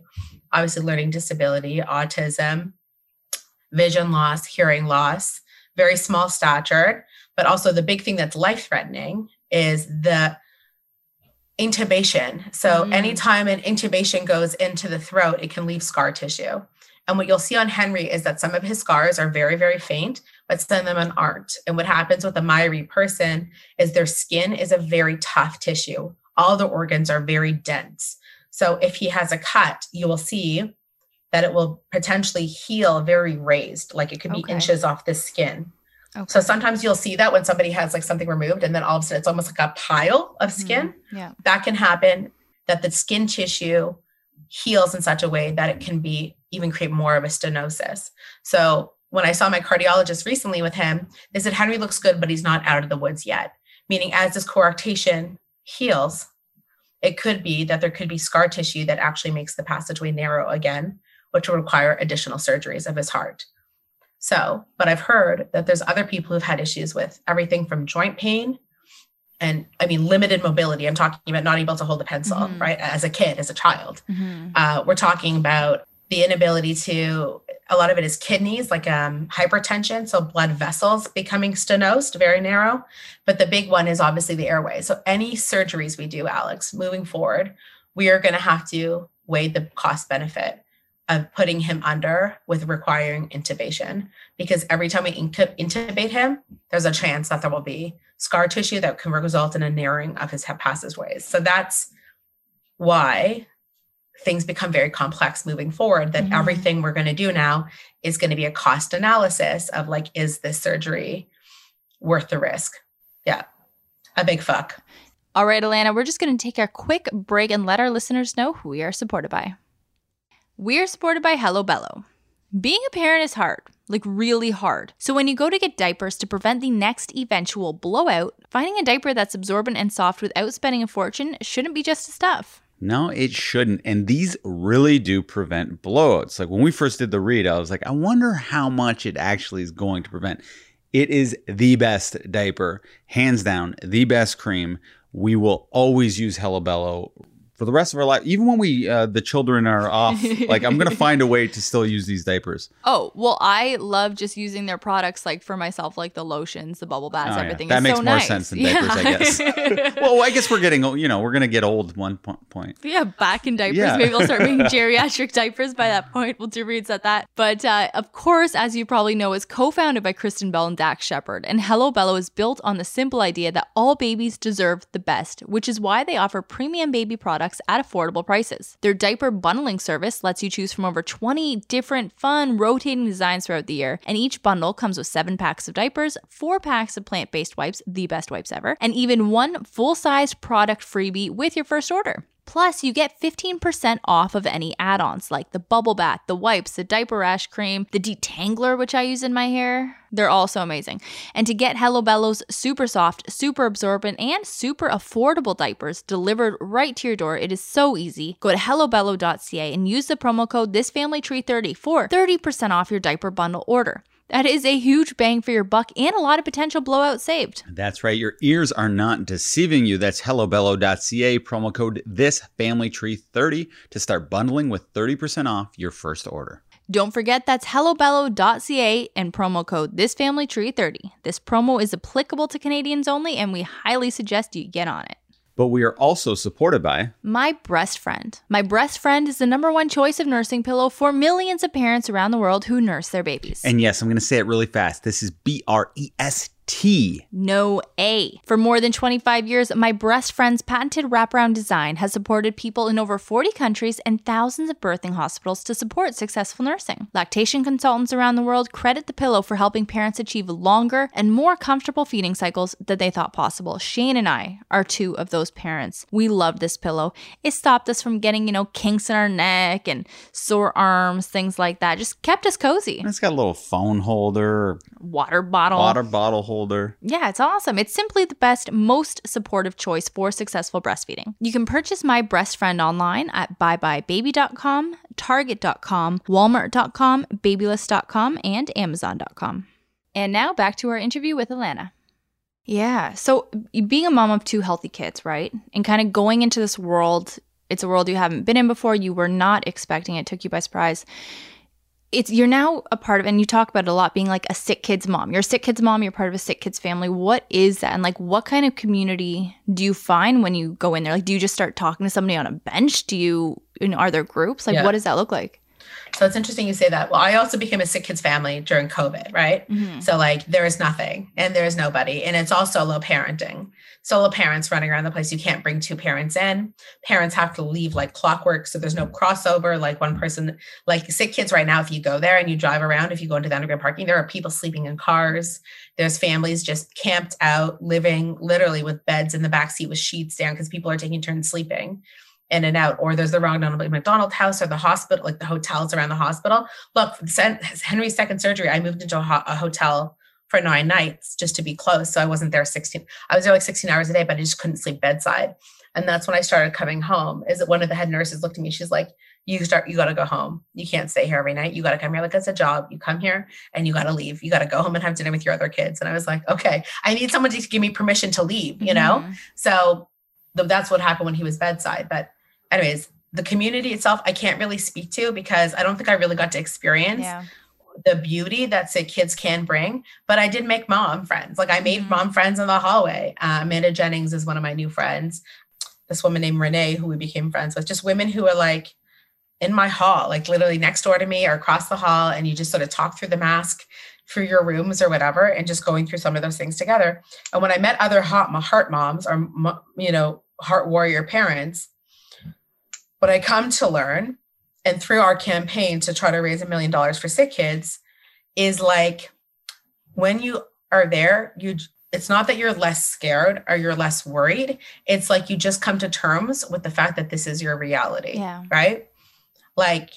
obviously learning disability, autism, vision loss, hearing loss, very small stature, but also the big thing that's life threatening is the intubation. So Mm. anytime an intubation goes into the throat, it can leave scar tissue. And what you'll see on Henry is that some of his scars are very, very faint, but some of them aren't. And what happens with a Myhre person is their skin is a very tough tissue. All the organs are very dense. So if he has a cut, you will see that it will potentially heal very raised, like it could be Okay. inches off the skin. Okay. So sometimes you'll see that when somebody has like something removed and then all of a sudden it's almost like a pile of skin. Mhm. Yeah. That can happen that the skin tissue heals in such a way that it can be even create more of a stenosis. So when I saw my cardiologist recently with him, they said Henry looks good, but he's not out of the woods yet. Meaning, as this coarctation heals, it could be that there could be scar tissue that actually makes the passageway narrow again, which will require additional surgeries of his heart. So, but I've heard that there's other people who've had issues with everything from joint pain and I mean limited mobility. I'm talking about not able to hold a pencil, Mhm. right? As a kid, as a child. Mhm. Uh, we're talking about the inability to a lot of it is kidneys like um, hypertension so blood vessels becoming stenosed very narrow. But the big one is obviously the airway. So any surgeries we do alex moving forward we are going to have to weigh the cost benefit of putting him under with requiring intubation. Because every time we intubate him there's a chance that there will be scar tissue that can result in a narrowing of his passageways so that's why things become very complex moving forward that Mhm. everything we're going to do now is going to be a cost analysis of like is this surgery worth the risk yeah a big fuck All right, Alana, we're just going to take a quick break and let our listeners know who we are supported by. We are supported by Hello Bello. Being a parent is hard, like really hard. So when you go to get diapers to prevent the next eventual blowout, finding a diaper that's absorbent and soft without spending a fortune shouldn't be just a stuff. No, it shouldn't. And these really do prevent blowouts. Like when we first did the read, I was like, I wonder how much it actually is going to prevent. It is the best diaper, hands down, the best cream. We will always use Hello Bello for the rest of our life. Even when we uh, the children are off, like I'm gonna find a way to still use these diapers. Oh, well, I love just using their products like for myself, like the lotions, the bubble baths, Oh, yeah. everything. That is makes so more nice. sense than diapers, I guess. Well, I guess we're getting, you know, we're gonna get old one point. Yeah, back in diapers. Yeah. Maybe I'll start making geriatric diapers by that point. We'll do reads at that. But uh, of course, as you probably know, is co-founded by Kristen Bell and Dax Shepard. And Hello Bello is built on the simple idea that all babies deserve the best, which is why they offer premium baby products at affordable prices. Their diaper bundling service lets you choose from over 20 different fun rotating designs throughout the year. And each bundle comes with seven packs of diapers, four packs of plant-based wipes, the best wipes ever, and even one full-sized product freebie with your first order. Plus, you get 15% off of any add ons like the bubble bath, the wipes, the diaper rash cream, the detangler, which I use in my hair. They're all so amazing. And to get Hello Bello's super soft, super absorbent, and super affordable diapers delivered right to your door, it is so easy. Go to hellobello.ca and use the promo code ThisFamilyTree30 for 30% off your diaper bundle order. That is a huge bang for your buck and a lot of potential blowout saved. That's right. Your ears are not deceiving you. That's hellobello.ca, promo code this family tree 30 to start bundling with 30% off your first order. Don't forget that's hellobello.ca and promo code this family tree 30. This promo is applicable to Canadians only, and we highly suggest you get on it. But we are also supported by My Brest Friend. My Brest Friend is the number one choice of nursing pillow for millions of parents around the world who nurse their babies. And yes, I'm going to say it really fast. This is B R E S T. No A. For more than 25 years, My Brest Friend's patented wraparound design has supported people in over 40 countries and thousands of birthing hospitals to support successful nursing. Lactation consultants around the world credit the pillow for helping parents achieve longer and more comfortable feeding cycles than they thought possible. Shane and I are two of those parents. We love this pillow. It stopped us from getting, you know, kinks in our neck and sore arms, things like that. Just kept us cozy. It's got a little phone holder, Water bottle. water bottle holder. Yeah, it's awesome. It's simply the best, most supportive choice for successful breastfeeding. You can purchase My Brest Friend online at buybuybaby.com, target.com, walmart.com, babylist.com, and amazon.com. And now back to our interview with Alana. Yeah, so being a mom of two healthy kids, right? And kind of going into this world, it's a world you haven't been in before, you were not expecting it, took you by surprise it's you're now a part of and you talk about it a lot being like a sick kid's mom. You're a sick kid's mom you're part of a sick kid's family. What is that? And like what kind of community do you find when you go in there? Like do you just start talking to somebody on a bench? Do you, you know are there groups? Like Yeah. what does that look like So it's interesting you say that. Well, I also became a sick kids family during COVID, right? Mhm. So like there is nothing and there is nobody. And it's all solo parenting. Solo parents running around the place. You can't bring two parents in. Parents have to leave like clockwork. So there's no crossover. Like one person, like sick kids right now, if you go there and you drive around, if you go into the underground parking, there are people sleeping in cars. There's families just camped out, living literally with beds in the back seat with sheets down because people are taking turns sleeping in and out. Or there's the Ronald McDonald House or the hospital, like the hotels around the hospital. Look, Henry's second surgery, I moved into a, ho- a hotel for nine nights just to be close. So I wasn't there 16. I was there like 16 hours a day, but I just couldn't sleep bedside. And that's when I started coming home. Is that one of the head nurses looked at me? She's like, "You start. You got to go home. You can't stay here every night. You got to come here like it's a job. You come here and you got to leave. You got to go home and have dinner with your other kids." And I was like, "Okay, I need someone to give me permission to leave." You know. Mhm. So th- that's what happened when he was bedside. But, anyways, the community itself, I can't really speak to because I don't think I really got to experience Yeah. the beauty that say kids can bring. But I did make mom friends. Like I made Mhm. mom friends in the hallway. Uh, Amanda Jennings is one of my new friends. This woman named Renee, who we became friends with, just women who are like in my hall, like literally next door to me or across the hall, and you just sort of talk through the mask through your rooms or whatever, and just going through some of those things together. And when I met other hot heart moms or you know heart warrior parents, what I come to learn, and through our campaign to try to raise a million dollars for sick kids, is like when you are there, you it's not that you're less scared or you're less worried. It's like you just come to terms with the fact that this is your reality Yeah. right? Like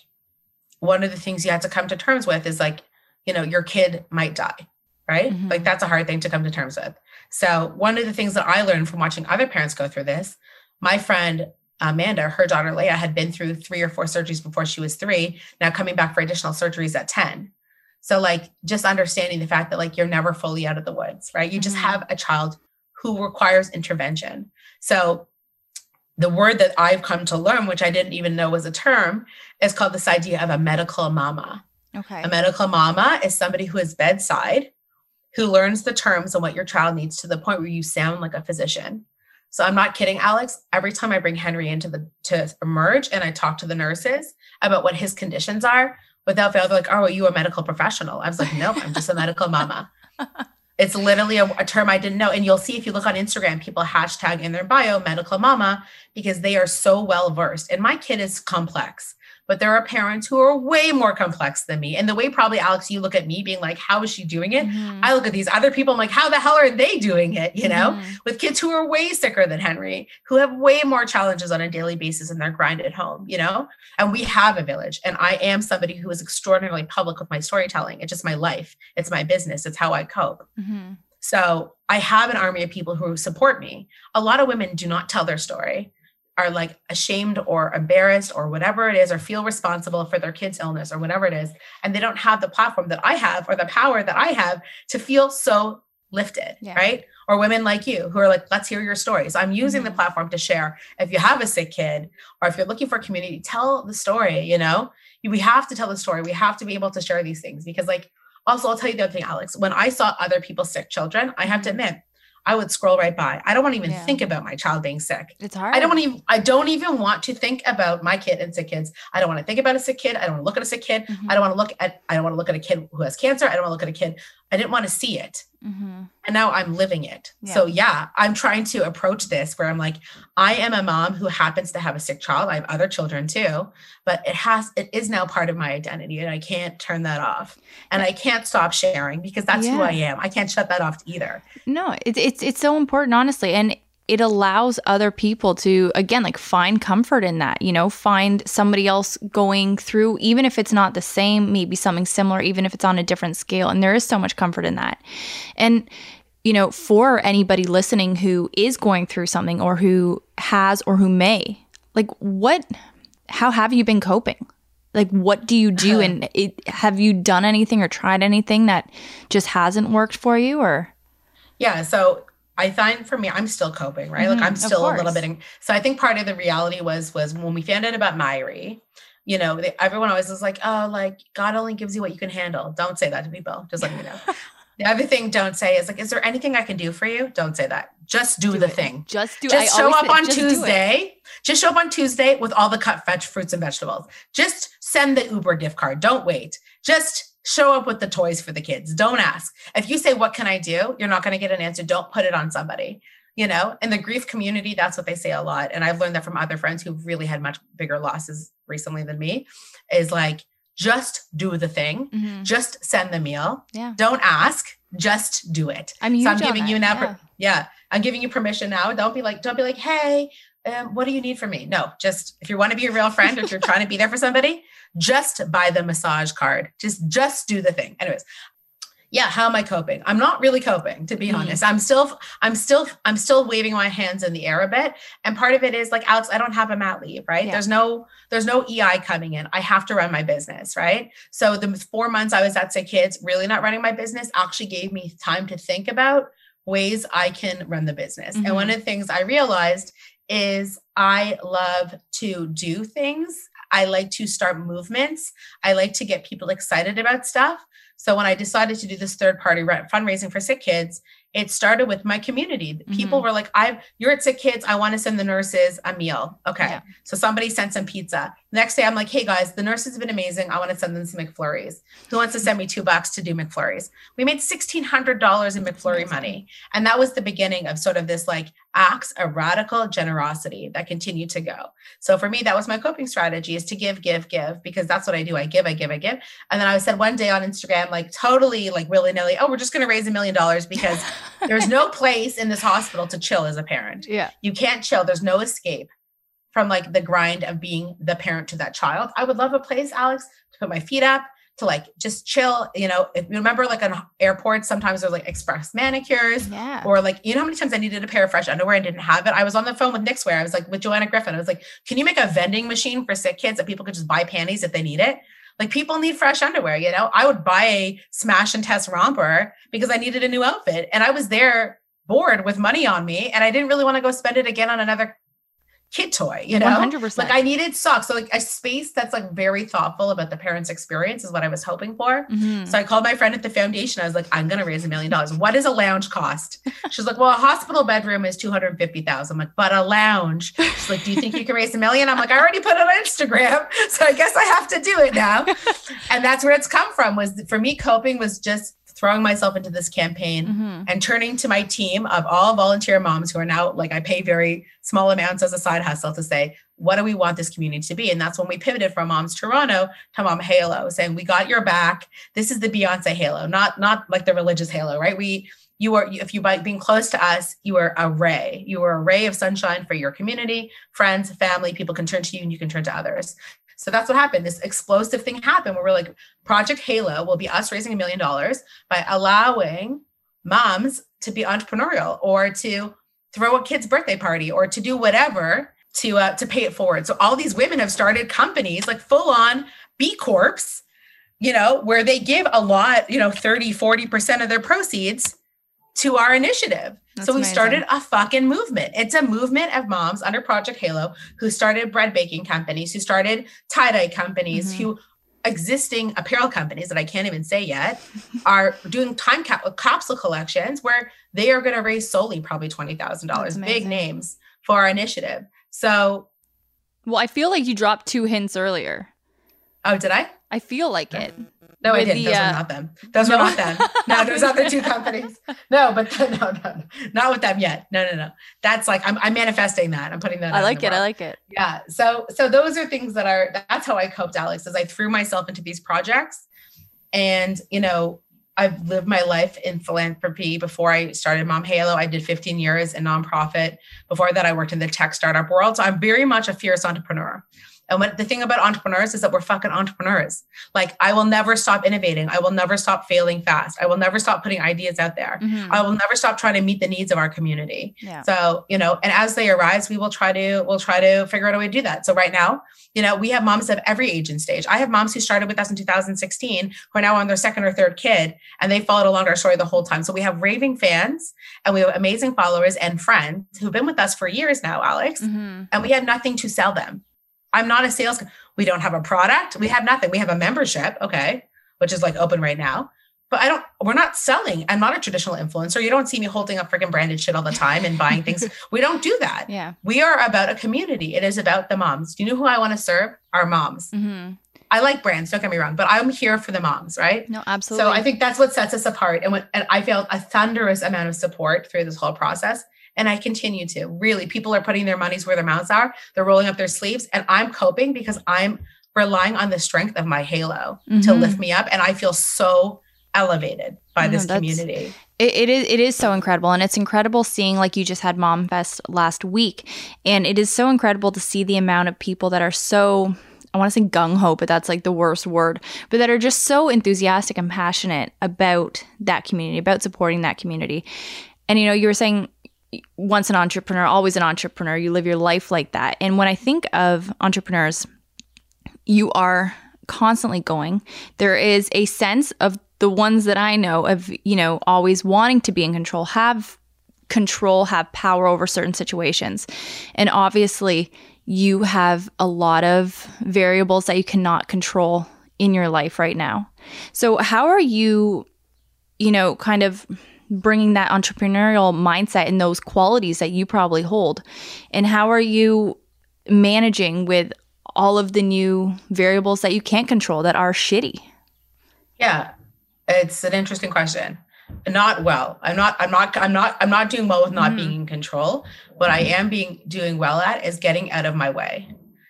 one of the things you have to come to terms with is like, you know, your kid might die, right? Mhm. Like that's a hard thing to come to terms with. So one of the things that I learned from watching other parents go through this, my friend Amanda, her daughter Leia had been through three or four surgeries before she was three, now coming back for additional surgeries at 10. So like just understanding the fact that like you're never fully out of the woods, right? You just Mhm. have a child who requires intervention. So the word that I've come to learn, which I didn't even know was a term, is called this idea of a medical mama. Okay. A medical mama is somebody who is bedside, who learns the terms and what your child needs to the point where you sound like a physician. So I'm not kidding, Alex. Every time I bring Henry into the to emerge and I talk to the nurses about what his conditions are, without fail, they're like, "Oh, are you a medical professional?" I was like, "Nope, I'm just a medical mama." It's literally a, a term I didn't know. And you'll see if you look on Instagram, people hashtag in their bio medical mama because they are so well versed. And my kid is complex, but there are parents who are way more complex than me. And the way probably, Alex, you look at me being like, how is she doing it? Mhm. I look at these other people, I'm like, how the hell are they doing it? You know, Mhm. with kids who are way sicker than Henry, who have way more challenges on a daily basis in their grind at home, you know? And we have a village. And I am somebody who is extraordinarily public with my storytelling. It's just my life, it's my business, it's how I cope. Mhm. So I have an army of people who support me. A lot of women do not tell their story, are like ashamed or embarrassed or whatever it is, or feel responsible for their kid's illness or whatever it is. And they don't have the platform that I have or the power that I have to feel so lifted, Yeah. right? Or women like you who are like, let's hear your stories. I'm using the Mhm. platform to share. If you have a sick kid or if you're looking for a community, tell the story, you know? We have to tell the story. We have to be able to share these things because, like, also, I'll tell you the other thing, Alex. When I saw other people's sick children, I have to admit, I would scroll right by. I don't want to even Mm-hmm. Yeah. think about my child being sick. It's hard. I don't want. Even, I don't even want to think about my kid and sick kids. I don't want to think about a sick kid. I don't want to look at a sick kid. Mhm. I don't want to look at. I don't want to look at a kid who has cancer. I don't want to look at a kid. I didn't want to see it, Mhm. and now I'm living it. Yeah. So yeah, I'm trying to approach this where I'm like, I am a mom who happens to have a sick child. I have other children too, but it has. It is now part of my identity, and I can't turn that off. And I can't stop sharing because that's who I am. I can't shut that off either. No, it's it's it's so important, honestly, and it allows other people to again like find comfort in that. You know, find somebody else going through, even if it's not the same, maybe something similar, even if it's on a different scale. And there is so much comfort in that. And you know, for anybody listening who is going through something or who has or who may, like what, how have you been coping? Like, what do you do? Uh-huh. And it, have you done anything or tried anything that just hasn't worked for you or? Yeah. So I find for me, I'm still coping, right? Mhm, like I'm still a little bit. In, so I think part of the reality was was when we found out about Myhre, you know, they, everyone always was like, oh, like God only gives you what you can handle. Don't say that to people. Just let me know. The other thing don't say is like, is there anything I can do for you? Don't say that. Just do, Do the it. thing. Just do I Just show up say, on just. Tuesday. Just show up on Tuesday with all the cut veg fruits and vegetables. Just send the Uber gift card. Don't wait. Just show up with the toys for the kids. Don't ask. If you say, What can I do? You're not going to get an answer. Don't put it on somebody. You know, in the grief community, that's what they say a lot. And I've learned that from other friends who've really had much bigger losses recently than me is like, just do the thing, Mhm. just send the meal. Yeah. Don't ask, just do it. I'm So I'm giving you now. yeah. Yeah. I'm giving you permission now. Don't be like, don't be like, hey, um, what do you need from me? No, just if you want to be a real friend, or if you're trying to be there for somebody, just buy the massage card. Just, just do the thing. Anyways, yeah. How am I coping? I'm not really coping, to be Mhm. honest. I'm still, I'm still, I'm still waving my hands in the air a bit. And part of it is like, Alex, I don't have a mat leave, right? Yeah. There's no, there's no EI coming in. I have to run my business, right? So the four months I was at Sick Kids, really not running my business, actually gave me time to think about ways I can run the business. And one of the things I realized is I love to do things. I like to start movements. I like to get people excited about stuff. So when I decided to do this third party fundraising for sick kids, it started with my community. Mm-hmm. People were like, "I, you're at sick kids. I want to send the nurses a meal." Okay, Yeah. so somebody sent some pizza. Next day, I'm like, "Hey guys, the nurses have been amazing. I want to send them some McFlurries. Who wants to send me two bucks to do McFlurries?" We made sixteen hundred dollars in McFlurry money, and that was the beginning of sort of this like acts of radical generosity that continued to go. So for me, that was my coping strategy: is to give, give, give, because that's what I do. I give, I give, I give. And then I said one day on Instagram, like totally like willy nilly, oh, we're just going to raise a million dollars because there's no place in this hospital to chill as a parent. Yeah. You can't chill. There's no escape from like the grind of being the parent to that child. I would love a place, Alex, to put my feet up, to like just chill. You know, if you remember like on airports, sometimes there's like express manicures. Yeah. Or like, you know how many times I needed a pair of fresh underwear and didn't have it? I was on the phone with Knixwear. I was like with Joanna Griffiths. I was like, can you make a vending machine for sick kids that people could just buy panties if they need it? Like people need fresh underwear, you know? I would buy a Smash and Tess romper because I needed a new outfit. And I was there bored with money on me and I didn't really want to go spend it again on another kid toy, you know? 100%. Like I needed socks. So like a space that's like very thoughtful about the parents' experience is what I was hoping for. Mhm. So I called my friend at the foundation. I was like, I'm going to raise a million dollars. What does a lounge cost? She's like, well, a hospital bedroom is 250,000. I'm like, but a lounge. She's like, do you think you can raise a million? I'm like, I already put it on Instagram. So I guess I have to do it now. and that's where it's come from was for me, coping was just throwing myself into this campaign Mhm. and turning to my team of all volunteer moms who are now like I pay very small amounts as a side hustle to say, what do we want this community to be? And that's when we pivoted from Moms Toronto to Mom Halo, saying we got your back. This is the Beyonce Halo, not not like the religious Halo, right? We you are if you by being close to us, you are a ray. You are a ray of sunshine for your community, friends, family. People can turn to you and you can turn to others. So that's what happened. This explosive thing happened where we're like, Project Halo will be us raising a million dollars by allowing moms to be entrepreneurial or to throw a kid's birthday party or to do whatever to uh, to pay it forward. So all these women have started companies like full on B Corps, you know, where they give a lot, you know, 30, 40% of their proceeds to our initiative. That's so we amazing. started a fucking movement. It's a movement of moms under Project Halo who started bread baking companies, who started tie-dye companies, Mhm. who existing apparel companies that I can't even say yet are doing time cap- capsule collections where they are going to raise solely probably $20,000, big names for our initiative. So, Well, I feel like you dropped two hints earlier. oh, did I? I feel like it. No, I didn't. the, Those uh, were not them. Those no. were not them. No, those are the two companies. No, but no, no, no, not with them yet. No, no, no. That's like I'm, I'm manifesting that. I'm putting that. I like it. I like it. yeah so so those are things that are that's how i coped alex is i threw myself into these projects and you know i've lived my life in philanthropy before i started mom halo i did 15 years in nonprofit before that i worked in the tech startup world so i'm very much a fierce entrepreneur and what the thing about entrepreneurs is that we're fucking entrepreneurs. Like I will never stop innovating. I will never stop failing fast. I will never stop putting ideas out there. Mhm. I will never stop trying to meet the needs of our community. Yeah. So, you know, and as they arise, we will try to we'll try to figure out a way to do that. So right now, you know, we have moms of every age and stage. I have moms who started with us in 2016 who are now on their second or third kid and they followed along our story the whole time. So we have raving fans and we have amazing followers and friends who've been with us for years now, Alex, Mhm. and we have nothing to sell them. I'm not a sales we don't have a product. We have nothing. We have a membership, okay, which is like open right now. but I don't, we're not selling. I'm not a traditional influencer. You don't see me holding up freaking branded shit all the time and buying things. we don't do that. Yeah. We are about a community. It is about the moms. Do you know who I want to serve? Our moms. Mm-hmm. I like brands, don't get me wrong, but I'm here for the moms, right? No, absolutely. So I think that's what sets us apart. And when and I felt a thunderous amount of support through this whole process. And I continue to. Really, people are putting their monies where their mouths are. They're rolling up their sleeves. And I'm coping because I'm relying on the strength of my halo to Mhm. lift me up. And I feel so elevated by No, this community. It, it is it is so incredible and it's incredible seeing like you just had mom fest last week and it is so incredible to see the amount of people that are so i want to say gung-ho but that's like the worst word but that are just so enthusiastic and passionate about that community about supporting that community and you know you were saying once an entrepreneur always an entrepreneur you live your life like that and when i think of entrepreneurs you are constantly going. There is a sense of the ones that I know of, you know, always wanting to be in control, have control, have power over certain situations. And obviously, you have a lot of variables that you cannot control in your life right now. So, how are you, you know, kind of bringing that entrepreneurial mindset and those qualities that you probably hold? And how are you managing with all of the new variables that you can't control that are shitty? Yeah. It's an interesting question. Not well. I'm not, I'm not, I'm not, I'm not doing well with not Mhm. being in control. What I am being doing well at is getting out of my way.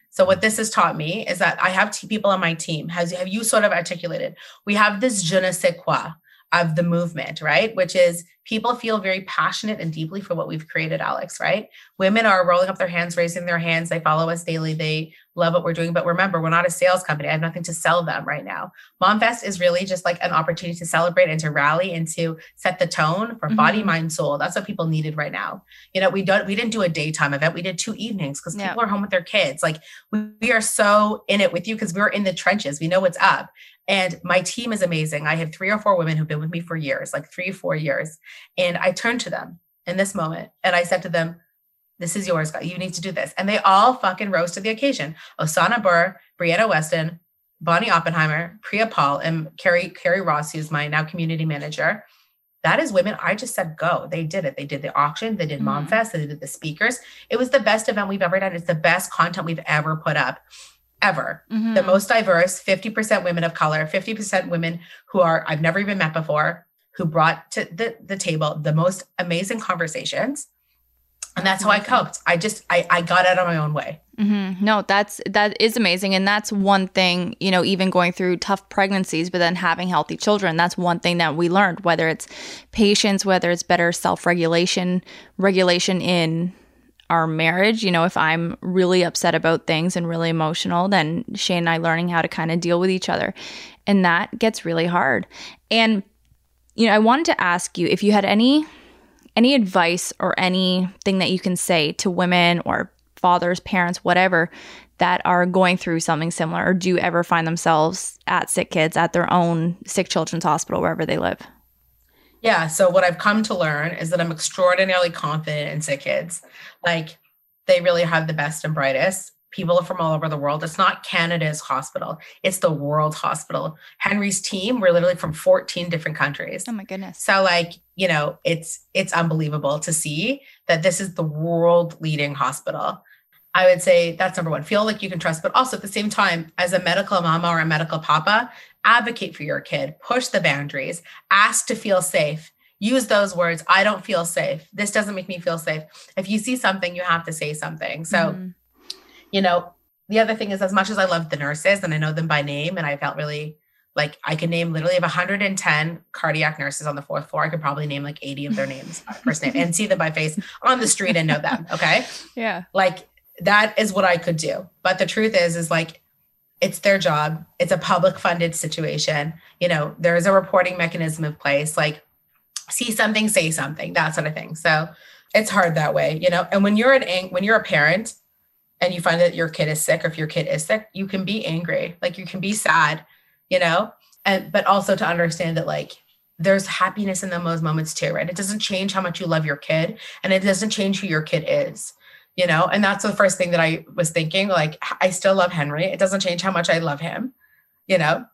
So what this has taught me is that I have two people on my team. Has have you sort of articulated? We have this je ne sais quoi of the movement, right? Which is people feel very passionate and deeply for what we've created, Alex, right? Women are rolling up their hands, raising their hands. They follow us daily. They love what we're doing. But remember, we're not a sales company. I have nothing to sell them right now. MomFest is really just like an opportunity to celebrate and to rally and to set the tone for body, Mhm. mind, soul. That's what people needed right now. You know, we don't we didn't do a daytime event. We did two evenings because Yeah. people are home with their kids. Like we, we are so in it with you because we're in the trenches. We know what's up. And my team is amazing. I had three or four women who've been with me for years, like three, four years. And I turned to them in this moment and I said to them, This is yours, guys. You need to do this. And they all fucking rose to the occasion. Osana Burr, Brianna Weston, Bonnie Oppenheimer, Priya Paul, and Carrie, Carrie Ross, who's my now community manager. That is women. I just said go. They did it. They did the auction. They did Mhm. MomFest. They did the speakers. It was the best event we've ever done. It's the best content we've ever put up, ever Mm-hmm. the most diverse 50% women of color 50% women who are i've never even met before who brought to the, the table the most amazing conversations and that's how i coped i just I, I got out of my own way Mm-hmm. No, that's that is amazing, and that's one thing. You know, even going through tough pregnancies, but then having healthy children, that's one thing that we learned. Whether it's patience, whether it's better self-regulation, regulation in our marriage. You know, if I'm really upset about things and really emotional, then Shane and I learning how to kind of deal with each other, and that gets really hard. And you know, I wanted to ask you if you had any any advice or anything that you can say to women or fathers, parents, whatever, that are going through something similar or do ever find themselves at sick kids at their own sick children's hospital wherever they live? Yeah so what i've come to learn is that i'm extraordinarily confident in sick kids like they really have the best and brightest people from all over the world it's not canada's hospital it's the world's hospital henry's team we're literally from 14 different countries Oh my goodness. So like, you know, it's it's unbelievable to see that this is the world leading hospital. I would say that's number one. Feel like you can trust, but also at the same time, as a medical mama or a medical papa, advocate for your kid, push the boundaries, ask to feel safe. Use those words. I don't feel safe. This doesn't make me feel safe. If you see something, you have to say something. So, Mhm. you know, the other thing is as much as I love the nurses and I know them by name and I felt really like I can name literally of 110 cardiac nurses on the fourth floor. I could probably name like 80 of their names, by first name, and see them by face on the street and know them. Okay. yeah. Like that is what I could do. But the truth is, is like it's their job. It's a public funded situation. You know, there is a reporting mechanism in place. Like see something, say something, that sort of thing. So it's hard that way, you know. And when you're an ang- when you're a parent and you find that your kid is sick or if your kid is sick, you can be angry, like you can be sad, you know, and but also to understand that like there's happiness in those moments too, right? It doesn't change how much you love your kid and it doesn't change who your kid is, you know, and that's the first thing that I was thinking. Like, I still love Henry. It doesn't change how much I love him, you know.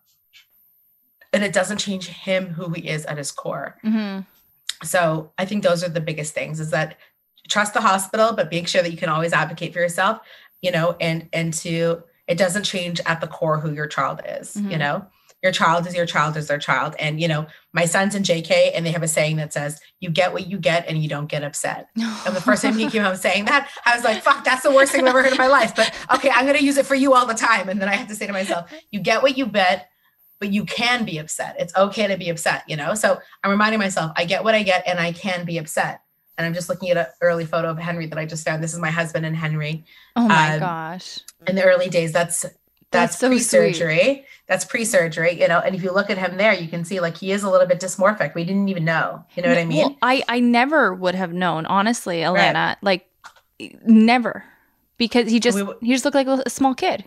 and it doesn't change him who he is at his core. hmm So I think those are the biggest things is that trust the hospital, but make sure that you can always advocate for yourself, you know, and and to it doesn't change at the core who your child is, you Mhm. know. Your child is your child is their child. And you know, my son's in JK and they have a saying that says, you get what you get and you don't get upset. And the first time he came home saying that, I was like, fuck, that's the worst thing I've ever heard in my life. But okay, I'm gonna use it for you all the time. And then I had to say to myself, you get what you bet, but you can be upset. It's okay to be upset, you know? So I'm reminding myself, I get what I get and I can be upset. And I'm just looking at an early photo of Henry that I just found. This is my husband and Henry. Oh my Um, gosh. In the early days, that's That's that's, so pre-surgery. That's pre-surgery, you know. And if you look at him there, you can see like he is a little bit dysmorphic. We didn't even know. You know what I mean? Well, I I never would have known, honestly, Alana. Like never. Because he just We he just looked like a, small kid.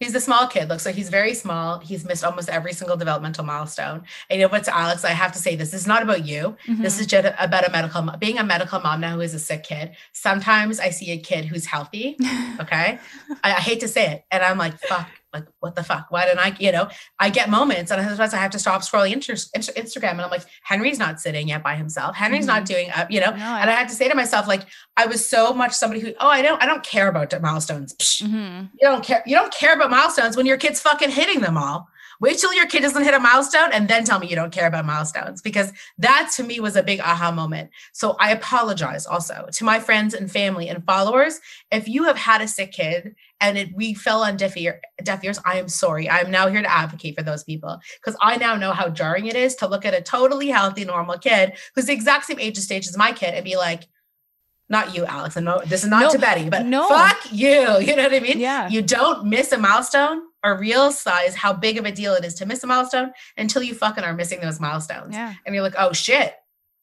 He's a small kid. Looks like he's very small. He's missed almost every single developmental milestone. And you know what's Alex? I have to say this. This is not about you. This Mhm. is just about a medical being a medical mom now who is a sick kid. Sometimes I see a kid who's healthy. Okay. I, I hate to say it. And I'm like, fuck, like what the fuck? Why didn't I, you know, I get moments and sometimes I have to stop scrolling Inter- Instagram and I'm like, Henry's not sitting yet by himself. Henry's not doing up, you know, No, I- and I had to say to myself, like, I was so much somebody who, oh, I don't, I don't care about milestones. Psh, Mhm. you don't care. You don't care about milestones when your kid's fucking hitting them all. Wait till your kid doesn't hit a milestone and then tell me you don't care about milestones because that to me was a big aha moment. So I apologize also to my friends and family and followers. If you have had a sick kid and it, we fell on deaf, ear, deaf ears, I am sorry. I am now here to advocate for those people because I now know how jarring it is to look at a totally healthy, normal kid who's the exact same age and stage as my kid and be like, not you, Alex. And no, this is not No, to Betty, but no. fuck you. You know what I mean? Yeah. You don't miss a milestone or realize how big of a deal it is to miss a milestone until you fucking are missing those milestones. Yeah. And you're like, oh shit,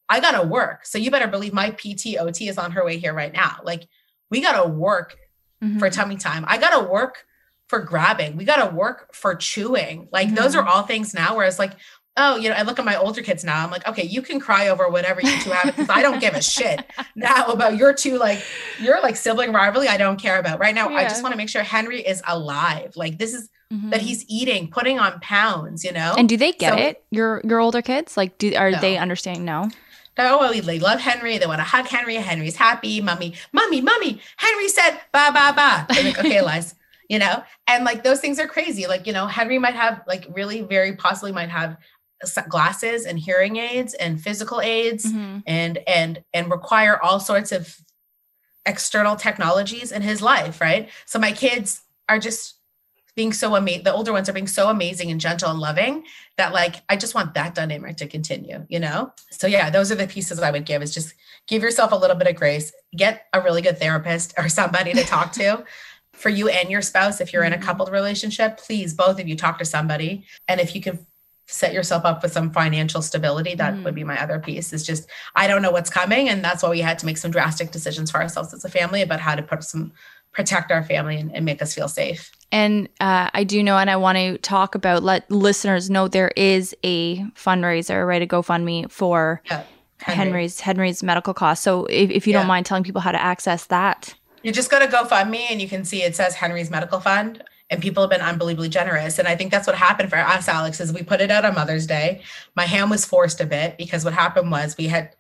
I gotta work. So you better believe my PTOT is on her way here right now. Like, we gotta work Mhm. for tummy time. I gotta work for grabbing. We gotta work for chewing. Like those are Mm-hmm. all things now. Whereas like, oh, you know, I look at my older kids now. I'm like, okay, you can cry over whatever you two have because I don't give a shit now about your two like your like sibling rivalry. I don't care about right now. I just want to make sure Henry is alive. Like this is Mhm. that he's eating, putting on pounds. You know. And do they get So- it? Your your older kids? Like do are No. they understanding? No. Oh, well, they love Henry. They want to hug Henry. Henry's happy. Mommy, mommy, mommy. Henry said, ba, ba, ba. Like, okay, Liz, you know? And like those things are crazy. Like, you know, Henry might have, like, really very possibly might have glasses and hearing aids and physical aids Mhm. and, and, and require all sorts of external technologies in his life. Right. So my kids are just being so amazing. The older ones are being so amazing and gentle and loving that like I just want that dynamic to continue, you know? So yeah, those are the pieces I would give is just give yourself a little bit of grace, get a really good therapist or somebody to talk to. For you and your spouse, if you're in a Mhm. coupled relationship, please both of you talk to somebody. And if you can set yourself up with some financial stability, that Mhm. would be my other piece. Is just I don't know what's coming. And that's why we had to make some drastic decisions for ourselves as a family about how to put some protect our family and, and make us feel safe. And uh, I do know, and I want to talk about, let listeners know there is a fundraiser, right? A GoFundMe for Yeah. Henry's Henry's medical costs. So if, if you Yeah. don't mind telling people how to access that. You just go to GoFundMe and you can see it says Henry's Medical Fund. And people have been unbelievably generous. And I think that's what happened for us, Alex, is we put it out on Mother's Day. My hand was forced a bit because what happened was we had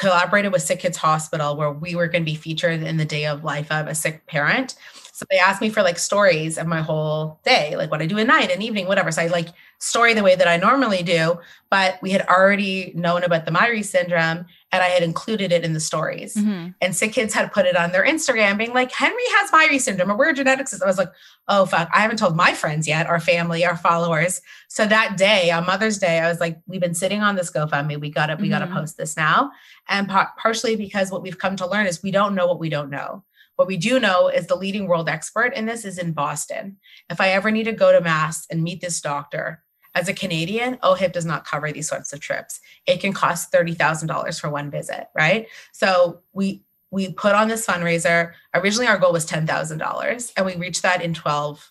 collaborated with Sick Kids Hospital where we were going to be featured in the day of life of a sick parent. So they asked me for like stories of my whole day, like what I do at night and evening, whatever. So I like story the way that I normally do, but we had already known about the Myhre syndrome and I had included it in the stories. Mhm. And sick kids had put it on their Instagram being like, Henry has Myhre syndrome or we're genetics. I was like, oh fuck, I haven't told my friends yet, our family, our followers. So that day on Mother's Day, I was like, we've been sitting on this GoFundMe. We got to, we got to Mhm. post this now. And par- partially because what we've come to learn is we don't know what we don't know. What we do know is the leading world expert in this is in Boston. If I ever need to go to Mass and meet this doctor, as a Canadian, OHIP does not cover these sorts of trips. It can cost $30,000 for one visit, right? So we we put on this fundraiser. Originally our goal was $10,000 and we reached that in 12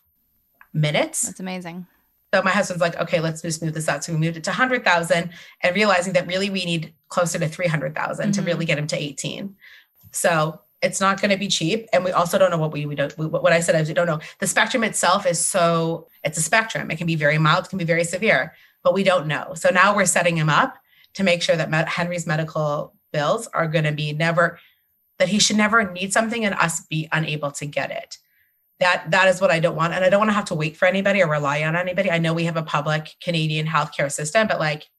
minutes. That's amazing. So my husband's like, okay, let's just move this out. So we moved it to 100,000 and realizing that really we need closer to 300,000 to Mhm. really get him to 18. So it's not going to be cheap. And we also don't know what we, we don't, we, what I said is we don't know. The spectrum itself is so, it's a spectrum. It can be very mild, it can be very severe. but we don't know. So now we're setting him up to make sure that Henry's medical bills are going to be never that he should never need something and us be unable to get it. That that is what I don't want and I don't want to have to wait for anybody or rely on anybody. I know we have a public Canadian healthcare system but like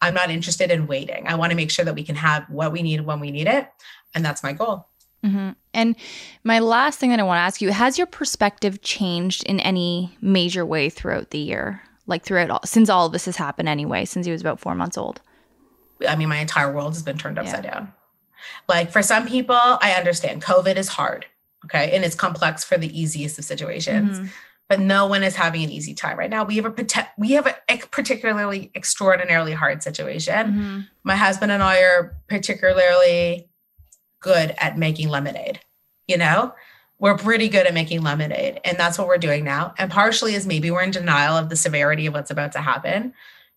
I'm not interested in waiting. I want to make sure that we can have what we need when we need it and that's my goal. Mm-hmm. And my last thing that I want to ask you has your perspective changed in any major way throughout the year? Like throughout all, since all of this has happened anyway, since he was about four months old? I mean, my entire world has been turned upside yeah. down. Like for some people, I understand COVID is hard, okay, and it's complex for the easiest of situations. Mm-hmm. But no one is having an easy time right now. We have a we have a particularly extraordinarily hard situation. Mm-hmm. My husband and I are particularly good at making lemonade. You know, we're pretty good at making lemonade, and that's what we're doing now. And partially is maybe we're in denial of the severity of what's about to happen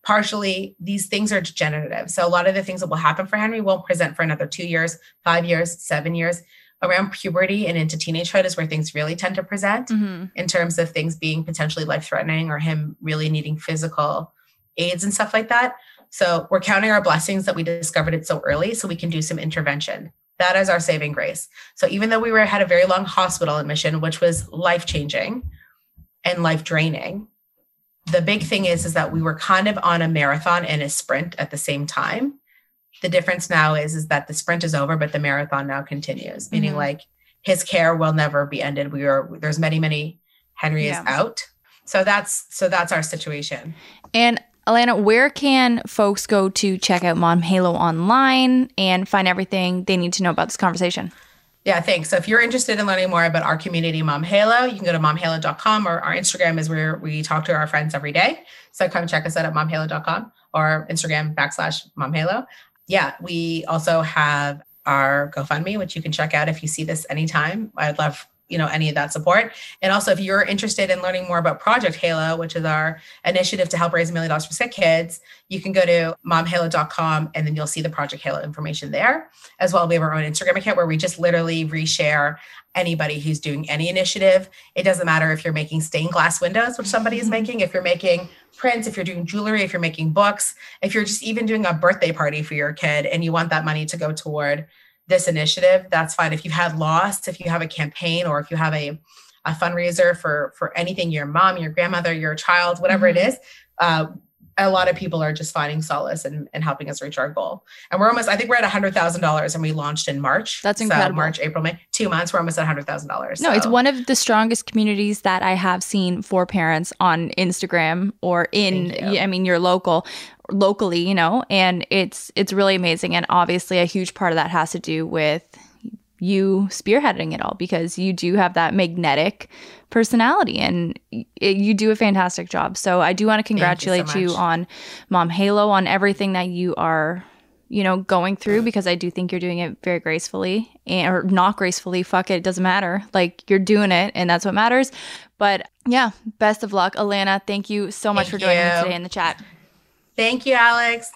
partially these things are degenerative. So a lot of the things that will happen for Henry won't present for another two years, five years, seven years. Around puberty and into teenagehood is where things really tend to present mm-hmm. in terms of things being potentially life threatening or him really needing physical aids and stuff like that. So we're counting our blessings that we discovered it so early so we can do some intervention. That is our saving grace. So even though we were had a very long hospital admission, which was life changing and life draining, the big thing is is that we were kind of on a marathon and a sprint at the same time the difference now is is that the sprint is over but the marathon now continues meaning mm-hmm. like his care will never be ended we are there's many many henry yeah. is out so that's so that's our situation and Alana, where can folks go to check out Mom Halo online and find everything they need to know about this conversation? Yeah, thanks. So if you're interested in learning more about our community, Mom Halo, you can go to momhalo.com or our Instagram is where we talk to our friends every day. So come check us out at momhalo.com or Instagram backslash momhalo. Yeah, we also have our GoFundMe, which you can check out if you see this anytime. I'd love you know any of that support. And also if you're interested in learning more about project halo which is our initiative to help raise a million dollars for sick kids you can go to momhalo.com and then you'll see the project halo information there. As well we have our own instagram account where we just literally reshare anybody who's doing any initiative. It doesn't matter if you're making stained glass windows which somebody is mm-hmm. making if you're making prints if you're doing jewelry if you're making books if you're just even doing a birthday party for your kid and you want that money to go toward this initiative, that's fine. If you've had lost, if you have a campaign or if you have a, a fundraiser for for anything, your mom, your grandmother, your child, whatever mm-hmm. it is, uh, a lot of people are just finding solace and, and helping us reach our goal. And we're almost, I think we're at a hundred thousand dollars and we launched in March. That's incredible. So March, April, May, two months, we're almost at a hundred thousand dollars. No, it's one of the strongest communities that I have seen for parents on Instagram or in, I mean, you're local locally, you know, and it's it's really amazing and obviously a huge part of that has to do with you spearheading it all because you do have that magnetic personality and it, you do a fantastic job. So I do want to congratulate you, so you on Mom Halo on everything that you are you know going through because I do think you're doing it very gracefully and, or not gracefully fuck it, it doesn't matter like you're doing it and that's what matters but yeah best of luck Alana thank you so much thank for joining you. me today in the chat Thank you, Alex.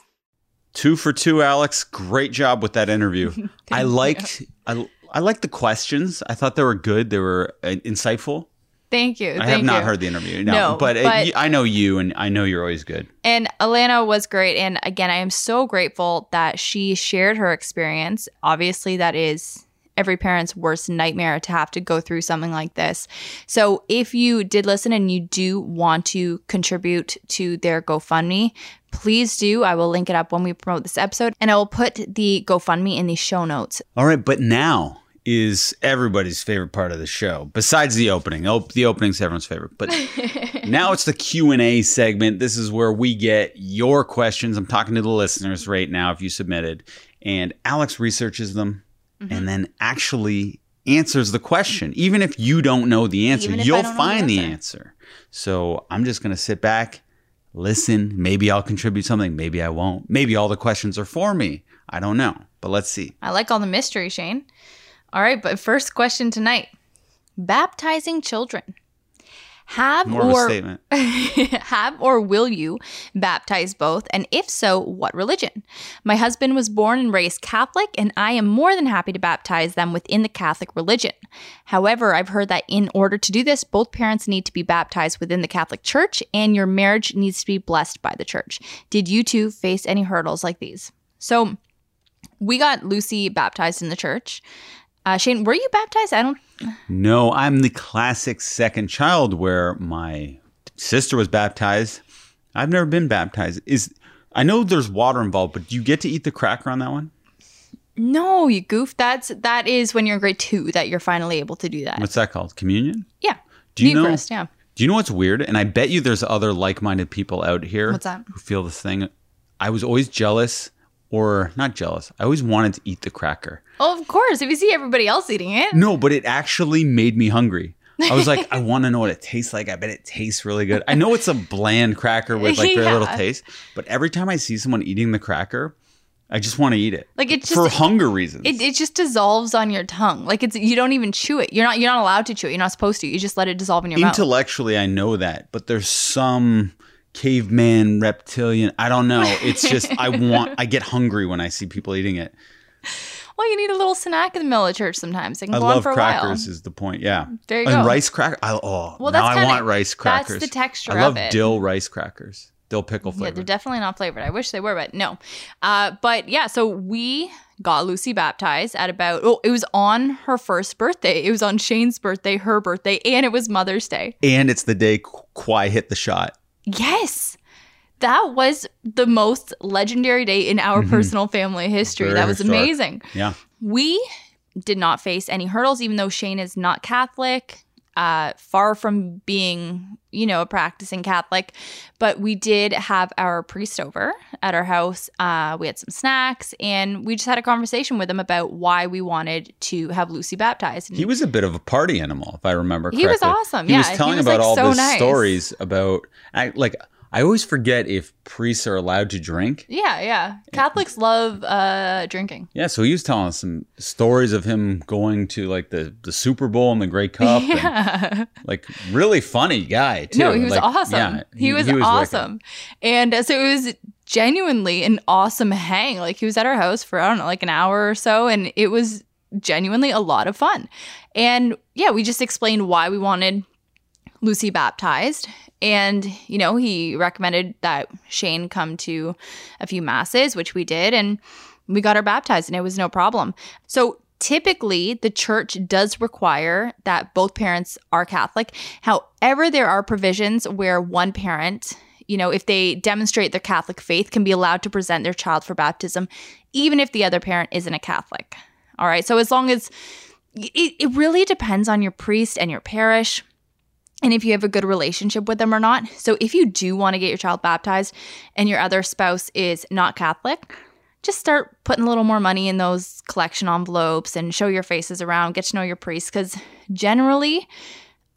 Two for two, Alex. Great job with that interview. I liked I, I like the questions. I thought they were good. They were uh, insightful. Thank you. I Thank have not you. heard the interview. No, no but, but it, I know you, and I know you're always good. And Alana was great. And again, I am so grateful that she shared her experience. Obviously, that is every parent's worst nightmare to have to go through something like this. So, if you did listen and you do want to contribute to their GoFundMe, please do. I will link it up when we promote this episode, and I will put the GoFundMe in the show notes. All right, but now is everybody's favorite part of the show besides the opening oh, the opening's everyone's favorite but now it's the q&a segment this is where we get your questions i'm talking to the listeners right now if you submitted and alex researches them mm-hmm. and then actually answers the question even if you don't know the answer you'll find the answer. the answer so i'm just going to sit back listen. Maybe I'll contribute something. Maybe I won't. Maybe all the questions are for me. I don't know. But let's see. I like all the mystery, Shane. All right, but first question tonight Baptizing children. Have More or statement. have or will you baptize both? And if so, what religion? My husband was born and raised Catholic, and I am more than happy to baptize them within the Catholic religion. However, I've heard that in order to do this, both parents need to be baptized within the Catholic Church, and your marriage needs to be blessed by the church. Did you two face any hurdles like these? So, we got Lucy baptized in the church. Uh, Shane, were you baptized? I don't. No, I'm the classic second child where my sister was baptized. I've never been baptized. Is I know there's water involved, but do you get to eat the cracker on that one? No, you goof. That's that is when you're in grade two that you're finally able to do that. What's that called? Communion? yeah. Do you know? Yeah. Do you know what's weird? And I bet you there's other like-minded people out here What's that? who feel this thing. I was always jealous, or not jealous. I always wanted to eat the cracker. Oh, of course. If you see everybody else eating it. No, but it actually made me hungry. I was like, I want to know what it tastes like. I bet it tastes really good. I know it's a bland cracker with like very little taste, but every time I see someone eating the cracker, I just want to eat it. Like it just for hunger reasons. it, it just dissolves on your tongue. Like it's you don't even chew it. You're not you're not allowed to chew it. You're not supposed to. You just let it dissolve in your mouth. Intellectually, I know that, but there's some caveman reptilian. I don't know. It's just I want. I get hungry when I see people eating it. Well, you need a little snack in the middle of church sometimes. They can I go on love for a crackers. while. Is the point? Yeah. There you and go. rice cracker. I, oh, Well, now that's I kinda- want rice that's crackers. the texture I love it. dill rice crackers. Dill pickle flavor. Yeah, they're definitely not flavored. I wish they were, but no. Uh, but yeah, so we got Lucy baptized at about oh, it was on her first birthday. It was on Shane's birthday, her birthday, and it was Mother's Day. and it's the day Kawhi hit the shot. Yes. That was the most legendary day in our personal family history. Mm-hmm. Very that was historic. amazing. Yeah. We did not face any hurdles, even though Shane is not Catholic, uh, far from being, you know, a practicing Catholic. But we did have our priest over at our house. Uh, we had some snacks, and we just had a conversation with him about why we wanted to have Lucy baptized. And He was a bit of a party animal, if I remember He was correctly. awesome, He was yeah. He telling was, about like, all so the nice. stories about, like, I always forget if priests are allowed to drink. yeah, yeah. Catholics love uh, drinking. Yeah, so he was telling us some stories of him going to like the, the Super Bowl and the Grey Cup. and, Yeah. like really funny guy too. No, he was Like, awesome. Yeah, he, was, wicked. awesome. And uh, so it was genuinely an awesome hang. Like he was at our house for, I don't know, like an hour or so. And it was genuinely a lot of fun. And yeah, we just explained why we wanted Lucy baptized. And, you know, he recommended that Shane come to a few masses, which we did. And we got her baptized and it was no problem. So typically, the church does require that both parents are Catholic. However, there are provisions where one parent, you know, if they demonstrate their Catholic faith, can be allowed to present their child for baptism, even if the other parent isn't a Catholic. All right. So as long as it, it really depends on your priest and your parish and if you have a good relationship with them or not. So if you do want to get your child baptized and your other spouse is not Catholic, just start putting a little more money in those collection envelopes and show your faces around, get to know your priest because generally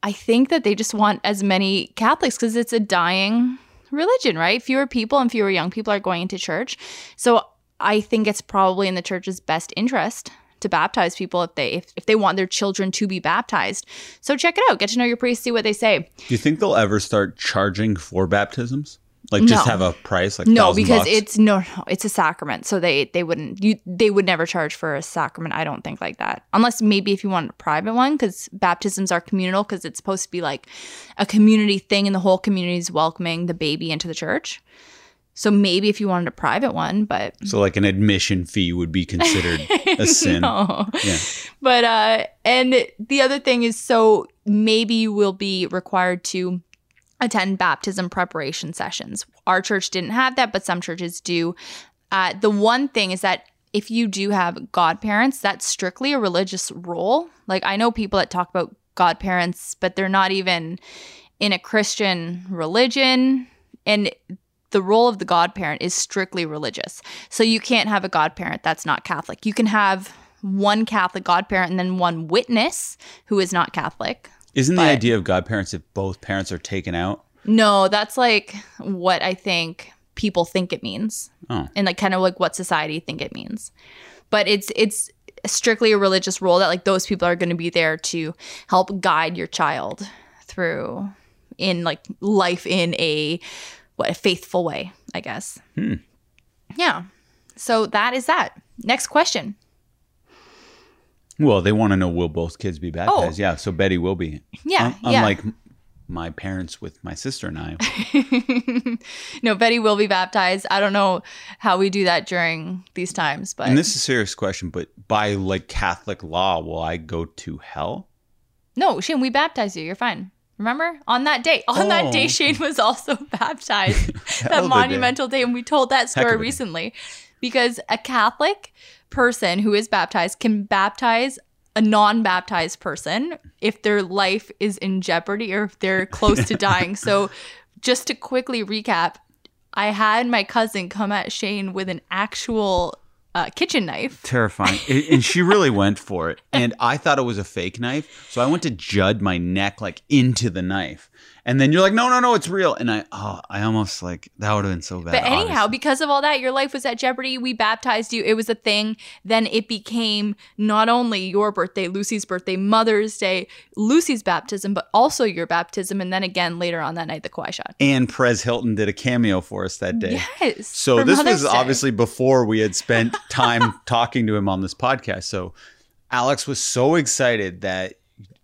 I think that they just want as many Catholics because it's a dying religion, right? Fewer people and fewer young people are going into church. So I think it's probably in the church's best interest to baptize people if they if, if they want their children to be baptized. So check it out. Get to know your priest, see what they say. Do you think they'll ever start charging for baptisms? Like just No. have a price like No, because bucks? it's no, no, it's a sacrament. So they they wouldn't you they would never charge for a sacrament. I don't think like that, unless maybe if you want a private one, because baptisms are communal, because it's supposed to be like a community thing, and the whole community is welcoming the baby into the church. So maybe if you wanted a private one, but so like an admission fee would be considered a sin. no. Yeah. But uh and the other thing is so maybe you will be required to attend baptism preparation sessions. Our church didn't have that, but some churches do. Uh, the one thing is that if you do have godparents, that's strictly a religious role. Like I know people that talk about godparents, but they're not even in a Christian religion. And the role of the godparent is strictly religious. So you can't have a godparent that's not Catholic. You can have one Catholic godparent and then one witness who is not Catholic. Isn't the idea of godparents if both parents are taken out? No, that's like what I think people think it means. Oh. And like kind of like what society think it means. But it's it's strictly a religious role that like those people are going to be there to help guide your child through in like life in a what a faithful way, I guess. Hmm. Yeah. So that is that. Next question. Well, they want to know will both kids be baptized? Yeah, so Betty will be. Yeah, Un- yeah. Unlike my parents with my sister and I. no, Betty will be baptized. I don't know how we do that during these times, but And this is a serious question, but by like Catholic law, will I go to hell? no, Shane, we baptized you. You're fine. Remember on that day? On that oh. day, Oh. Shane was also baptized. That monumental day. and we told that story a day. recently because a Catholic person who is baptized can baptize a non-baptized person if their life is in jeopardy or if they're close to dying. So, just to quickly recap, I had my cousin come at Shane with an actual uh, kitchen knife. Terrifying. And- and she really went for it. And I thought it was a fake knife. So I went to jud my neck like into the knife. And then you're like, no, no, no, it's real. And I, oh, I almost like, that would have been so bad. But anyhow, obviously. because of all that, your life was at jeopardy. We baptized you. It was a thing. Then it became not only your birthday, Lucy's birthday, Mother's Day, Lucy's baptism, but also your baptism. And then again later on that night, the Kawhi shot. and Perez Hilton did a cameo for us that day. Yes. So this Mother's was Day. obviously before we had spent time talking to him on this podcast. So Alex was so excited that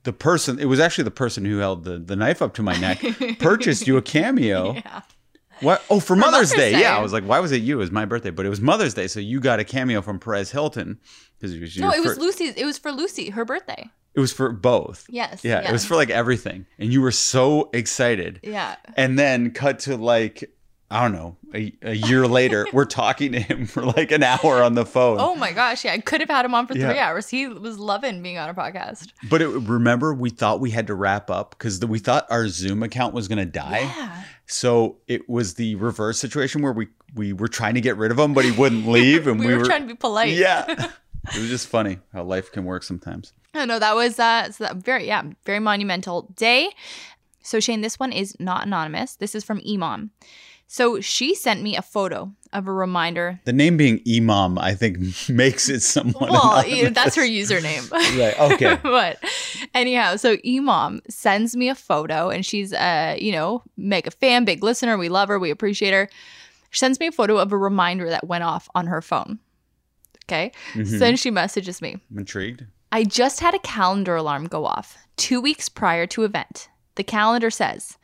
the person it was actually the person who held the, the knife up to my neck purchased you a cameo. Yeah. What? Oh, for, Mother's, Mother's Day. Day. Yeah, I was like, why was it you? It was my birthday, but it was Mother's Day, so you got a cameo from Perez Hilton because it was No, it was fir- Lucy's. It was for Lucy, her birthday. It was for both. Yes. Yeah, it was for like everything, and you were so excited. Yeah. And then cut to like I don't know a, a year later, we're talking to him for like an hour on the phone. Oh my gosh. Yeah. I could have had him on for Yeah. three hours. He was loving being on a podcast. But it, remember, we thought we had to wrap up because we thought our Zoom account was going to die. Yeah. So it was the reverse situation where we we were trying to get rid of him, but he wouldn't leave, and We, we, were, trying to be polite. Yeah, it was just funny how life can work sometimes. Oh no, that was uh so that very yeah, very monumental day. So Shane, this one is not anonymous. This is from Emom. So she sent me a photo of a reminder. The name being Emom, I think, makes it somewhat. Well, anonymous. that's her username. Right. Okay. but anyhow, so Emom sends me a photo and she's uh, you know, mega fan, big listener. We love her, we appreciate her. She sends me a photo of a reminder that went off on her phone. Okay. Mhm. So then she messages me. I'm intrigued. I just had a calendar alarm go off two weeks prior to event. The calendar says,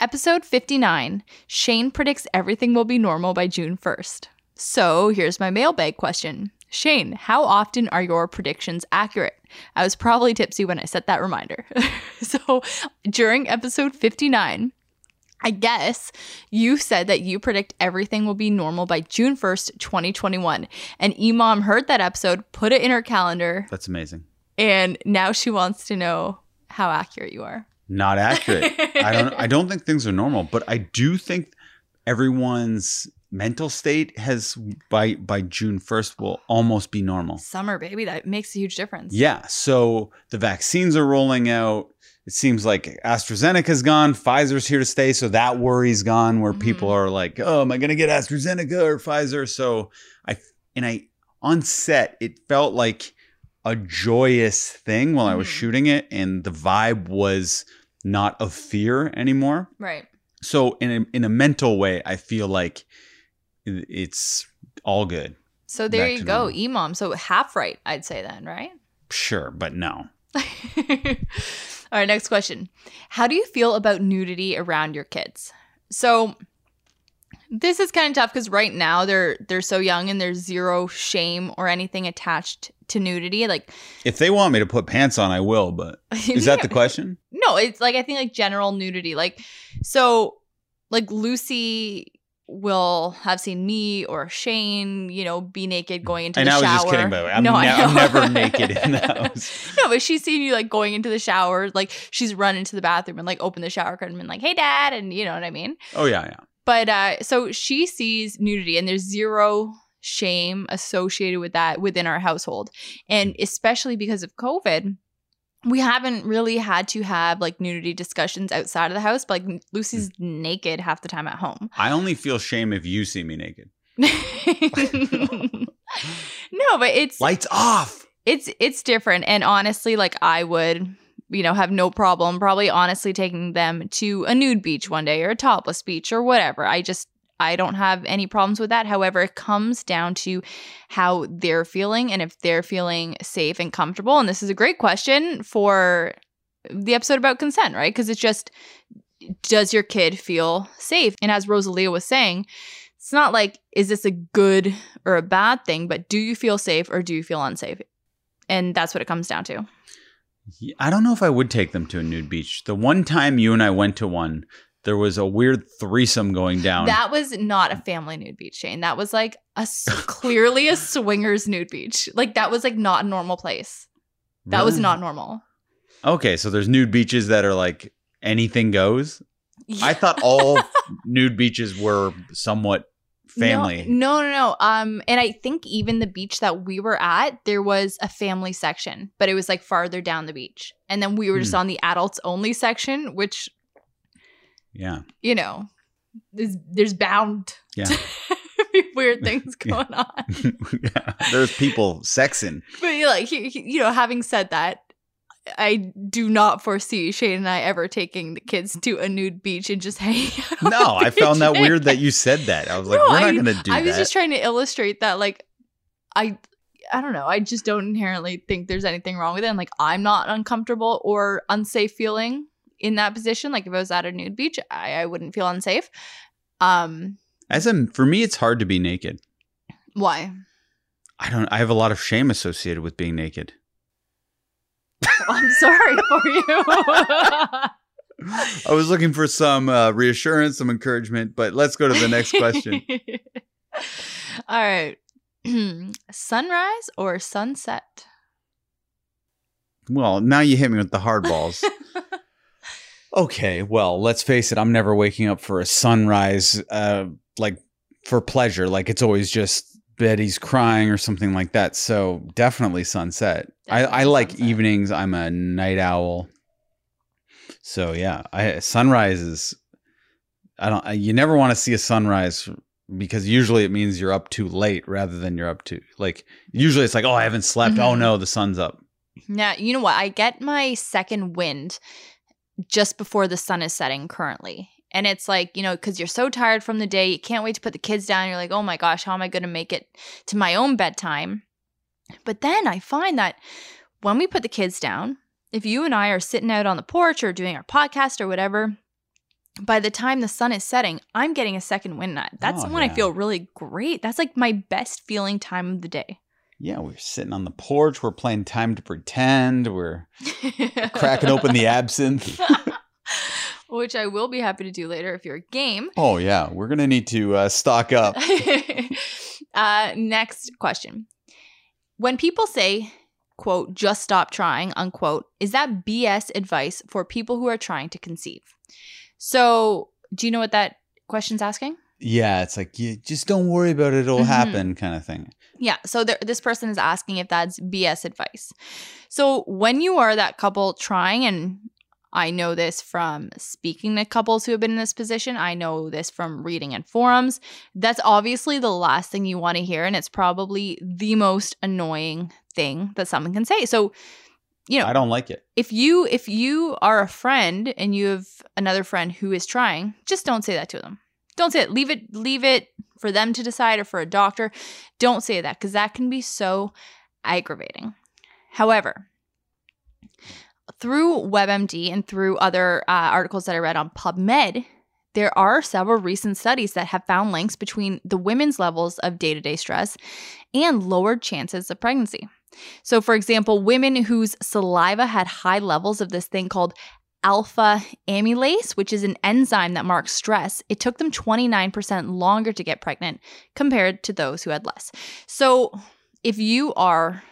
episode 59, Shane predicts everything will be normal by June 1st. So here's my mailbag question. Shane, how often are your predictions accurate? I was probably tipsy when I set that reminder. so during episode 59, I guess you said that you predict everything will be normal by June 1st, 2021. And Emom heard that episode, put it in her calendar, That's amazing. and now she wants to know how accurate you are. Not accurate. I don't. I don't think things are normal, but I do think everyone's mental state has by by June first will almost be normal. Summer, baby, that makes a huge difference. Yeah. So the vaccines are rolling out. It seems like AstraZeneca's gone. Pfizer's here to stay. So that worry's gone where people are like, oh, am I going to get AstraZeneca or Pfizer? So I, and I, on set, it felt like a joyous thing while I was Mhm. shooting it. And the vibe was not of fear anymore. Right. So in a, in a mental way, I feel like it's all good. So there Back you go, normal. Emom. So half right, I'd say then, right? Sure, but no. All right, next question. How do you feel about nudity around your kids? So this is kind of tough because right now they're they're so young and there's zero shame or anything attached to nudity. Like If they want me to put pants on, I will. But is that the question? No, it's like I think like general nudity. Like so like Lucy will have seen me or Shane, you know, be naked going into And the I was shower. just kidding, by the way. I'm, no, ne- I I'm never naked in the house. no, but she's seen you like going into the shower, like she's run into the bathroom and like opened the shower curtain and been like, "Hey, dad," and you know what I mean. Oh yeah, yeah. But uh, so she sees nudity, and there's zero shame associated with that within our household, and especially because of COVID. We haven't really had to have like nudity discussions outside of the house, but like Lucy's naked half the time at home. I only feel shame if you see me naked. no, but it's Lights off. it's it's different and honestly like i would you know, have no problem probably honestly taking them to a nude beach one day or a topless beach or whatever. I just I don't have any problems with that. However, it comes down to how they're feeling and if they're feeling safe and comfortable. And this is a great question for the episode about consent, right? Because it's just, does your kid feel safe? And as Rosalia was saying, it's not like, is this a good or a bad thing, but do you feel safe or do you feel unsafe? And that's what it comes down to. I don't know if I would take them to a nude beach. The one time you and I went to one, there was a weird threesome going down. That was not a family nude beach, Shane. That was like a clearly a swingers nude beach. Like that was like not a normal place. That was not normal. Okay, so there's nude beaches that are like anything goes. I thought all nude beaches were somewhat family. No, no, no. Um, and I think even the beach that we were at, there was a family section, but it was like farther down the beach. And then we were just Hmm. on the adults only section, which Yeah. you know, there's there's bound Yeah. weird things going on. yeah. There's people sexing. But you like you know, having said that, I do not foresee Shane and I ever taking the kids to a nude beach and just hanging out. No, I found that weird that you said that. I was like, No, we're not going to do that. I was that. just trying to illustrate that, like, I, I don't know. I just don't inherently think there's anything wrong with it. And like, I'm not uncomfortable or unsafe feeling in that position. Like, if I was at a nude beach, I, I wouldn't feel unsafe. Um, As a, for me, it's hard to be naked. why? I don't. I have a lot of shame associated with being naked. I'm sorry for you. I was looking for some uh, reassurance, some encouragement, but let's go to the next question. All right. Sunrise or sunset? well, now you hit me with the hard balls. okay, well, let's face it. I'm never waking up for a sunrise, uh, like for pleasure. Like it's always just Betty's crying or something like that. So definitely sunset. I, I like sunset. evenings. I'm a night owl. So yeah, I sunrise is. I don't. I- You never want to see a sunrise because usually it means you're up too late rather than you're up too like. Usually it's like, oh, I haven't slept. Oh Mhm. no, the sun's up. Now, you know what? I get my second wind just before the sun is setting currently. And it's like, you know, because you're so tired from the day, you can't wait to put the kids down. You're like, oh my gosh, how am I going to make it to my own bedtime? But then I find that when we put the kids down, if you and I are sitting out on the porch or doing our podcast or whatever, by the time the sun is setting, I'm getting a second wind nut. That's Oh, when I feel really great. That's like my best feeling time of the day. Yeah, we're sitting on the porch. We're playing time to pretend. We're cracking open the absinthe. Which I will be happy to do later if you're a game. Oh yeah, we're gonna need to uh, stock up. uh, next question. When people say, quote, just stop trying, unquote, is that BS advice for people who are trying to conceive? So, do you know what that question's asking? Yeah, it's like you just don't worry about it; it'll Mhm. happen, kind of thing. Yeah. So there, this person is asking if that's BS advice. So when you are that couple trying, and I know this from speaking to couples who have been in this position, I know this from reading in forums. That's obviously the last thing you want to hear. And it's probably the most annoying thing that someone can say. So, you know, I don't like it. if you if you are a friend and you have another friend who is trying just don't say that to them don't say it leave it leave it for them to decide or for a doctor don't say that because that can be so aggravating however through webmd and through other uh, articles that i read on pubmed there are several recent studies that have found links between the women's levels of day-to-day stress and lowered chances of pregnancy so, for example, women whose saliva had high levels of this thing called alpha amylase, which is an enzyme that marks stress, it took them 29% longer to get pregnant compared to those who had less. So, if you are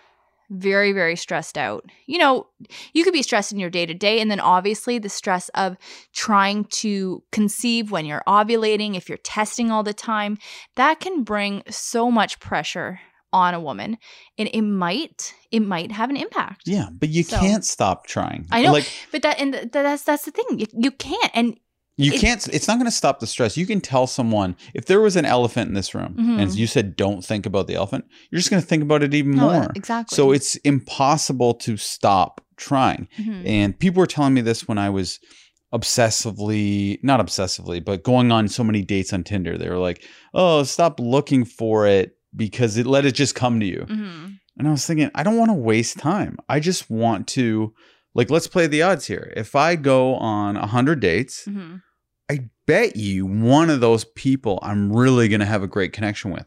very, very stressed out, you know, you could be stressed in your day to day. And then obviously the stress of trying to conceive when you're ovulating, if you're testing all the time, that can bring so much pressure on a woman and it might it might have an impact Yeah, but you So- can't stop trying. I know. Like but that and th- that's that's the thing you, you can't and you It- can't. It's not going to stop the stress. You can tell someone if there was an elephant in this room, Mhm. and you said don't think about the elephant, you're just going to think about it even no, more. exactly So it's impossible to stop trying. Mhm. And people were telling me this when I was obsessively, not obsessively, but going on so many dates on Tinder. They were like, oh, stop looking for it because it let it just come to you. Mhm. And I was thinking, I don't want to waste time. I just want to, like, let's play the odds here. If I go on 100 dates, Mhm. Bet you one of those people I'm really going to have a great connection with.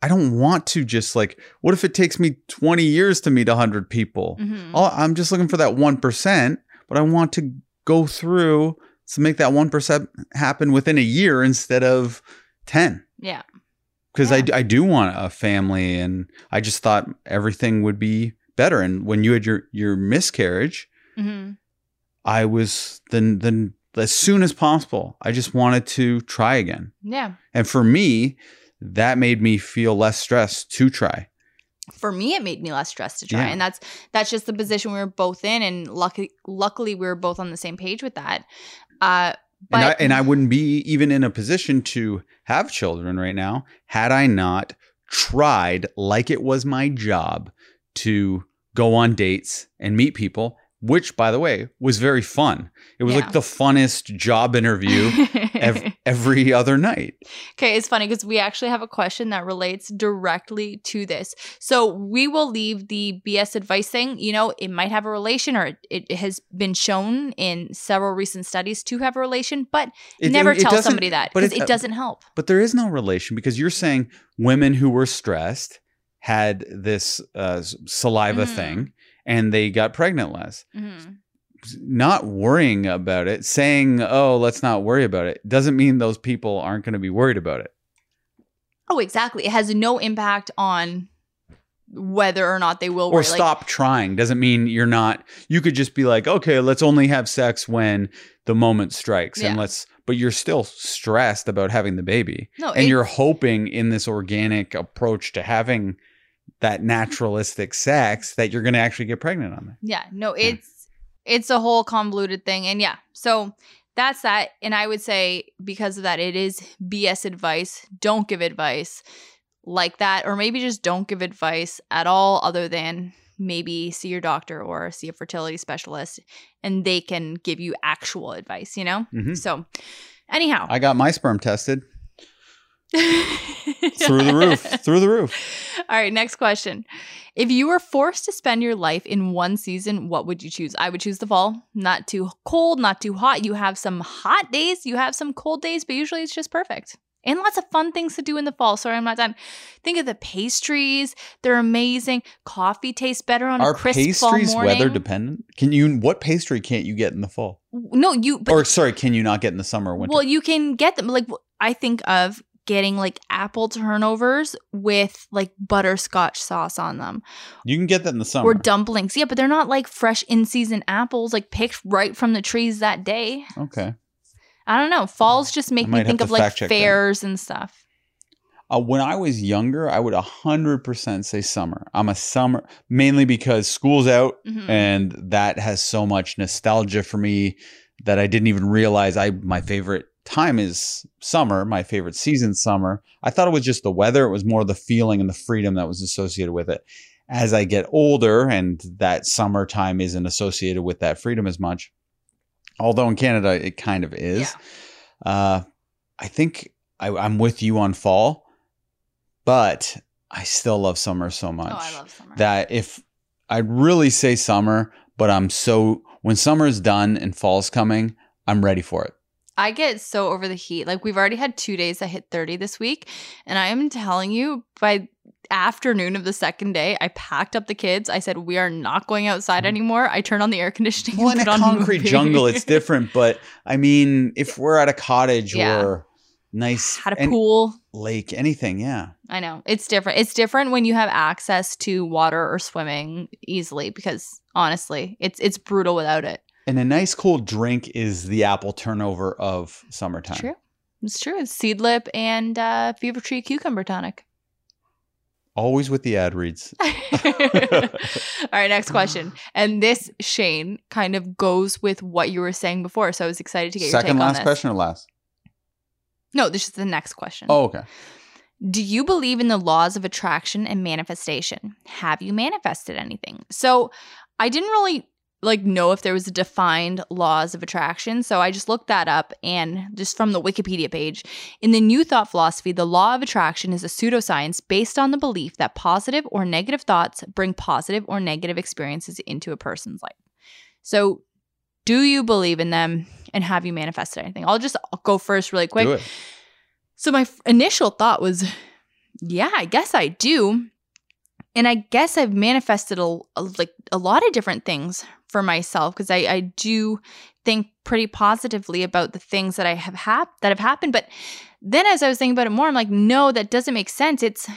I don't want to just like, what if it takes me 20 years to meet 100 people? Mhm. I'm just looking for that 1%, but I want to go through to make that 1% happen within a year instead of 10. Yeah. Because Yeah. I, I do want a family and I just thought everything would be better. And when you had your, your miscarriage, Mhm. I was then then as soon as possible. I just wanted to try again. Yeah. And for me, that made me feel less stressed to try. for me it made me less stressed to try Yeah. and that's that's just the position we were both in and lucky luckily we were both on the same page with that uh but and I and I wouldn't be even in a position to have children right now had I not tried like it was my job to go on dates and meet people, which by the way was very fun. It was Yeah. like the funnest job interview ev- every other night. Okay, it's funny because we actually have a question that relates directly to this. So we will leave the BS advice thing. You know, it might have a relation or it, it has been shown in several recent studies to have a relation, but It- never it tell somebody that because it- it doesn't help. But there is no relation because you're saying women who were stressed had this uh, saliva Mhm. thing and they got pregnant less. Mhm. Not worrying about it, saying, oh, let's not worry about it, doesn't mean those people aren't going to be worried about it. Oh, exactly. It has no impact on whether or not they will Or worry. Like, stop trying doesn't mean you're not. You could just be like, okay, let's only have sex when the moment strikes. And let's, but you're still stressed about having the baby. no, and it- you're hoping in this organic approach to having that naturalistic sex that you're going to actually get pregnant on there. Yeah, no, it's it's a whole convoluted thing, and yeah, so that's that. And I would say because of that, it is BS advice. Don't give advice like that, or maybe just don't give advice at all, other than maybe see your doctor or see a fertility specialist, and they can give you actual advice. You know. Mhm. So, anyhow, I got my sperm tested through the roof, through the roof. All right, next question. If you were forced to spend your life in one season, what would you choose? I would choose the fall. Not too cold, not too hot. You have some hot days, you have some cold days, but usually it's just perfect. And lots of fun things to do in the fall. Sorry, I'm not done. Think of the pastries; they're amazing. Coffee tastes better on Are a crisp fall pastries morning. weather dependent? Can you? What pastry can't you get in the fall? No, you. But or sorry, can you not get in the summer or winter? Well, you can get them. Like I think of getting like apple turnovers with like butterscotch sauce on them. you can get that in the summer. or dumplings. Yeah, but they're not like fresh in season apples, like picked right from the trees that day. okay. I don't know. Falls just make me think of like check that. fairs and stuff. Uh, when I was younger, I would 100% say summer. I'm a summer, mainly because school's out Mhm. and that has so much nostalgia for me that I didn't even realize I my favorite time is summer, my favorite season summer. I thought it was just the weather, it was more the feeling and the freedom that was associated with it. As I get older and that summertime isn't associated with that freedom as much. Although in Canada it kind of is. Uh I think I, I'm with you on fall, but I still love summer so much Oh, I love summer. that if I'd really say summer, but I'm so when summer's done and fall's coming, I'm ready for it. I get so over the heat. Like we've already had two days that hit 30 this week. And I am telling you, by afternoon of the second day, I packed up the kids. I said, We are not going outside anymore. I turned on the air conditioning. Mm-hmm. Well, in and a concrete jungle, it's different. But I mean, if we're at a cottage Yeah. or nice Had a pool. lake, anything, yeah. I know. It's different. It's different when you have access to water or swimming easily because honestly, it's it's brutal without it. And a nice cold drink is the apple turnover of summertime. True. It's true. It's Seedlip and uh, Fever-Tree cucumber tonic. Always with the ad reads. All right, next question. And this, Shane, kind of goes with what you were saying before. So I was excited to get Second your take on last this. question or last? No, this is the next question. Oh, okay. Do you believe in the laws of attraction and manifestation? Have you manifested anything? So I didn't really like know if there was a defined laws of attraction. So I just looked that up and just from the Wikipedia page. In the New Thought philosophy, the law of attraction is a pseudoscience based on the belief that positive or negative thoughts bring positive or negative experiences into a person's life. So do you believe in them and have you manifested anything? I'll just I'll go first really quick. So my f- initial thought was, yeah, I guess I do. And I guess I've manifested a, a like a lot of different things for myself because I, I do think pretty positively about the things that I have hap- that have happened. But then as I was thinking about it more, I'm like, no, that doesn't make sense. It's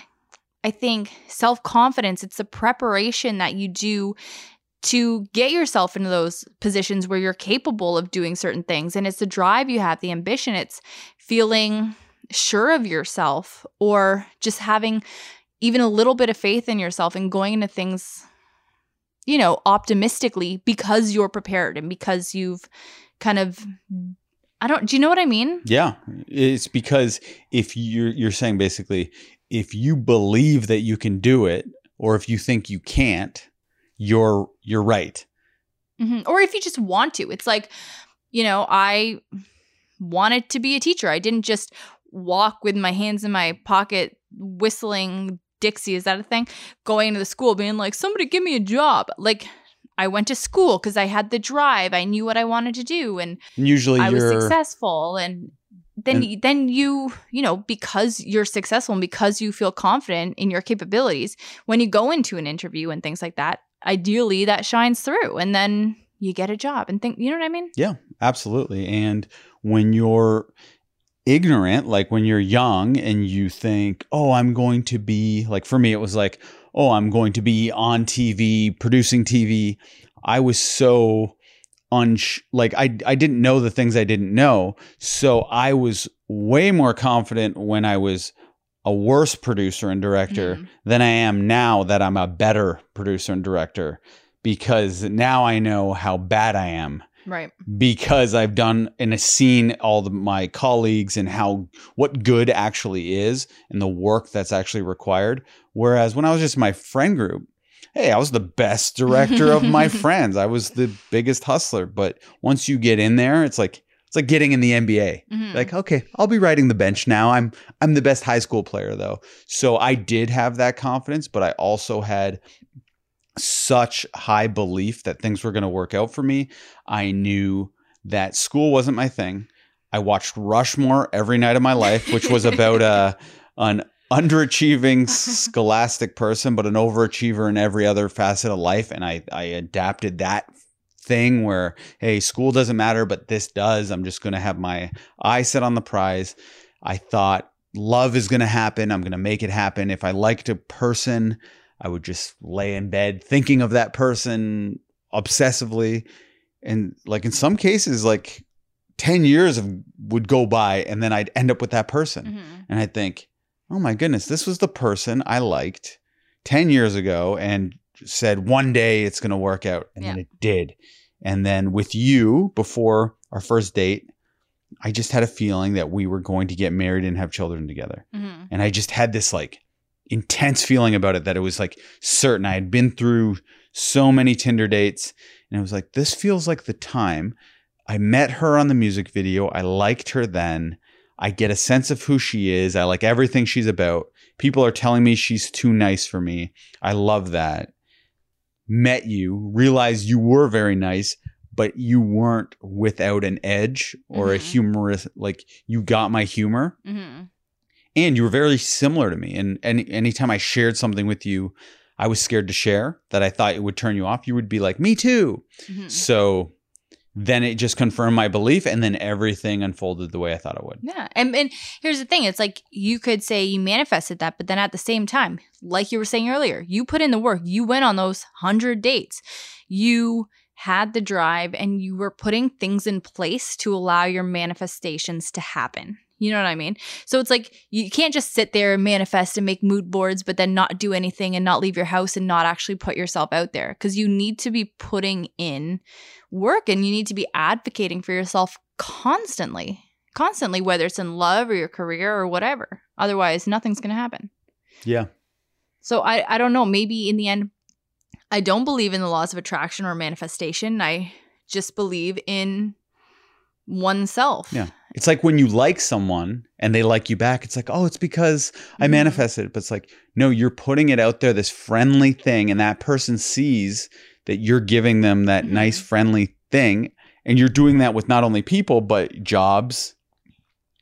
I think self confidence. It's the preparation that you do to get yourself into those positions where you're capable of doing certain things. And it's the drive you have, the ambition. It's feeling sure of yourself or just having even a little bit of faith in yourself and going into things, you know, optimistically because you're prepared and because you've kind of I don't do you know what I mean? Yeah, it's because if you're you're saying basically if you believe that you can do it or if you think you can't, you're you're right. hmm Or if you just want to. It's like, you know, I wanted to be a teacher. I didn't just walk with my hands in my pocket whistling Dixie, is that a thing? Going to the school being like, somebody give me a job. Like I went to school because I had the drive. I knew what I wanted to do and usually I was you're successful and then And- then you you know because you're successful and because you feel confident in your capabilities when you go into an interview and things like that ideally that shines through and then you get a job and think you know what i mean Yeah, absolutely. And when you're ignorant, like when you're young and you think, oh, I'm going to be, like for me, it was like, oh, I'm going to be on TV, producing TV. I was so unsh like I I didn't know the things I didn't know. So I was way more confident when I was a worse producer and director Mhm. than I am now that I'm a better producer and director because now I know how bad I am right because I've done and seen all the, my colleagues and how what good actually is and the work that's actually required. Whereas when I was just my friend group, hey, I was the best director of my friends. I was the biggest hustler. But once you get in there, it's like it's like getting in the NBA. Mhm. Like, okay, I'll be riding the bench now. I'm I'm the best high school player though. So I did have that confidence, but I also had such high belief that things were going to work out for me. I knew that school wasn't my thing. I watched Rushmore every night of my life, which was about a an underachieving scholastic person, but an overachiever in every other facet of life. And I I adapted that thing where hey, school doesn't matter, but this does. I'm just going to have my eye set on the prize. I thought love is going to happen. I'm going to make it happen. If I liked a person, I would just lay in bed thinking of that person obsessively. And like in some cases, like 10 years of, would go by and then I'd end up with that person. Mhm. And I'd think, oh my goodness, this was the person I liked 10 years ago and said one day it's going to work out. And then it did. And then with you before our first date, I just had a feeling that we were going to get married and have children together. Mhm. And I just had this like intense feeling about it that it was like certain. I had been through so many Tinder dates and I was like, this feels like the time. I met her on the music video. I liked her then. I get a sense of who she is. I like everything she's about. People are telling me she's too nice for me. I love that. Met you, realized you were very nice, but you weren't without an edge or a Mhm. humorous, like you got my humor Mhm. And you were very similar to me. And any anytime I shared something with you, I was scared to share that I thought it would turn you off. You would be like, "Me too." Mhm. So then it just confirmed my belief, and then everything unfolded the way I thought it would. Yeah. And, and here's the thing it's like you could say you manifested that, but then at the same time, like you were saying earlier, you put in the work, you went on those 100 dates, you had the drive, and you were putting things in place to allow your manifestations to happen. You know what I mean? So it's like you can't just sit there and manifest and make mood boards, but then not do anything and not leave your house and not actually put yourself out there because you need to be putting in work and you need to be advocating for yourself constantly constantly, whether it's in love or your career or whatever. Otherwise, nothing's going to happen. Yeah. So I, I don't know. Maybe in the end, I don't believe in the laws of attraction or manifestation. I just believe in oneself. Yeah. It's like when you like someone and they like you back, it's like, oh, it's because I Mhm. manifested it. But it's like, no, you're putting it out there, this friendly thing, and that person sees that you're giving them that Mhm. nice, friendly thing. And you're doing that with not only people, but jobs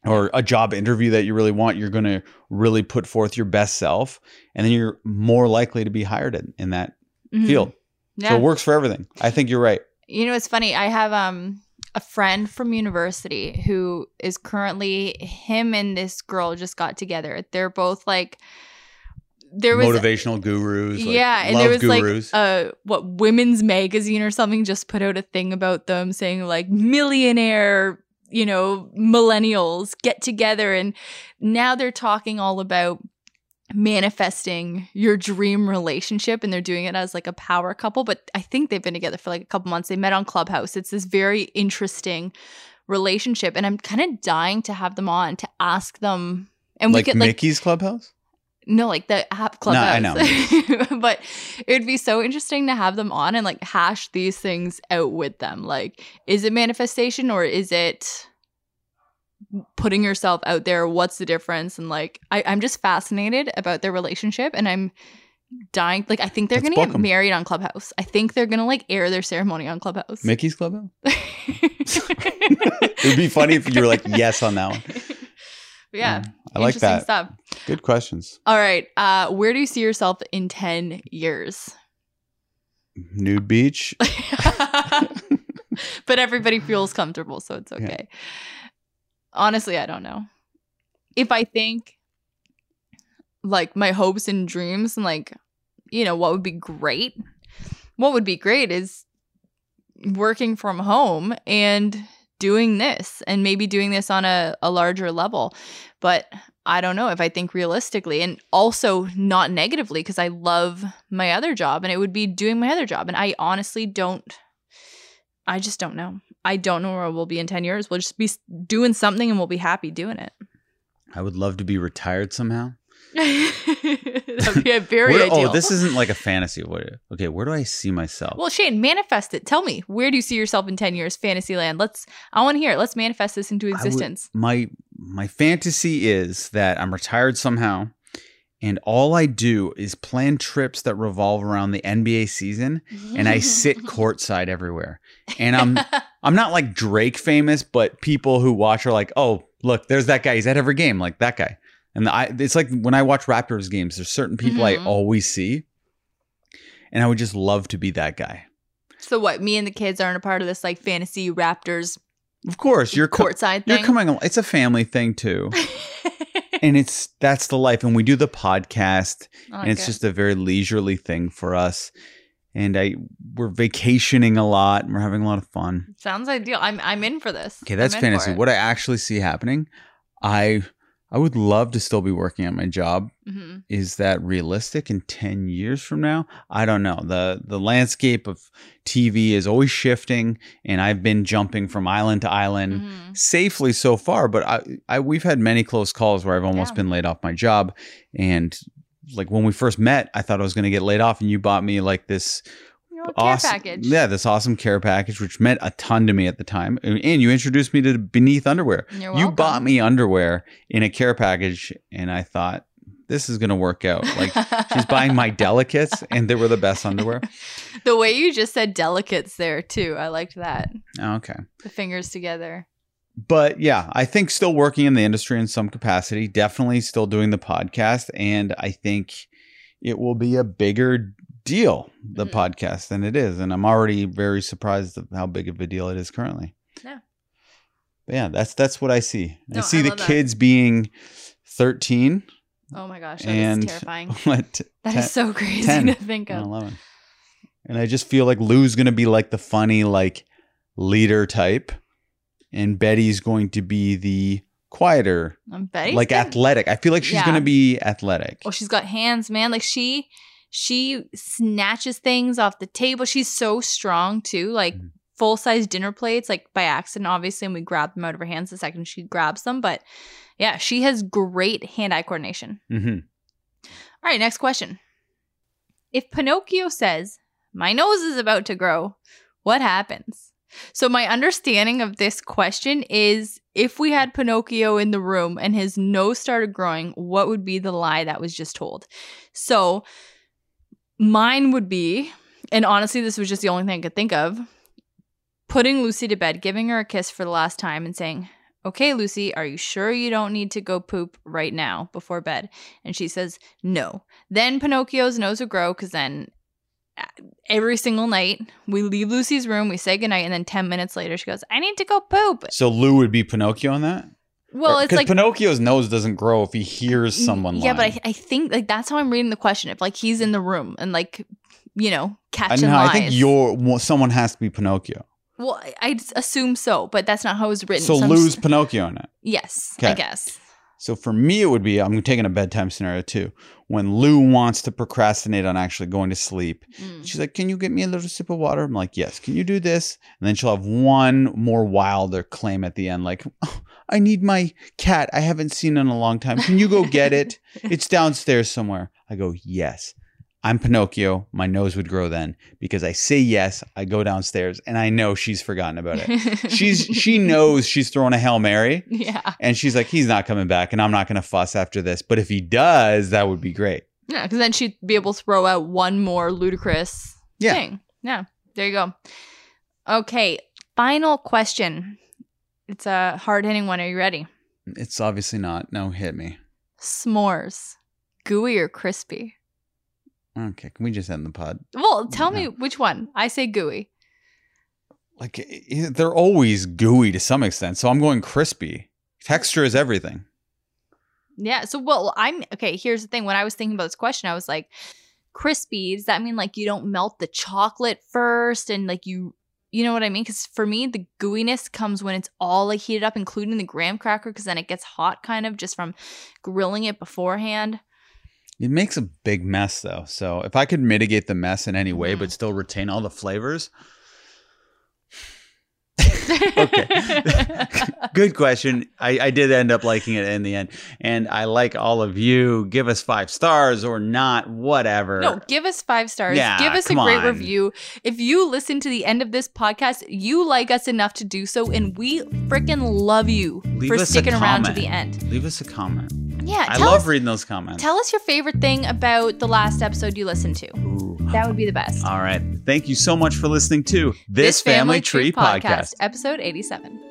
or a job interview that you really want. You're going to really put forth your best self. And then you're more likely to be hired in, in that Mhm. field. Yeah. So it works for everything. I think you're right. You know, it's funny. I have um a friend from university who is currently him and this girl just got together. They're both like there was Motivational gurus. Like yeah, and there was gurus. like uh what women's magazine or something just put out a thing about them saying like millionaire, you know, millennials get together and now they're talking all about manifesting your dream relationship and they're doing it as like a power couple but i think they've been together for like a couple months they met on clubhouse it's this very interesting relationship and i'm kind of dying to have them on to ask them and like we could like Mickey's Clubhouse? no, like the app clubhouse No, I clubhouse. but it would be so interesting to have them on and like hash these things out with them. Like, is it manifestation or is it putting yourself out there? What's the difference? And like, I, I'm just fascinated about their relationship and I'm dying. Like, I think they're Let's gonna get married on Clubhouse. I think they're gonna like air their ceremony on Clubhouse. Mickey's Clubhouse? It would be funny if you were like, yes on that one. yeah. I like interesting that. stuff. Good questions. All right. Uh, where do you see yourself in 10 years? Nude beach. but everybody feels comfortable, so it's okay. Honestly, I don't know. If I think like my hopes and dreams and like, you know, what would be great? What would be great is working from home and doing this and maybe doing this on a, a larger level. But I don't know if I think realistically and also not negatively because I love my other job and it would be doing my other job. And I honestly don't, I just don't know. I don't know where we'll be in 10 years. We'll just be doing something and we'll be happy doing it. I would love to be retired somehow. That'd be a very Where- oh, ideal. oh, this isn't like a fantasy. What? Okay, where do I see myself? well, Shane, manifest it. Tell me, where do you see yourself in 10 years, Fantasyland? Let's, I want to hear it. Let's manifest this into I would- existence. my my fantasy is that I'm retired somehow, and all I do is plan trips that revolve around the NBA season, and I sit courtside everywhere. And I'm I'm not like Drake famous, but people who watch are like, oh, look, there's that guy. He's at every game, like that guy. And I, it's like when I watch Raptors games, there's certain people Mhm. I always see, and I would just love to be that guy. so what? Me and the kids aren't a part of this like fantasy Raptors Of course, you're co- courtside you're coming. It's a family thing too, and it's that's the life. And we do the podcast, and it's just a very leisurely thing for us. And I we're vacationing a lot, and we're having a lot of fun. sounds ideal. I'm I'm in for this. Okay, that's I'm in for fantasy. What I actually see happening, I I would love to still be working at my job. Mhm. Is that realistic in 10 years from now? I don't know. The the landscape of TV is always shifting and I've been jumping from island to island Mhm. safely so far, but I, I we've had many close calls where I've almost Yeah. been laid off my job and like when we first met, I thought I was going to get laid off and you bought me like this awesome package. Yeah, this awesome care package which meant a ton to me at the time. And you introduced me to BN3TH Underwear. You're You welcome. bought me underwear in a care package, and I thought this is gonna work out. Like she's buying my delicates, and they were the best underwear. the way you just said delicates there too. I liked that. Okay, The fingers together. but yeah, I think still working in the industry in some capacity. Definitely still doing the podcast, and I think it will be a bigger deal the Mhm. podcast than it is, and I'm already very surprised of how big of a deal it is currently. Yeah. But yeah, that's that's what I see. I see I the love that. kids being 13 Oh my gosh, that and is terrifying. what That 10 is so crazy 10 to think and of. 11. And I just feel like Lou's going to be like the funny, like leader type, and Betty's going to be the quieter, I'm Betty's like athletic. I feel like she's Yeah. going to be athletic. Oh, she's got hands, man. Like she she snatches things off the table. She's so strong too. Like Mhm. full size dinner plates, like by accident, obviously, and we grab them out of her hands the second she grabs them. But yeah, she has great hand eye coordination. hmm All right, next question. If Pinocchio says, My nose is about to grow. What happens? So, my understanding of this question is if we had Pinocchio in the room and his nose started growing, what would be the lie that was just told? So, mine would be, and honestly, this was just the only thing I could think of putting Lucy to bed, giving her a kiss for the last time, and saying, Okay, Lucy, are you sure you don't need to go poop right now before bed? And she says, No. Then Pinocchio's nose would grow because then uh, every single night we leave Lucy's room, we say goodnight, and then 10 minutes later she goes, I need to go poop. So Lou would be Pinocchio on that? Well, it's Because like. Pinocchio's nose doesn't grow if he hears someone yeah, but. I, I think like that's how I'm reading the question. If like he's in the room and like, you know, I catching know. lies. I think you're well, someone has to be Pinocchio. Well, I- I'd assume so, but that's not how it was written. So I'm Lou's just- Pinocchio in it. yes, I guess. So for me, it would be I'm taking a bedtime scenario too. When Lou wants to procrastinate on actually going to sleep, Mm. she's like, "Can you get me a little sip of water?" I'm like, "Yes." Can you do this? And then she'll have one more wilder claim at the end, like, oh, "I need my cat. I haven't seen it in a long time. Can you go get it? it's downstairs somewhere." I go, "Yes." I'm Pinocchio. My nose would grow then because I say yes. I go downstairs and I know she's forgotten about it. She's she knows she's throwing a hail mary. yeah, And she's like, he's not coming back, and I'm not going to fuss after this. But if he does, that would be great. yeah, because then she'd be able to throw out one more ludicrous Yeah. thing. Yeah, there you go. Okay, final question. It's a hard hitting one. Are you ready? It's obviously not. No, hit me. S'mores, gooey or crispy? Okay, can we just end the pod? Well, tell me which one. I say gooey. Like eh, eh, they're always gooey to some extent, so I'm going crispy. Texture is everything. Yeah. So, well, I'm okay. Here's the thing. When I was thinking about this question, I was like, crispy. Does that mean like you don't melt the chocolate first and like you, you know what I mean? Because for me, the gooiness comes when it's all like heated up, including the graham cracker, because then it gets hot kind of just from grilling it beforehand. It makes a big mess though. So if I could mitigate the mess in any way, Mhm. but still retain all the flavors. Okay. Good question. I, I did end up liking it in the end. And I like all of you. Give us five stars or not, whatever. No, give us five stars. Yeah, give us a great on. review. If you listen to the end of this podcast, you like us enough to do so, and we freaking love you Leave for sticking around to the end. Leave us a comment. Yeah, I love us, reading those comments. tell us your favorite thing about the last episode you listened to. Ooh. That would be the best. All right. Thank you so much for listening to this, Family, Tree, episode 87.